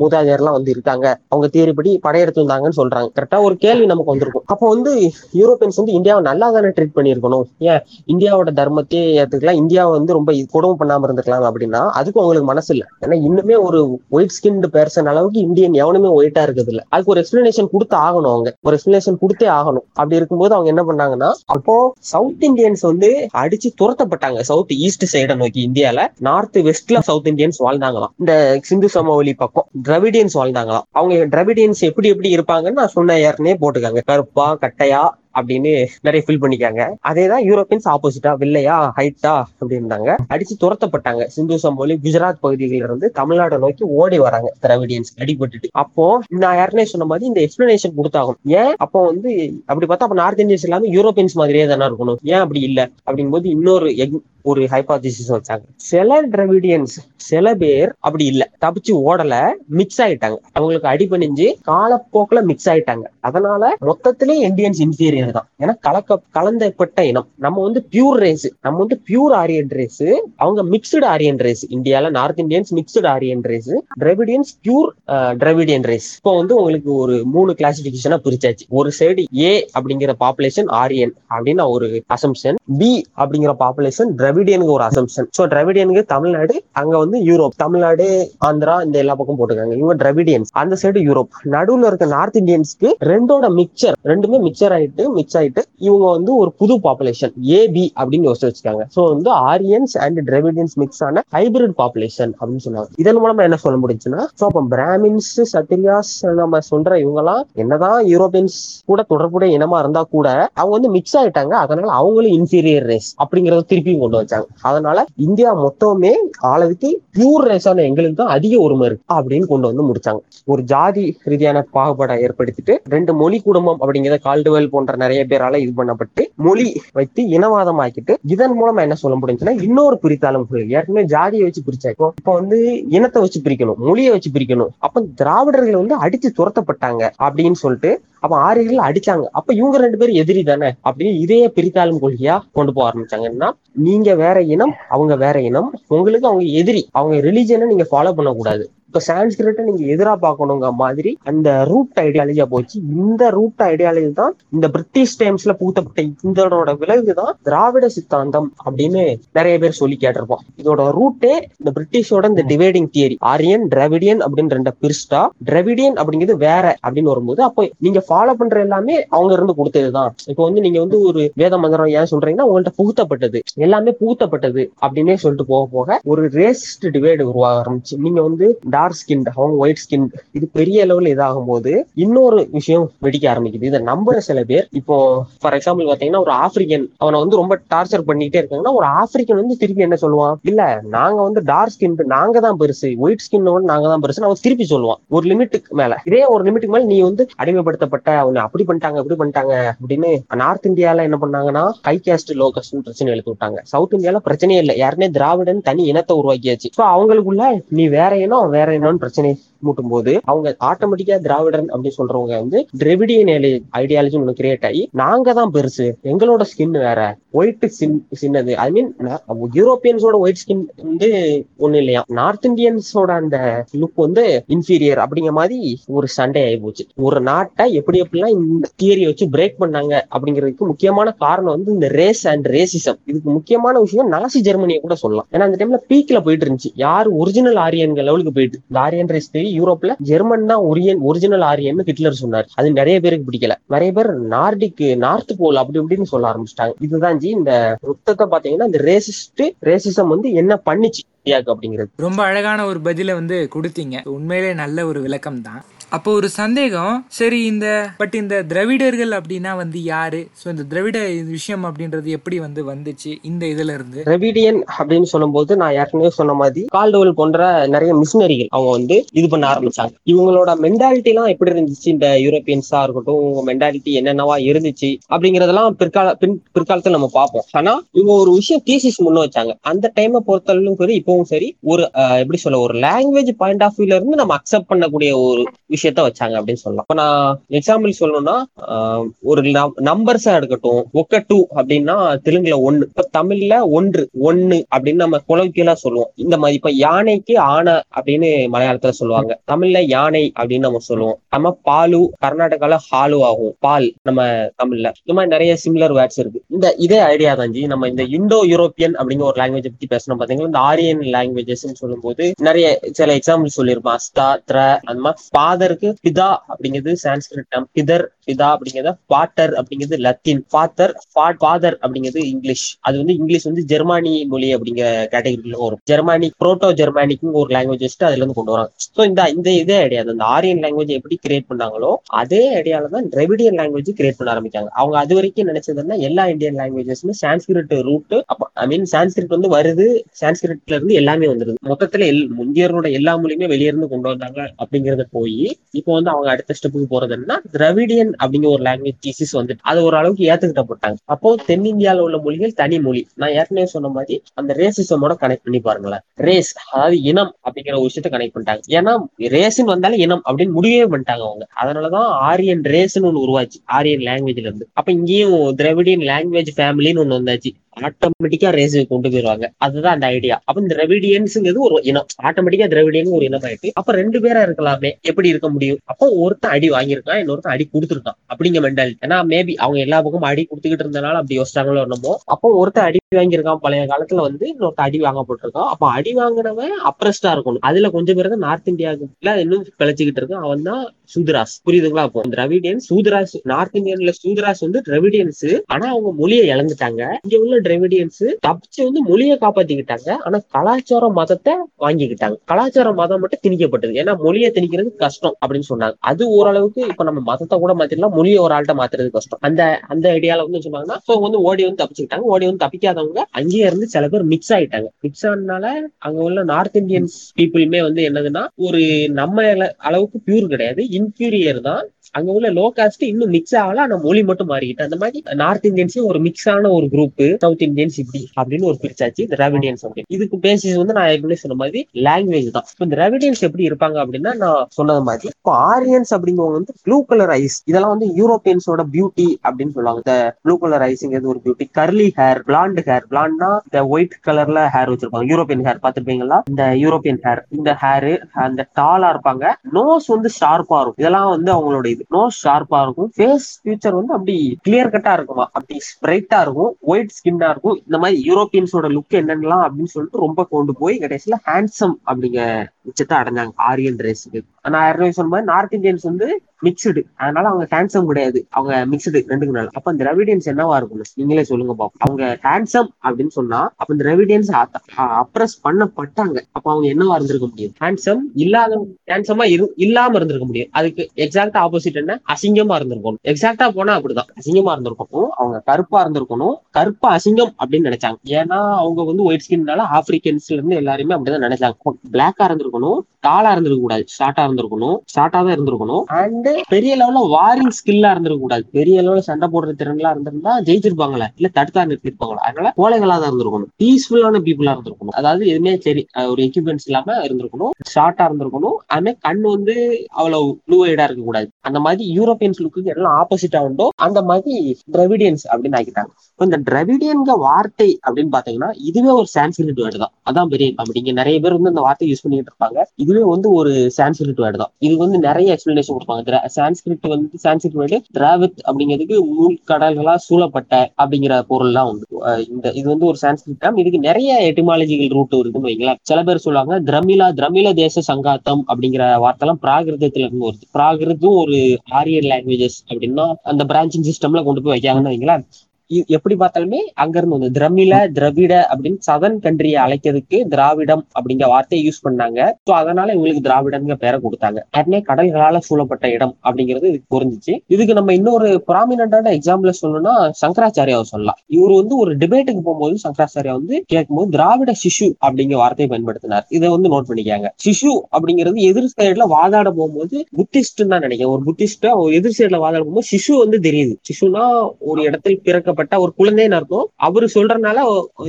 மூதாதையர் எல்லாம் வந்து இருக்காங்க. அவங்க தேரிப்படி படையெடுத்து வந்தாங்கன்னு சொல்றாங்க. கரெக்டா ஒரு கேள்வி நமக்கு வந்திருக்கும். அப்போ வந்து யூரோப்பியன்ஸ் வந்து இந்தியாவை நல்லா தானே ட்ரீட் பண்ணியிருக்கணும்? ஏன்? இந்தியாவோட தர்மத்தையே ஏத்துக்கலாம். இந்தியாவை வந்து ரொம்ப கொடுமை பண்ணாம இருந்திருக்கலாம் அப்படின்னா அதுக்கு அவங்களுக்கு மனசு இல்லை. ஏன்னா இன்னுமே ஒரு ஒயிட் ஸ்கின்டு பேர்சன் அளவுக்கு இந்தியன் எவனுமே ஒயிட்டா இருக்குது இல்ல. அதுக்கு ஒரு எக்ஸ்பிளனேஷன் கொடுத்து ஆகணும் அவங்க. ஒரு எக்ஸ்பிளனேஷன் கொடுத்தே ஆகணும். அப்படி இருக்கும்போது அவங்க என்ன பண்ணாங்கன்னா அப்போ சவுத் இந்தியன்ஸ் வந்து அடிச்சு துரத்தப்பட்டாங்க. சவுத் ஈஸ்ட் சைடை நோக்கி இந்தியால. நார்த் வெஸ்ட்ல சவுத் இந்தியன்ஸ் வாழ்ந்தாங்களாம். இந்த சிந்து சமவெளி பக்கம் திராவிடியன்ஸ் வாழ்ந்தாங்களாம். அவங்க திராவிடியன்ஸ் எப்படி எப்படி இருப்பாங்கன்னு நான் சொன்ன ஏற்கனவே போட்டுக்காங்க கருப்பா கட்டையா அப்படின்னு நிறைய ஃபில் பண்ணிக்காங்க அதேதான் யூரோப்பியன்ஸ் ஆப்போசிட்டா வெள்ளையா ஹைட்டா அப்படி இருந்தாங்க அடிச்சு துரத்தப்பட்டாங்க. சிந்து சம்போலி குஜராத் பகுதிகளில் இருந்து தமிழ்நாடு நோக்கி ஓடி வராங்க திராவிடியன்ஸ் அடிபட்டுட்டு. அப்போ நான் யாருனே சொன்ன மாதிரி இந்த எக்ஸ்பிளனேஷன் கொடுத்தாகும் ஏன்? அப்போ வந்து அப்படி பார்த்தா அப்ப நார்த் இந்தியன்ஸ் எல்லாமே யூரோப்பியன்ஸ் மாதிரியே தானே இருக்கணும். ஏன் அப்படி இல்லை? அப்படிங்கும்போது இன்னொரு எக்- ஒரு ஹைபாதிசிஸ் வச்சாங்க. சில டிரவிடியன்ஸ் சில பேர் அப்படி இல்ல. தப்பிச்சு ஓடல மிக்ஸ் ஆயிட்டாங்க. அவங்களுக்கு அடிபணிஞ்சு காலப்போக்கில் மிக்ஸ் ஆயிட்டாங்க. அதனால மொத்தத்திலே இந்தியன்ஸ் இன்ஃபீரியர் தான். ஏன்னா கலக்க கலந்தப்பட்ட இனம். நம்ம வந்து பியூர் ரேஸ் நம்ம வந்து பியூர் ஆரியன் ரேஸ் அவங்க மிக்ஸ்டு ஆரியன் ரேஸ் இந்தியால north Indians mixed Aryan race Dravidians pure Dravidian race இப்போ வந்து உங்களுக்கு ஒரு மூணு கிளாசிபிகேஷனா பிரிச்சாச்சு. ஒரு சைடு ஏ அப்படிங்கிற பாப்புலேஷன் ஆரியன் அப்படின்னு ஒரு அசம்ஷன் பி அப்படிங்கிற பாப்புலேஷன் டிராவிடியனுக்கு ஒரு அசம்ஷன் சோ டிராவிடியனுக்கு தமிழ்நாடு அங்க வந்து யூரோப் தமிழ்நாடு ஆந்திரா இந்த எல்லா பக்கம் போட்டுருக்காங்க. இவங்க டிராவிடியன்ஸ் அந்த சைடு யூரோப் நடுவுல இருக்க நார்த் இந்தியன்ஸ்க்கு ரெண்டோட மிக்சர் ரெண்டுமே மிக்சர் ஆயிட்டு மிக்ஸ் ஆயிட்டு இவங்க வந்து ஒரு புது பாப்புலேஷன் ஏபி அப்படின்னு யோசிச்சு வச்சுக்காங்க. சோ வந்து ஆரியன்ஸ் அண்ட் டிராவிடியன்ஸ் மிக்ஸ் ஆன ஹைபிரிட் பாப்புலேஷன் அப்படின்னு சொன்னாங்க இதன் மூலமா என்ன சொல்ல முடிஞ்சுன்னா ஸோ அப்போ பிராமின்ஸ் சத்திரியாஸ் நம்ம சொல்ற இவங்கலாம் என்னதான் யூரோப்பியன்ஸ் கூட தொடர்புடைய இனமா இருந்தா கூட அவங்க வந்து மிக்ஸ் ஆயிட்டாங்க. அதனால அவங்களும் இன்ஃபீரியர் ரேஸ் அப்படிங்கறத திருப்பியும் கொண்டு வந்து வச்சாங்க அதனால இந்தியா மொத்தமே ஆளதுக்கு பியூர் ரேஸான எங்களுக்கு தான் அதிக உரிமை இருக்கு அப்படின்னு கொண்டு வந்து முடிச்சாங்க. ஒரு ஜாதி ரீதியான பாகுபாடை ஏற்படுத்திட்டு ரெண்டு மொழி குடும்பம் அப்படிங்கிறத கால்டுவெல் போன்ற நிறைய பேரால இது பண்ணப்பட்டு மொழி வைத்து இனவாதம் ஆக்கிட்டு இதன் மூலமா என்ன சொல்ல முடிஞ்சுன்னா இன்னொரு பிரித்தாலும் ஏற்கனவே ஜாதியை வச்சு பிரிச்சாக்கும் இப்ப வந்து இனத்தை வச்சு பிரிக்கணும் மொழியை வச்சு பிரிக்கணும். அப்ப திராவிடர்கள் வந்து அடிச்சு துரத்தப்பட்டாங்க அப்படின்னு சொல்லிட்டு அப்ப ஆரியர்கள் அடிச்சாங்க. அப்ப இவங்க ரெண்டு பேரும் எதிரி தானே அப்படின்னு இதே பிரித்தாளும் கொள்கையா கொண்டு போக ஆரம்பிச்சாங்கன்னா நீங்க வேற இனம் அவங்க வேற இனம் உங்களுக்கு அவங்க எதிரி. அவங்க ரிலீஜனை நீங்க ஃபாலோ பண்ணக்கூடாது. இப்ப சான்ஸ்கிரிட்டை நீங்க எதிரா பார்க்கணுங்க மாதிரி அந்த ரூட் ஐடியாலஜியா போச்சு. இந்த ரூட் ஐடியாலஜி தான் இந்த பிரிட்டிஷ் டைம்ஸ்ல பூத்தப்பட்ட இதோட விளைவு தான் திராவிட சித்தாந்தம் அப்படின்னு நிறைய பேர் சொல்லி கேட்டிருப்போம் இதோட ரூட்டே இந்த பிரிட்டிஷோட இந்த டிவைடிங் தியரி ஆரியன் டிராவிடியன் அப்படின்னு ரெண்ட பிரிஸ்டா டிராவிடியன் அப்படிங்கிறது வேற அப்படின்னு வரும்போது அப்போ நீங்க ஃபாலோ பண்ற எல்லாமே அவங்க இருந்து கொடுத்ததுதான். இப்போ வந்து நீங்க வந்து ஒரு வேத மந்திரம் ஏன் சொல்றீங்கன்னா உங்கள்ட்ட புகுத்தப்பட்டது. எல்லாமே புகுத்தப்பட்டது அப்படின்னே சொல்லிட்டு போக போக ஒரு ரேசிஸ்ட் டிவைடு உருவாக ஆரம்பிச்சு. நீங்க வந்து டார்க் ஸ்கின் அவங்க ஒயிட் ஸ்கின் இது பெரிய லெவல் இதாகும் போது இன்னொரு விஷயம் வெடிக்க ஆரம்பிக்குது. இதை நம்புற சில பேர் இப்போ ஃபார் எக்ஸாம்பிள் பாத்தீங்கன்னா ஒரு ஆப்பிரிக்கன் அவனை வந்து ரொம்ப டார்ச்சர் பண்ணிட்டே இருக்காங்கன்னா ஒரு ஆப்பிரிக்கன் வந்து திருப்பி என்ன சொல்லுவான்? இல்ல நாங்க வந்து டார்க் ஸ்கின் நாங்க தான் பெருசு. ஒயிட் ஸ்கின் நாங்க தான் பெருசு அவன் திருப்பி சொல்லுவான். ஒரு லிமிட்டுக்கு மேல. இதே ஒரு லிமிட்டுக்கு மேல நீ வந்து அடிமைப்படுத்தப்பட்ட அவனை அப்படி பண்ணிட்டாங்க இப்படி பண்ணிட்டாங்க அப்படின்னு நார்த் இந்தியால என்ன பண்ணாங்கன்னா ஹை கேஸ்ட் லோ காஸ்ட் பிரச்சனை எழுத்து விட்டாங்க. சவுத் இந்தியால பிரச்சனையே இல்லை. யாருமே திராவிடன் தனி இனத்தை உருவாக்கியாச்சு. ஸோ அவங்களுக்குள்ள நீ வேற இனம் வேற இனம்னு பிரச்சனை மூட்டும் போது அவங்க ஆட்டோமேட்டிக்கா திராவிடன் அப்படின்னு சொல்றவங்க வந்து டிரெவிடியன் ஐடியாலஜி ஒன்று கிரியேட் ஆகி நாங்க தான் பெருசு. எங்களோட ஸ்கின் வேற. ஒயிட் ஸ்கின் சின்னது ஐ மீன் யூரோப்பியன்ஸோட ஒயிட் ஸ்கின் வந்து ஒண்ணு இல்லையா? நார்த் இந்தியன்ஸோட அந்த லுக் வந்து இன்ஃபீரியர் அப்படிங்கிற மாதிரி ஒரு சண்டே ஆகி போச்சு. ஒரு நாட்டை எப்படி எப்படிலாம் இந்த தியரியை வச்சு பிரேக் பண்ணாங்க அப்படிங்கிறதுக்கு முக்கியமான காரணம் வந்து இந்த ரேஸ் அண்ட் ரேசிசம் இதுக்கு முக்கியமான விஷயம் நாசி ஜெர்மனியை கூட சொல்லலாம். ஏன்னா அந்த டைம்ல பீக்ல போயிட்டு இருந்துச்சு. யார் ஒரிஜினல் ஆரியன்கள் லெவலுக்கு போயிட்டு இந்த ஆரியன் ரேஸ் தேடி யூரோப்ல ஜெர்மன் தான் ஒரியன் ஒரிஜினல் ஆரியன் ஹிட்லர் சொன்னார். அது நிறைய பேருக்கு பிடிக்கல. நிறைய பேர் நார்டிக் நார்த் போல் அப்படி இப்படின்னு சொல்ல ஆரம்பிச்சிட்டாங்க. இதுதான் ஜி இந்த மொத்தத்தை பாத்தீங்கன்னா இந்த ரேசிஸ்ட் ரேசிசம் வந்து என்ன பண்ணிச்சு அப்படிங்கிறது. ரொம்ப அழகான ஒரு பதில வந்து கொடுத்தீங்க. உண்மையிலே நல்ல ஒரு விளக்கம் தான் அப்போ ஒரு சந்தேகம் சரி இந்த பட் இந்த திராவிடர்கள் அப்படின்னா வந்து யாரு? ஸோ இந்த திராவிட விஷயம் அப்படின்றது எப்படி வந்து வந்துச்சு? இந்த இதுல இருந்து. ரெவிடியன் அப்படின்னு சொல்லும்போது நான் ஏற்கனவே சொன்ன மாதிரி கால்டோல் போன்ற நிறைய மிஷினரிகள் அவங்க வந்து இது பண்ண ஆரம்பிச்சாங்க. இவங்களோட மென்டாலிட்டி எல்லாம் எப்படி இருந்துச்சு? இந்த யூரோப்பியன்ஸா இருக்கட்டும் உங்க மென்டாலிட்டி என்னென்னவா இருந்துச்சு? அப்படிங்கறதெல்லாம் பிற்கால பின் பிற்காலத்துல நம்ம பார்ப்போம். ஆனா இவங்க ஒரு விஷயம் தீசிஸ் முன்ன வச்சாங்க. அந்த டைமை பொறுத்தளவும் சரி இப்பவும் சரி ஒரு அஹ், எப்படி சொல்ல ஒரு லாங்குவேஜ் பாயிண்ட் ஆஃப் வியூல இருந்து நம்ம அக்செப்ட் பண்ணக்கூடிய ஒரு விஷயத்த வச்சாங்க அப்படின்னு சொல்லலாம். இப்ப நான் எக்ஸாம்பிள் சொல்லணும்னா ஒரு நம்பர்ஸா இருக்கட்டும் ஒக்க டூ அப்படின்னா தெலுங்குல ஒன்னு இப்ப தமிழ்ல ஒன்று ஒன்னு அப்படின்னு நம்ம குலவிக்கலா சொல்லுவோம். இந்த மாதிரி இப்ப யானைக்கு ஆனை அப்படின்னு மலையாளத்துல சொல்லுவாங்க. தமிழ்ல யானை அப்படின்னு நம்ம சொல்லுவோம். நம்ம பாலு கர்நாடகால ஹாலு ஆகும். பால் நம்ம தமிழ்ல. இந்த மாதிரி நிறைய சிமிலர் வேர்ட்ஸ் இருக்கு. இந்த இதே ஐடியா தான் நம்ம இந்த இந்தோ யூரோப்பியன் அப்படிங்கிற ஒரு லாங்குவேஜ் பத்தி பேசணும். பாத்தீங்கன்னா இந்த ஆரியன் லாங்குவேஜஸ் சொல்லும்போது நிறைய சில எக்ஸாம்பிள் சொல்லியிருப்பான் அஸ்தா த்ர அந்த மாதிரி. பாத இருக்கு பிதா அப்படிங்கிறது சான்ஸ்கிரிட் term. பிதர் பிதா அப்படிங்கிறது பாட்டர் அப்படிங்கிறது லத்தீன். ஃபாதர் ஃபாதர் அப்படிங்கிறது இங்கிலீஷ். அது வந்து இங்கிலீஷ் வந்து ஜெர்மானி மொழி அப்படிங்கிற கேட்டகரியில வரும். ஜெர்மானிக் புரோட்டோ ஜெர்மானிக்கும் ஒரு லாங்குவேஜ் வச்சுட்டு அதுல இருந்து கொண்டு வராங்க. ஸோ இந்த இந்த இதே ஐடியா அந்த ஆரியன் லாங்குவேஜ் எப்படி கிரியேட் பண்ணாங்களோ அதே ஐடியால தான் டிரெவிடியன் லாங்குவேஜ் கிரியேட் பண்ண ஆரம்பிச்சாங்க. அவங்க அது வரைக்கும் நினைச்சதுன்னா எல்லா Indian லாங்குவேஜஸ்மே Sanskrit root I mean Sanskrit வந்து வருது. சான்ஸ்கிரிட்ல இருந்து எல்லாமே வந்துருது. மொத்தத்துல எல் இந்தியரோட எல்லா மொழியுமே வெளியே இருந்து கொண்டு வந்தாங்க அப்படிங்கறத போய் இப்போ வந்து அவங்க அடுத்த ஸ்டெப்புக்கு போறது என்னன்னா திராவிடியன் அப்படிங்கிற ஒரு லாங்குவேஜ் தீசிஸ் வந்துட்டு அது ஒரு அளவுக்கு ஏத்துக்கிட்ட போட்டாங்க. அப்போ தென்னிந்தியாவில் உள்ள மொழிகள் தனி மொழி. நான் ஏற்கனவே சொன்ன மாதிரி அந்த ரேசிசமோட கனெக்ட் பண்ணி பாருங்களேன். ரேஸ் அதாவது இனம் அப்படிங்கிற ஒரு விஷயத்த கனெக்ட் பண்ணிட்டாங்க. ஏன்னா ரேஸ்ன்னு வந்தாலே இனம் அப்படின்னு முடிவே பண்ணிட்டாங்க அவங்க. அதனாலதான் ஆரியன் ரேஸ்னு ஒன்று உருவாச்சு ஆரியன் லாங்குவேஜ்ல இருந்து. அப்ப இங்கேயும் திராவிடியன் லாங்குவேஜ் ஃபேமிலின்னு ஒன்று வந்தாச்சு. ஆட்டோமேட்டிக்கா ரேஸுக்கு கொண்டு போயிருவாங்க. அதுதான் அந்த ஐடியா அப்ப இந்த ரெவிடியன்ஸ்ங்கிறது ஒரு இனம் ஆட்டோமேட்டிக்கா திரவிடியன் ஒரு இனம் ஆயிட்டு அப்ப ரெண்டு பேரா இருக்கலாமே. எப்படி இருக்க முடியும்? அப்போ ஒருத்தன் அடி வாங்கியிருக்கான் இன்னொருத்தன் அடி கொடுத்துருக்கான். அப்படிங்க மென்டாலிட்டி ஏன்னா மேபி அவங்க எல்லா பக்கமும் அடி கொடுத்துக்கிட்டு இருந்தனால அப்படி யோசிச்சாங்களோ என்னமோ. அப்போ ஒருத்தன் அடி வாங்கியிருக்கான் பழைய காலத்துல வந்து இன்னொருத்தன் அடி வாங்கப்பட்டிருக்கான். அப்ப அடி வாங்கினவன் அப்ரஸ்டா இருக்கணும். அதுல கொஞ்சம் பேர் தான் நார்த் இந்தியாவுக்கு இன்னும் பிழைச்சிக்கிட்டு இருக்கான். அவன் தான் சூதராஸ் புரியுதுங்களா அப்போ? திராவிடியன் சூதராஸ் நார்த் இந்தியன்ல சூதராஸ் வந்து திராவிடியன்ஸ் ஆனா அவங்க மொழியை இழந்துட்டாங்க. இங்க உள்ள திராவிடியன்ஸ் தப்பிச்சு வந்து மொழியை காப்பாத்திக்கிட்டாங்க. ஆனா கலாச்சார மதத்தை வாங்கிக்கிட்டாங்க. கலாச்சார மதம் மட்டும் திணிக்கப்பட்டது. ஏன்னா மொழியை திணிக்கிறது கஷ்டம் அப்படின்னு சொன்னாங்க. அது ஓரளவுக்கு இப்ப நம்ம மதத்தை கூட மாத்திரலாம் மொழியை ஒரு ஆள்கிட்ட மாத்துறது கஷ்டம். அந்த அந்த ஐடியால வந்து சொன்னாங்கன்னா so வந்து ஓடி வந்து தப்பிச்சுக்கிட்டாங்க. ஓடி வந்து தப்பிக்காதவங்க அங்கேயே இருந்து சில பேர் மிக்ஸ் ஆயிட்டாங்க. மிக்ஸ் ஆனதுனால அங்க உள்ள நார்த் இந்தியன்ஸ் பீப்புளுமே வந்து என்னதுன்னா ஒரு நம்ம அளவுக்கு பியூர் கிடையாது. இன்ஃபீரியர் தான் அங்க உள்ள லோ காஸ்ட் இன்னும் மிக்ஸ் ஆகல ஆனா மொழி மட்டும் மாறிக்கிட்டு. அந்த மாதிரி நார்த் இந்தியன்ஸே ஒரு மிக்ஸ் ஆன ஒரு குரூப் சவுத் இந்தியன்ஸ் இப்படி அப்படின்னு ஒரு பிரிச்சாச்சு. இந்த திராவிடியன்ஸ் அப்படின்னு இதுக்கு பேசிஸ் வந்து நான் ஏற்கனவே சொன்ன மாதிரி லாங்குவேஜ் தான். இப்போ திராவிடியன்ஸ் எப்படி இருப்பாங்க அப்படின்னா நான் சொன்னது மாதிரி இப்போ ஆரியன்ஸ் அப்படிங்கிறவங்க வந்து ப்ளூ கலர் ஐஸ் இதெல்லாம் வந்து யூரோப்பியன்ஸோட பியூட்டி அப்படின்னு சொல்லுவாங்க. இந்த ப்ளூ கலர் ஐஸ்ங்கிறது ஒரு beauty curly hair blonde hair பிளாண்ட்னா இந்த ஒயிட் கலர்ல ஹேர் வச்சிருப்பாங்க. யூரோப்பியன் ஹேர் பார்த்துருப்பீங்களா? இந்த யூரோப்பியன் ஹேர் இந்த ஹேர் அந்த டாலா இருப்பாங்க. நோஸ் வந்து ஷார்ப்பா இருக்கும். இதெல்லாம் வந்து அவங்களோட இது நோஸ் ஷார்ப்பா இருக்கும். ஃபேஸ் ஃபியூச்சர் வந்து அப்படி கிளியர் கட்டா இருக்குமா அப்படி ஸ்ப்ரைட்டா இருக்கும் ஒயிட் ஸ்கின்னா இருக்கும். இந்த மாதிரி யூரோப்பியன்ஸோட லுக் என்னென்னலாம் அப்படின்னு சொல்லிட்டு ரொம்ப கொண்டு போய் கடைசியில ஹேண்ட்ஸம் அப்படிங்க உச்சத்தை அடைஞ்சாங்க. ஆரியன் ரேஸுக்கு நான் ஏற்கனவே சொன்ன மாதிரி நார்த் இந்தியன்ஸ் வந்து மிக்சடு அதனால அவங்க ஹேண்ட்ஸம் கிடையாது. அவங்க மிக்சடு ரெண்டுக்கு நாள் அப்ப இந்த ரெவிடியன்ஸ் என்னவா இருக்கும் நீங்களே சொல்லுங்க பாப்போம். அவங்க ஹேண்ட்ஸம் அப்படின்னு சொன்னா அப்ப இந்த ரெவிடியன்ஸ் அப்ரஸ் பண்ணப்பட்டாங்க. அப்ப அவங்க என்னவா இருந்திருக்க முடியும்? ஹேண்ட்ஸம் இல்லாத ஹேண்ட்ஸமா இரு இல்லாம இருந்திருக்க முடியும். அதுக்கு எக்ஸாக்டா ஆப்போசிட் என்ன? அசிங்கமா இருந்திருக்கணும். எக்ஸாக்டா போனா அப்படிதான். அசிங்கமா இருந்திருக்கணும் அவங்க கருப்பா இருந்திருக்கணும். கருப்பா அசிங்கம் அப்படின்னு நினைச்சாங்க. ஏன்னா அவங்க வந்து ஒயிட் ஸ்கின்னால ஆப்பிரிக்கன்ஸ்ல இருந்து எல்லாருமே அப்படிதான் நினைச்சாங்க. பிளாக்கா இருந்திருக்கணும். டாலா இருந்திருக்க கூடாது ஷார்ட்டா இருந்திருக்கணும். ஷார்ட்டா தான் இருந்திருக்கணும். அண்ட் பெரிய லெவல்ல வாரிங் ஸ்கில்லா இருந்திருக்க கூடாது பெரிய லெவல்ல சண்டை போடுற திறன்லாம் இருந்திருந்தா ஜெயிச்சிருப்பாங்களே இல்ல தடுத்தா நிறுத்திருப்பாங்களா அதனால கோழைகளா தான் இருந்திருக்கணும் பீஸ்ஃபுல்லான பீப்புளா இருந்திருக்கணும். அதாவது எதுவுமே சரி ஒரு எக்யூப்மெண்ட்ஸ் இல்லாம இருந்திருக்கணும். ஷார்ட்டா இருந்திருக்கணும். அதுமாதிரி கண் வந்து அவ்வளவு ப்ளூ ஐடா இருக்க கூடாது அந்த மாதிரி யூரோப்பியன்ஸ் லுக்கு எல்லாம் ஆப்போசிட்டா உண்டோ அந்த மாதிரி திராவிடியன்ஸ் அப்படின்னு ஆக்கிட்டாங்க. இப்ப இந்த திராவிடியன்க வார்த்தை அப்படின்னு பாத்தீங்கன்னா இதுவே ஒரு சான்ஸ்கிரிட் வேர்டு தான். அதான் பெரிய காமெடி இங்க நிறைய பேர் வந்து இந்த வார்த்தை யூஸ் பண்ணிட்டு இருப்பாங்க. இதுவே வந்து ஒரு சான்ஸ்கிரிட் வேர்டு தான். இது வந்து நிறைய எக்ஸ்பிளனேஷன் கொடுப்பாங்க. சான்ஸ்கிரிட் வந்து சான்ஸ்கிரிட் வேர்டு திராவித் அப்படிங்கிறதுக்கு மூல் கடல்களா சூழப்பட்ட அப்படிங்கிற பொருள்லாம் உண்டு. இந்த இது வந்து ஒரு சான்ஸ்கிரிட் டேம் இதுக்கு நிறைய எட்டிமாலஜிக்கல் ரூட் இருக்குன்னு வைங்களேன். சில பேர் சொல்லுவாங்க திரமிலா திரமில தேச சங்காத்தம் அப்படிங்கிற வார்த்தைலாம் பிராகிருதத்துல இருந்து வருது. பிராகிருதும் ஒரு ஆரியர் லாங்குவேஜஸ் அப்படின்னா அந்த பிரான்ச்சிங் சிஸ்டம்ல கொண்டு போய் வைக்காங்கன்னு வைங்களேன். எப்படி பார்த்தாலுமே அங்கிருந்து வந்து திரமில திராவிட அப்படின்னு சதன் கண்ட்ரியை அழைக்கிறதுக்கு திராவிடம் அப்படிங்கிற வார்த்தையை யூஸ் பண்ணாங்க. ஸோ அதனால இவங்களுக்கு திராவிடம்ங்க பேரை கொடுத்தாங்க. உடனே கடல்களால சூழப்பட்ட இடம் அப்படிங்கிறது இதுக்கு புரிஞ்சுச்சு. இதுக்கு நம்ம இன்னொரு ப்ராமினண்டான எக்ஸாம்பிள் சொல்லணும்னா சங்கராச்சாரியாவை சொல்லலாம். இவர் வந்து ஒரு டிபேட்டுக்கு போகும்போது சங்கராச்சாரியா வந்து கேட்கும்போது திராவிட சிசு அப்படிங்கிற வார்த்தையை பயன்படுத்தினார். இதை வந்து நோட் பண்ணிக்காங்க சிசு அப்படிங்கிறது எதிர் சைடுல வாதாட போகும்போது புத்திஸ்ட் தான் நினைக்கிறேன். ஒரு புத்திஸ்ட எதிர் சைடுல வாதாட போகும்போது சிசு வந்து தெரியுது. சிசுனா ஒரு இடத்தில் பிறக்க பிறக்கப்பட்ட ஒரு குழந்தைன்னு அர்த்தம். அவரு சொல்றதுனால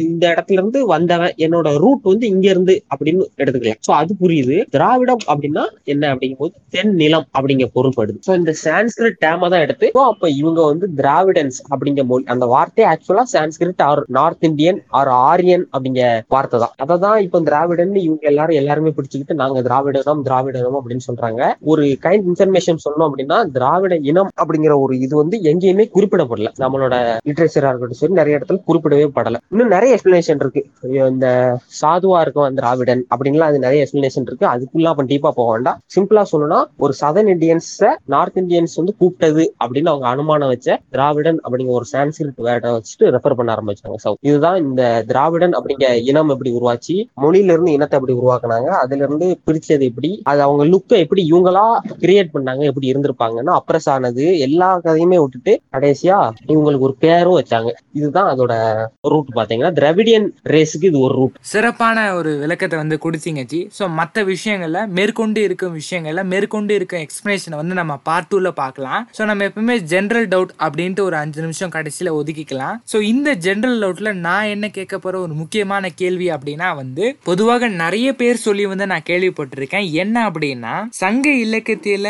இந்த இடத்துல இருந்து வந்தவன் என்னோட ரூட் வந்து இங்க இருந்து அப்படின்னு எடுத்துக்கலாம். சோ அது புரியுது. திராவிடம் அப்படின்னா என்ன அப்படிங்கும்போது தென் நிலம் அப்படிங்க பொருள்படுது. சோ இந்த சான்ஸ்கிரிட் டேமா தான் எடுத்து அப்ப இவங்க வந்து திராவிடன்ஸ் அப்படிங்க மொழி அந்த வார்த்தை ஆக்சுவலா Sanskrit or north Indian or Aryan அப்படிங்க வார்த்தை தான். அதை தான் இப்போ திராவிடன் இவங்க எல்லாரும் எல்லாருமே பிடிச்சுக்கிட்டு நாங்க திராவிடனம் திராவிடனம் அப்படின்னு சொல்றாங்க. ஒரு கைண்ட் இன்ஃபர்மேஷன் சொல்லணும் அப்படின்னா திராவிட இனம் அப்படிங்கிற ஒரு இது வந்து எங்கேயுமே குறிப்பிடப்படல. நம்மளோட லிட்ரேச்சரா இருக்கட்டும் சரி நிறைய இடத்துல குறிப்பிடவே படல. இன்னும் நிறைய எக்ஸ்பிளனேஷன் இருக்கு. ஐயோ, இந்த சாதுவா இருக்கும் திராவிடன் அப்படின்லாம் அது நிறைய எக்ஸ்பிளனேஷன் இருக்கு. அதுக்குள்ள அப்ப டீப்பா போக வேண்டாம். சிம்பிளா சொல்லணும்னா ஒரு சதன் இண்டியன்ஸ நார்த் இந்தியன்ஸ் வந்து கூப்பிட்டது அப்படின்னு அவங்க அனுமானம் வச்ச திராவிடன் அப்படிங்கிற ஒரு சான்ஸ்கிரிட் வேர்டை வச்சுட்டு ரெஃபர் பண்ண ஆரம்பிச்சாங்க. சவுத் இதுதான் இந்த திராவிடன் அப்படிங்கிற இனம் எப்படி உருவாச்சு மொழியில இருந்து இனத்தை எப்படி உருவாக்குனாங்க அதுல இருந்து பிரிச்சது எப்படி அது அவங்க லுக்கை எப்படி இவங்களா கிரியேட் பண்ணாங்க எப்படி இருந்திருப்பாங்கன்னா அப்ரஸ் ஆனது எல்லா கதையுமே விட்டுட்டு கடைசியா இவங்களுக்கு ஒரு பேரும் வச்சாங்க. இதுதான் அதோட ரூட் பாத்தீங்கன்னா திராவிடியன் ரேஸுக்கு இது ஒரு ரூட் சிறப்பான ஒரு விளக்கத்தை வந்து கொடுத்தீங்க ஜி. ஸோ மற்ற விஷயங்கள்ல மேற்கொண்டு இருக்கும் விஷயங்கள்ல மேற்கொண்டு இருக்கும் எக்ஸ்பிளேஷனை வந்து நம்ம பார்ட் டூல பார்க்கலாம். ஸோ நம்ம எப்பவுமே ஜென்ரல் டவுட் அப்படின்ட்டு ஒரு அஞ்சு நிமிஷம் கடைசியில் ஒதுக்கிக்கலாம். ஸோ இந்த ஜென்ரல் டவுட்ல நான் என்ன கேட்க போற ஒரு முக்கியமான கேள்வி அப்படின்னா வந்து பொதுவாக நிறைய பேர் சொல்லி வந்து நான் கேள்விப்பட்டிருக்கேன். என்ன அப்படின்னா சங்க இலக்கியத்தில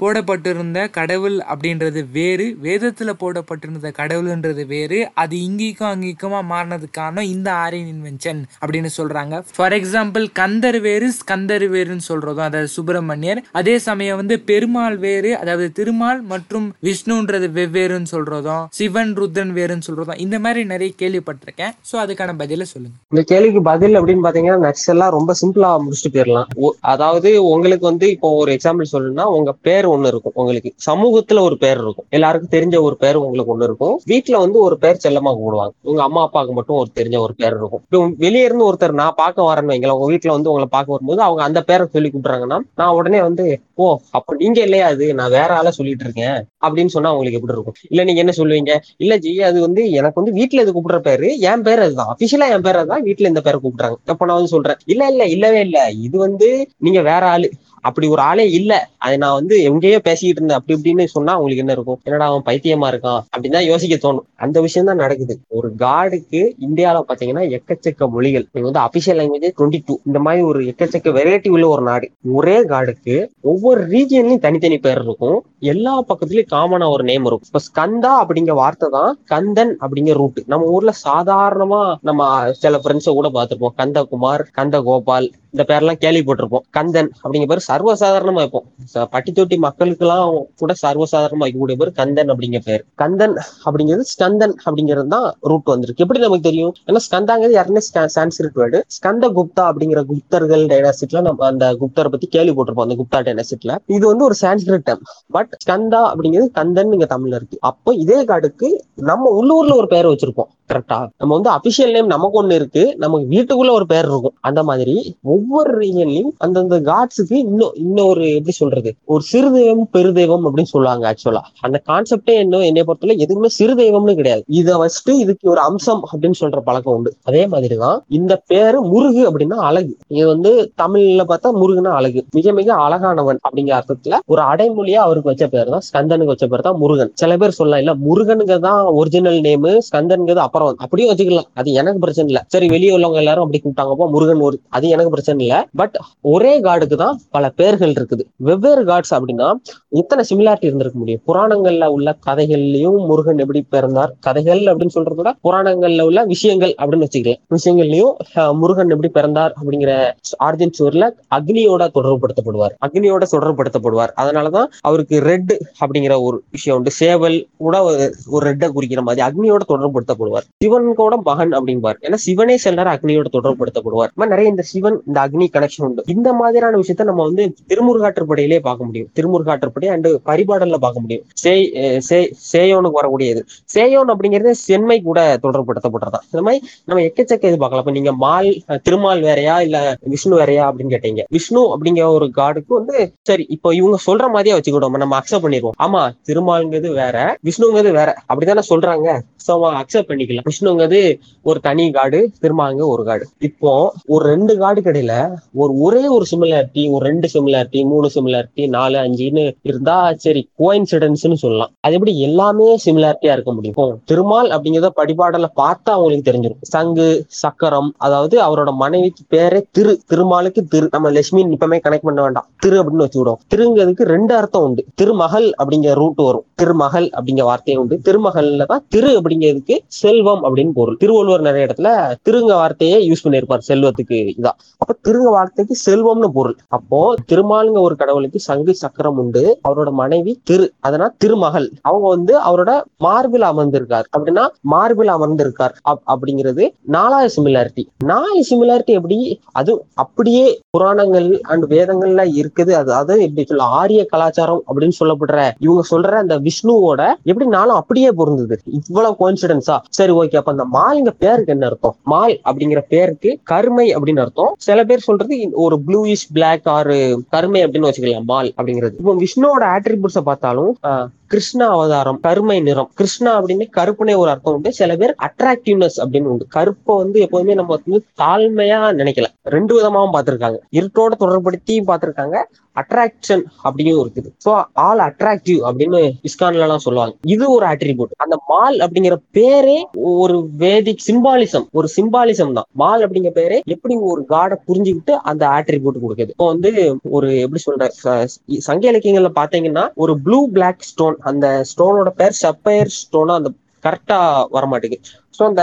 போடப்பட்டிருந்த கடவுள் அப்படின்றது வேறு வேதத்துல போடப்பட்டிருந்த கடவுள்ன்றது விஷ்ணுன்றது வேறு அது இங்கிக்கும் அங்கிக்குமா மாறினதுக்கான இந்த ஆரியன் இன்வென்ஷன் அப்படின்னு சொல்றாங்க. ஃபார் எக்ஸாம்பிள் கந்தர் வேறு ஸ்கந்தர் வேறுன்னு சொல்றதும் அதாவது சுப்பிரமணியர். அதே சமயம் வந்து பெருமாள் வேறு அதாவது திருமால் மற்றும் விஷ்ணுன்றது வெவ்வேறுன்னு சொல்றதும் சிவன் ருத்ரன் வேறுன்னு சொல்றதும் இந்த மாதிரி நிறைய கேள்விப்பட்டிருக்கேன். ஸோ அதுக்கான பதில சொல்லுங்க. இந்த கேள்விக்கு பதில் அப்படின்னு பாத்தீங்கன்னா நட்ஸ் எல்லாம் ரொம்ப சிம்பிளா முடிச்சுட்டு போயிடலாம். அதாவது உங்களுக்கு வந்து இப்போ ஒரு எக்ஸாம்பிள் சொல்லணும்னா உங்க பேர் ஒண்ணு இருக்கும் உங்களுக்கு. சமூகத்துல ஒரு பேர் இருக்கும். எல்லாருக்கும் தெரிஞ்ச ஒரு பேர் உங்களுக்கு ஒண்ணு இருக்கும். வீட்டுல வந்து ஒரு பேர் செல்லமா கூடுவாங்க உங்க அம்மா அப்பாவுக்கு மட்டும் ஒரு தெரிஞ்ச ஒரு பேர் இருக்கும். இப்போ வெளியே இருந்து ஒருத்தர் நான் பார்க்க வரேன்னு வைங்களேன் உங்க வீட்டுல வந்து உங்களை பார்க்க வரும்போது அவங்க அந்த பேரை சொல்லி கூப்பிடுறாங்கன்னா நான் உடனே வந்து ஓ அப்ப நீங்க இல்லையா அது? நான் வேற ஆளா சொல்லிட்டு இருக்கேன். அப்படின்னு சொன்னா உங்களுக்கு எப்படி இருக்கும்? இல்ல நீங்க என்ன சொல்லுவீங்க? இல்ல ஜி அது வந்து எனக்கு வந்து வீட்டுல இது கூப்பிடுற பேரு. என் பேர் அதுதான். அபிஷியலா என் பேர் அதுதான். வீட்டுல இந்த பேரை கூப்பிடுறாங்க. அப்ப நான் வந்து சொல்றேன்? இல்ல இல்ல இல்லவே இல்ல. இது வந்து நீங்க வேற ஆளு. அப்படி ஒரு ஆளே இல்ல. அது நான் வந்து எங்கேயோ பேசிக்கிட்டு இருந்தேன். அப்படி இப்படின்னு சொன்னா உங்களுக்கு என்ன இருக்கும்? என்னடா அவன் பைத்தியமா இருக்கான்? அப்படின்னு தான் யோசிக்க தோணும். அந்த விஷயம் தான் நடக்குது. ஒரு காடுக்கு இந்தியால பாத்தீங்கன்னா எக்கச்சக்க மொழிகள். இது வந்து அபிஷியல் லாங்குவேஜ் டுவெண்ட்டி டூ இந்த மாதிரி ஒரு எக்கச்சக்க வெரைட்டி உள்ள ஒரு நாடு. ஒரே காடுக்கு ஒவ்வொரு ரீஜியன்லயும் தனித்தனி பேர் இருக்கும். எல்லா பக்கத்துலயும் காமனா ஒரு நேம் இருக்கும். இப்ப ஸ்கந்தா அப்படிங்கிற வார்த்தை தான் கந்தன் அப்படிங்கிற ரூட் நம்ம ஊர்ல சாதாரணமா நம்ம சில ஃப்ரெண்ட்ஸை கூட பார்த்திருப்போம். கந்தகுமார் கந்தகோபால் இந்த பேர்லாம் கேள்விப்பட்டிருப்போம். கந்தன் அப்படிங்கிற பேர் சர்வசாதாரணமா வைப்போம். பட்டி தொட்டி மக்களுக்கெல்லாம் கூட சர்வசாதாரணமா வைக்கக்கூடிய பேர் கந்தன் அப்படிங்கிற பேர். கந்தன் அப்படிங்கிறது ஸ்கந்தன் அப்படிங்கிறது தான் ரூட் வந்திருக்கு. எப்படி நமக்கு தெரியும்? ஏன்னா ஸ்கந்தாங்கிறது யாருமே சான்ஸ்கிரிட் வேர்டு ஸ்கந்த குப்தா அப்படிங்கிற குப்தர்கள் டைனாசிட்ல நம்ம அந்த குப்தரை பத்தி கேள்விப்பட்டிருப்போம் அந்த குப்தா டைனாசிட்ல இது வந்து ஒரு சான்ஸ்கிரிட் டேம் பட் ஸ்கந்தா அப்படிங்கிறது கந்தன் இங்க தமிழ்ல இருக்கு. அப்போ இதே காடுக்கு நம்ம உள்ளூர்ல ஒரு பேர் வச்சிருப்போம். கரெக்டா நம்ம வந்து அபிஷியல் நேம் நமக்கு ஒண்ணு இருக்கு. நமக்கு வீட்டுக்குள்ள ஒரு பேர் இருக்கும். அந்த மாதிரி ஒவ்வொரு ரீஜன்லயும் அந்தந்த காட்ஸுக்கு இன்னும் இன்னொரு எப்படி சொல்றது? ஒரு சிறு தெய்வம் பெருதெய்வம் அப்படின்னு சொல்லுவாங்க ஆக்சுவலா அந்த கான்செப்டே என்ன என்னை பொறுத்தவரை எதுவுமே சிறு தெய்வம்னு கிடையாது. இதை வச்சுட்டு இதுக்கு ஒரு அம்சம் அப்படின்னு சொல்ற பழக்கம் உண்டு. அதே மாதிரிதான் இந்த பேரு முருகு அப்படின்னா அழகு. இது வந்து தமிழ்ல பார்த்தா முருகுனா அழகு. மிக மிக அழகானவன் அப்படிங்கிற அர்த்தத்துல ஒரு அடைமொழியா அவருக்கு வச்ச பேர் தான். ஸ்கந்தனுக்கு வச்ச பேர் தான் முருகன். சில பேர் சொல்லலாம் இல்ல முருகனுக்கு தான் ஒரிஜினல் நேமு ஸ்கந்தனுங்கிறது அப்புறம் அப்படியும் வச்சுக்கலாம். அது எனக்கு பிரச்சனை இல்ல. சரி வெளியே உள்ளவங்க எல்லாரும் அப்படி கூப்பிட்டாங்கப்போ முருகன் ஒரு அது எனக்கு பிரச்சனை இல்ல. பட் ஒரே காடுக்கு தான் பல பேர்கள் இருக்குது. வெவ்வேறு காட்ஸ் அப்படின்னா இத்தனை சிமிலாரிட்டி இருந்திருக்க முடியும். புராணங்கள்ல உள்ள கதைகள்லயும் முருகன் எப்படி பிறந்தார்? கதைகள் அப்படின்னு சொல்றத விட புராணங்கள்ல உள்ள விஷயங்கள் அப்படின்னு வச்சுக்கலாம். விஷயங்கள்லயும் முருகன் எப்படி பிறந்தார் அப்படிங்கிற ஆர்ஜின் சோர்ல அக்னியோட தொடர்புபடுத்தப்படுவார். அக்னியோட தொடர்புபடுத்தப்படுவார். அதனாலதான் அவருக்கு ரெட் அப்படிங்கிற ஒரு விஷயம் உண்டு. சேவல் கூட ஒரு- ஒரு ரெட்டை குறிக்கிற மாதிரி அக்னியோட தொடர்புபடுத்தப்படுவார். சிவனோட மகன் அப்படிம்பார். ஏன்னா சிவனே சில நேரம் அக்னியோட தொடர்புபடுத்தப்படுவார். நிறைய இந்த சிவன் இந்த அக்னி கனெக்ஷன் உண்டு. இந்த மாதிரியான விஷயத்த நம்ம வந்து திருமுருகாற்றுப்படையிலே பார்க்க முடியும். திருமுருகாற்றுப்படை அண்ட் பரிபாடல்ல பார்க்க முடியும். சேய் சே- சேயோனுக்கு வரக்கூடியது. சேயோன் அப்படிங்கிறது சென்மை கூட தொடர்புபடுத்தப்படுறதா இந்த மாதிரி நம்ம எக்கச்சக்க இது பார்க்கலாம். இப்ப நீங்க மால் திருமால் வேறையா இல்ல விஷ்ணு வேறையா அப்படின்னு கேட்டீங்க. விஷ்ணு அப்படிங்கிற ஒரு காடுக்கு வந்து சரி இப்போ இவங்க சொல்ற மாதிரியே வச்சுக்கிட்டோம். நம்ம அக்செப்ட் பண்ணிடுவோம். ஆமா திருமால்ங்கிறது வேற விஷ்ணுங்கிறது வேற. அப்படித்தானே சொல்றாங்க. சோ அக்செப்ட் பண்ணிக்கலாம். விஷ்ணுங்கிறது ஒரு தனி காடு திருமாங்க ஒரு காடு. இப்போ ஒரு ரெண்டு காடு கடையில ஒரு ஒரே ஒரு சிமிலாரிட்டி ஒரு ரெண்டு சிமிலாரிட்டி மூணு சிமிலாரிட்டி நாலு அஞ்சுன்னு இருந்தா சரி கோயின்சிடன்ஸ்னு சொல்லலாம். அது எப்படி எல்லாமே சிமிலாரிட்டியா இருக்க முடியும்? திருமால் அப்படிங்கிறத படிப்பாடல பார்த்தா அவங்களுக்கு தெரிஞ்சிடும் சங்கு சக்கரம் அதாவது அவரோட மனைவிக்கு பேரே திரு திருமாலுக்கு திரு. நம்ம லட்சுமி இப்பமே கனெக்ட் பண்ண வேண்டாம். திரு அப்படின்னு வச்சுக்கிடுவோம் திருங்கிறதுக்கு ரெண்டு அர்த்தம் உண்டு. திருமகள் அப்படிங்கிற ரூட் வரும். திருமகள் அப்படிங்கிற வார்த்தையும் உண்டு. திருமகள்ல தான் திரு அப்படிங்கிறதுக்கு செல் செல்வம் அப்படின்னு பொருள். திருவள்ளுவர் நிறைய இடத்துல திருங்க வார்த்தையே யூஸ் பண்ணியிருப்பார். செல்வத்துக்கு இதான் அப்ப திருங்க வார்த்தைக்கு செல்வம்னு பொருள். அப்போ திருமாலுங்க ஒரு கடவுளுக்கு சங்கு சக்கரம் உண்டு. அவரோட மனைவி திரு அதனால திருமகள். அவங்க வந்து அவரோட மார்பில் அமர்ந்திருக்கார். அப்படின்னா மார்பில் அமர்ந்திருக்கார். அப்படிங்கிறது நாலாவது சிமிலாரிட்டி நாலு சிமிலாரிட்டி எப்படி? அது அப்படியே புராணங்கள் அண்ட் வேதங்கள்ல இருக்குது. அது அது எப்படி சொல்ல ஆரிய கலாச்சாரம் அப்படின்னு சொல்லப்படுற இவங்க சொல்ற அந்த விஷ்ணுவோட எப்படி நாளும் அப்படியே பொருந்தது. இவ்வளவு கோன்சிடன்ஸா சரி ஓகே. அப்ப அந்த மால்ங்க பேருக்கு என்ன அர்த்தம்? மால் அப்படிங்கிற பேருக்கு கருமை அப்படின்னு அர்த்தம். சில பேர் சொல்றது ஒரு ப்ளூயிஷ் பிளாக் ஆறு கருமை அப்படின்னு வச்சுக்கலாம் மால் அப்படிங்கிறது. இப்போ விஷ்ணுவோட ஆட்ரிபியூட்ஸை பார்த்தாலும் ஆஹ், கிருஷ்ண அவதாரம் கருமை நிறம். கிருஷ்ணா அப்படின்னு கருப்புனே ஒரு அர்த்தம் உண்டு. சில பேர் அட்ராக்டிவ்னஸ் அப்படின்னு உண்டு. கருப்பை வந்து எப்போதுமே நம்ம வந்து தாழ்மையா நினைக்கல. ரெண்டு விதமாவும் பார்த்திருக்காங்க. இருட்டோட தொடர்படுத்தியும் பார்த்திருக்காங்க. அட்ராக்ஷன் அப்படியும் இருக்குது. ஸோ ஆல் அட்ராக்டிவ் அப்படின்னு இஸ்கான்ல எல்லாம் சொல்லுவாங்க. இது ஒரு அட்ரிபியூட் அந்த மால் அப்படிங்கிற பேரே ஒரு வேதிக் சிம்பாலிசம் ஒரு சிம்பாலிசம் தான். மால் அப்படிங்கிற பேரே எப்படி ஒரு காடை புரிஞ்சுக்கிட்டு அந்த ஆட்ரிபியூட் கொடுக்குது. இப்போ வந்து ஒரு எப்படி சொல்ற ச- சங்க இலக்கியங்கள்ல பாத்தீங்கன்னா ஒரு ப்ளூ பிளாக் ஸ்டோன் அந்த ஸ்டோனோட பேர் சப்பயர் ஸ்டோனா அந்த கரெக்டா வர மாட்டேங்குது ஸோ அந்த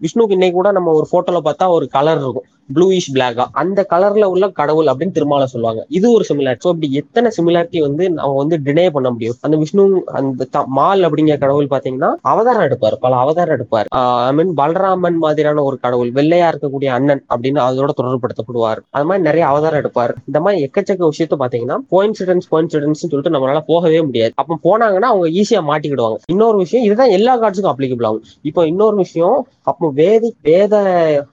விஷ்ணுக்கு இன்னைக்கு கூட நம்ம ஒரு போட்டோல பார்த்தா ஒரு கலர் இருக்கும். ப்ளூயிஷ் பிளாக்கா அந்த கலர்ல உள்ள கடவுள் அப்படின்னு திருமால சொல்லுவாங்க. இது ஒரு சிமிலாரிட்டி ஸோ அப்படி எத்தனை சிமிலாரிட்டி வந்து நம்ம வந்து டினே பண்ண முடியும்? அந்த விஷ்ணு அந்த த- மால் அப்படிங்கிற கடவுள் பாத்தீங்கன்னா அவதாரம் எடுப்பார். பல அவதாரம் எடுப்பார். ஐ மீன் பலராமன் மாதிரியான ஒரு கடவுள் வெள்ளையா இருக்கக்கூடிய அண்ணன் அப்படின்னு அதோட தொடர்புபடுத்தப்படுவார். அது மாதிரி நிறைய அவதாரம் எடுப்பார். இந்த மாதிரி எக்கச்சக்க விஷயத்த பாத்தீங்கன்னா கோயின்சிடன்ஸ் கோயின்சிடன்ஸ் சொல்லிட்டு நம்மளால போகவே முடியாது. அப்ப போனாங்கன்னா அவங்க ஈஸியா மாட்டிக்கிடுவாங்க. இன்னொரு விஷயம் இதுதான் எல்லா காட்சிக்கும் அப்ளிகபிள் ஆகும். இப்போ இன்னொரு விஷயம் அப்போ வேதி வேத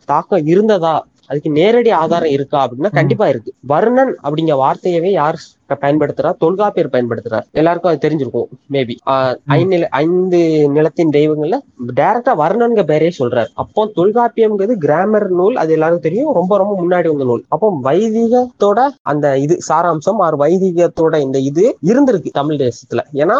தாக்கம் இருந்ததா அதுக்கு நேரடி ஆதாரம் இருக்கா அப்படின்னா கண்டிப்பா இருக்கு. வர்ணன் அப்படிங்கிற வார்த்தையவே யார் பயன்படுத்துறா. தொல்காப்பியர் பயன்படுத்துறார் எல்லாருக்கும் அது தெரிஞ்சிருக்கும் மேபி ஐநில ஐந்து நிலத்தின் தெய்வங்கள்ல டைரக்டா வர்ணன்க பேரே சொல்றாரு. அப்போ தொல்காப்பியம்ங்கிறது கிராமர் நூல் அது எல்லாருக்கும் தெரியும். ரொம்ப ரொம்ப முன்னாடி வந்த நூல். அப்போ வைதிகத்தோட அந்த இது சாராம்சம் ஆர் வைதிகத்தோட இந்த இது இருந்திருக்கு தமிழ் தேசத்துல. ஏன்னா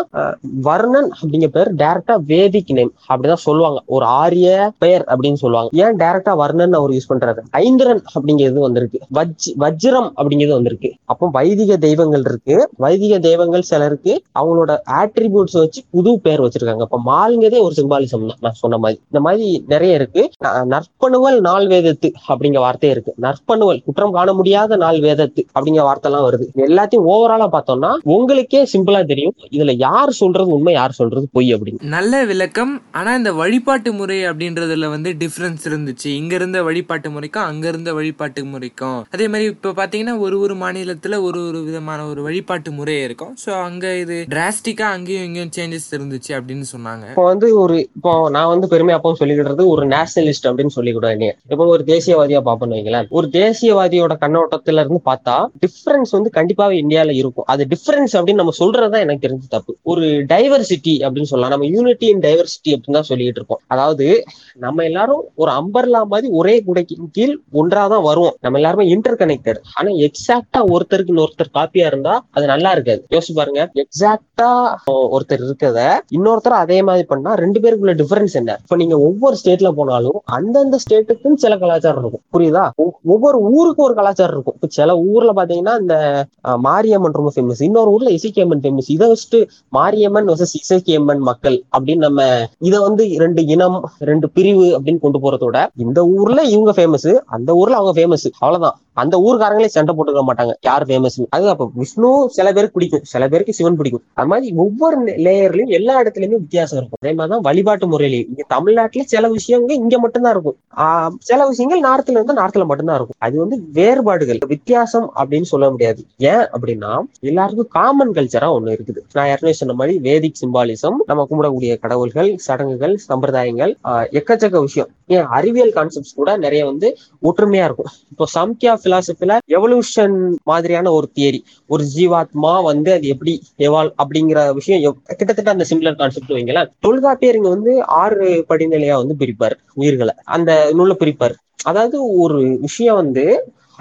வர்ணன் அப்படிங்கிற பேர் டைரக்டா வேதிக் நேம். அப்படிதான் சொல்லுவாங்க. ஒரு ஆரிய பெயர் அப்படின்னு சொல்லுவாங்க. ஏன் டைரக்டா வர்ணன் அவர் யூஸ் பண்றாரு? ஐந்திரன் அப்படிங்கிறது வந்திருக்கு. வஜ் வஜ்ரம் அப்படிங்கிறது வந்திருக்கு. அப்போ வைதிக தெய்வங்கள் இருக்கு. வைதிக தெய்வங்கள் சிலருக்கு அவங்களோட ஆட்ரிபியூட்ஸ் வச்சு புது பேர் வச்சிருக்காங்க. இப்ப மால்ங்கிறதே ஒரு சிம்பாலிசம் தான். நான் சொன்ன மாதிரி. இந்த மாதிரி நிறைய இருக்கு. நற்பணுவல் நாள் வேதத்து அப்படிங்கிற வார்த்தையே இருக்கு. நற்பணுவல் குற்றம் காண முடியாத நாள் வேதத்து அப்படிங்கிற வார்த்தை எல்லாம் வருது எல்லாத்தையும் ஓவராலா பார்த்தோம்னா உங்களுக்கே சிம்பிளா தெரியும். இதுல யார் சொல்றது உண்மை யார் சொல்றது பொய் அப்படின்னு. நல்ல விளக்கம். ஆனா இந்த வழிபாட்டு முறை அப்படின்றதுல வந்து டிஃபரன்ஸ் இருந்துச்சு. இங்க இருந்த வழிபாட்டு முறைக்கும் அங்க இருந்த வழிபாட்டு முறைக்கும். அதே மாதிரி இப்ப பாத்தீங்கன்னா ஒரு ஒரு மாநிலத்துல ஒரு ஒரு விதமான ஒரு வழிபாட்டு முறை இருக்கும். ஸோ அங்க இது டிராஸ்டிக்கா அங்கேயும் இங்கேயும் சேஞ்சஸ் இருந்துச்சு அப்படின்னு சொன்னாங்க. இப்போ வந்து ஒரு இப்போ நான் வந்து பெருமை அப்பவும் சொல்லிக்கிடுறது ஒரு நேஷனலிஸ்ட் அப்படின்னு சொல்லிக்கிடுவேன் என்னைய. இப்போ ஒரு தேசியவாதியா பாப்போம்னு வைங்களேன். ஒரு தேசியவாதியோட கண்ணோட்டத்துல இருந்து பார்த்தா டிஃபரன்ஸ் வந்து கண்டிப்பாவே இந்தியால இருக்கும். அது டிஃபரன்ஸ் அப்படின்னு நம்ம சொல்றதுதான் எனக்கு தெரிஞ்சு தப்பு. ஒரு டைவர்சிட்டி அப்படின்னு சொல்லலாம். நம்ம யூனிட்டி இன் டைவர்சிட்டி அப்படின்னு தான் சொல்லிட்டு இருக்கோம். அதாவது நம்ம எல்லாரும் ஒரு அம்பர்லா மாதிரி ஒரே குடைக்கு கீழ் ஒன்றா தான் வருவோம். நம்ம எல்லாருமே இன்டர் கனெக்டட் ஆனா எக்ஸாக்டா ஒருத்தருக்கு இன்னொருத்தர் காப்பியா இருந்தா அது நல்லா இருக்காது. யோசிச்சு பாருங்க. எக்ஸாக்டா ஒருத்தர் இருக்கத இன்னொருத்தர் அதே மாதிரி பண்ணா ரெண்டு பேருக்குள்ள டிஃபரன்ஸ் என்ன? இப்ப நீங்க ஒவ்வொரு ஸ்டேட்ல போனாலும் அந்தந்த ஸ்டேட்டுக்கும் சில கலாச்சாரம் இருக்கும். புரியுதா? ஒவ்வொரு ஊருக்கும் ஒரு கலாச்சாரம் இருக்கும். இப்ப சில ஊர்ல பாத்தீங்கன்னா இந்த மாரியம்மன் ரொம்ப ஃபேமஸ் இன்னொரு ஊர்ல இசைக்கியம்மன் ஃபேமஸ் இதை வச்சுட்டு மாரியம்மன் வர்சஸ் இசைக்கியம்மன் மக்கள் அப்படின்னு நம்ம இத வந்து ரெண்டு இனம் ரெண்டு பிரிவு அப்படின்னு கொண்டு போறதோட இந்த ஊர்ல இவங்க ஃபேமஸ் அந்த ஊர்ல அவங்க ஃபேமஸ் அவ்வளவுதான். அந்த ஊர்க்காரங்களே சண்டை போட்டுக்க மாட்டாங்க. யார் ஃபேமஸ் அது அப்ப விஷ்ணு சில பேருக்கு பிடிக்கும். சில பேருக்கு சிவன் பிடிக்கும். அது மாதிரி ஒவ்வொரு லேயர்லயும் எல்லா இடத்துலயுமே வித்தியாசம் இருக்கும். அதே மாதிரிதான் வழிபாட்டு முறையிலையும். இங்க தமிழ்நாட்டுல சில விஷயங்கள் இங்க மட்டும்தான் இருக்கும். சில விஷயங்கள் நார்த்ல இருந்தா நார்த்ல மட்டும்தான் இருக்கும். அது வந்து வேறுபாடுகள். வித்தியாசம் அப்படின்னு சொல்ல முடியாது. ஏன் அப்படின்னா எல்லாருக்கும் காமன் கல்ச்சரா ஒண்ணு இருக்குது. நான் ஏற்கனவே சொன்ன மாதிரி வேதிக் சிம்பாலிசம் நம்ம கும்பிடக்கூடிய கடவுள்கள் சடங்குகள் சம்பிரதாயங்கள் எக்கச்சக்க விஷயம். ஏன் அறிவியல் கான்செப்ட்ஸ் கூட நிறைய வந்து ஒற்றுமையா இருக்கும். இப்போ சம்கியா பிலாசபில எவல்யூஷன் மாதிரியான ஒரு தியரி ஒரு ஜீவாத்மா வந்து அது எப்படி எவால் அப்படிங்கிற விஷயம் கிட்டத்தட்ட அந்த சிமிலர் கான்செப்ட் வைங்களேன். தொல்காப்பியர் இங்க வந்து ஆறு படிநிலையா வந்து பிரிப்பார் உயிர்களை. அந்த நூலை பிரிப்பார். அதாவது ஒரு விஷயம் வந்து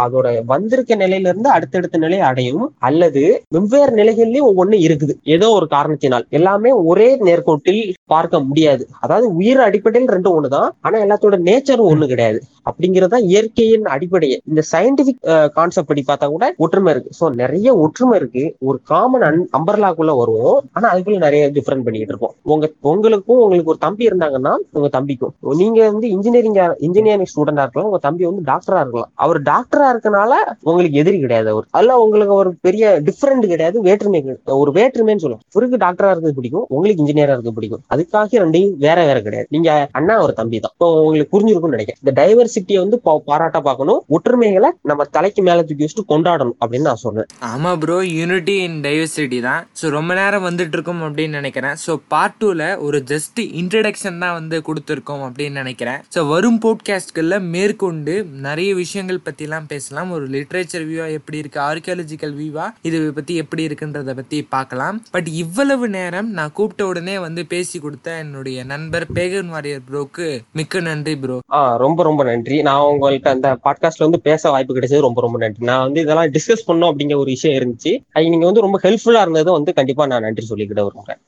அதோட வந்திருக்க நிலையில இருந்து அடுத்தடுத்த நிலையை அடையும் அல்லது வெவ்வேறு நிலைகள்லயும் ஒவ்வொன்னு இருக்குது. ஏதோ ஒரு காரணத்தினால். எல்லாமே ஒரே நேர்கோட்டில் பார்க்க முடியாது. அதாவது உயிர் அடிப்படையில் ரெண்டும் ஒண்ணுதான். ஆனா எல்லாத்தோட நேச்சரும் ஒண்ணு கிடையாது. அப்படிங்கறது தான் இயற்கையின் அடிப்படையே. இந்த சயின்டிபிக் கான்செப்ட் படி பார்த்தா கூட ஒற்றுமை இருக்கு. சோ நிறைய ஒற்றுமை இருக்கு. ஒரு காமன் அன் அம்பர்லாக்குள்ள வருவோம். ஆனா அதுக்குள்ள நிறைய டிஃபரெண்ட் பண்ணிட்டு இருப்போம். உங்க உங்களுக்கும் உங்களுக்கு ஒரு தம்பி இருந்தாங்கன்னா உங்க தம்பிக்கும். நீங்க வந்து இன்ஜினியரிங் இன்ஜினியரிங் ஸ்டூடெண்டா இருக்கலாம். உங்க தம்பி வந்து டாக்டரா இருக்கலாம். அவர் டாக்டரா இருக்கனால உங்களுக்கு எதிரி கிடையாது அவர். அல்ல உங்களுக்கு ஒரு பெரிய டிஃபரெண்ட் கிடையாது வேற்றுமை. ஒரு வேற்றுமைன்னு சொல்லுவோம். இவருக்கு டாக்டரா இருக்கிறது பிடிக்கும் உங்களுக்கு இன்ஜினியரா இருக்கிறது பிடிக்கும். அதுக்காக ரெண்டையும் வேற வேற கிடையாது. நீங்க அண்ணா ஒரு தம்பி தான். இப்போ உங்களுக்கு புரிஞ்சிருக்கும்னு நினைக்கிறேன். இந்த டைவர்சிட்டியை வந்து பா- பாராட்ட பார்க்கணும். ஒற்றுமைகளை நம்ம தலைக்கு மேல தூக்கி வச்சுட்டு கொண்டாடணும் அப்படின்னு நான் சொல்றேன். ஆமா ப்ரோ யூனிட்டி இன் டைவர்சிட்டி தான். ஸோ ரொம்ப நேரம் வந்துட்டு இருக்கோம் அப்படின்னு நினைக்கிறேன். ஸோ பார்ட் டூல ஒரு ஜஸ்ட் இன்ட்ரடக்ஷன் தான் வந்து கொடுத்துருக்கோம் அப்படின்னு நினைக்கிறேன். ஸோ வரும் போட்காஸ்ட்களில் மேற்கொண்டு நிறைய விஷயங்கள் பற்றிலாம் பேசலாம். ஒரு லிட்ரேச்சர் வியூவா எப்படி இருக்கு? ஆர்கியாலஜிக்கல் வியூவா இது பத்தி எப்படி இருக்குன்றத பத்தி பார்க்கலாம். பட் இவ்வளவு நேரம் நான் கூப்பிட்ட உடனே வந்து பேசி கொடுத்த என்னுடைய நண்பர் பேகன் வாரியர் ப்ரோக்கு மிக்க நன்றி ப்ரோ ஆஹ் ரொம்ப ரொம்ப நன்றி. நான் உங்களுக்கு அந்த பாட்காஸ்ட்ல வந்து பேச வாய்ப்பு கிடைச்சது ரொம்ப ரொம்ப நன்றி. நான் வந்து இதெல்லாம் டிஸ்கஸ் பண்ணோம் அப்படிங்கிற ஒரு விஷயம் இருந்துச்சு. அது நீங்க வந்து ரொம்ப ஹெல்ப்ஃபுல்லா இருந்தது வந்து கண்டிப்பா நான் நன்றி சொல்லிக்கிட்ட விரும்புறேன்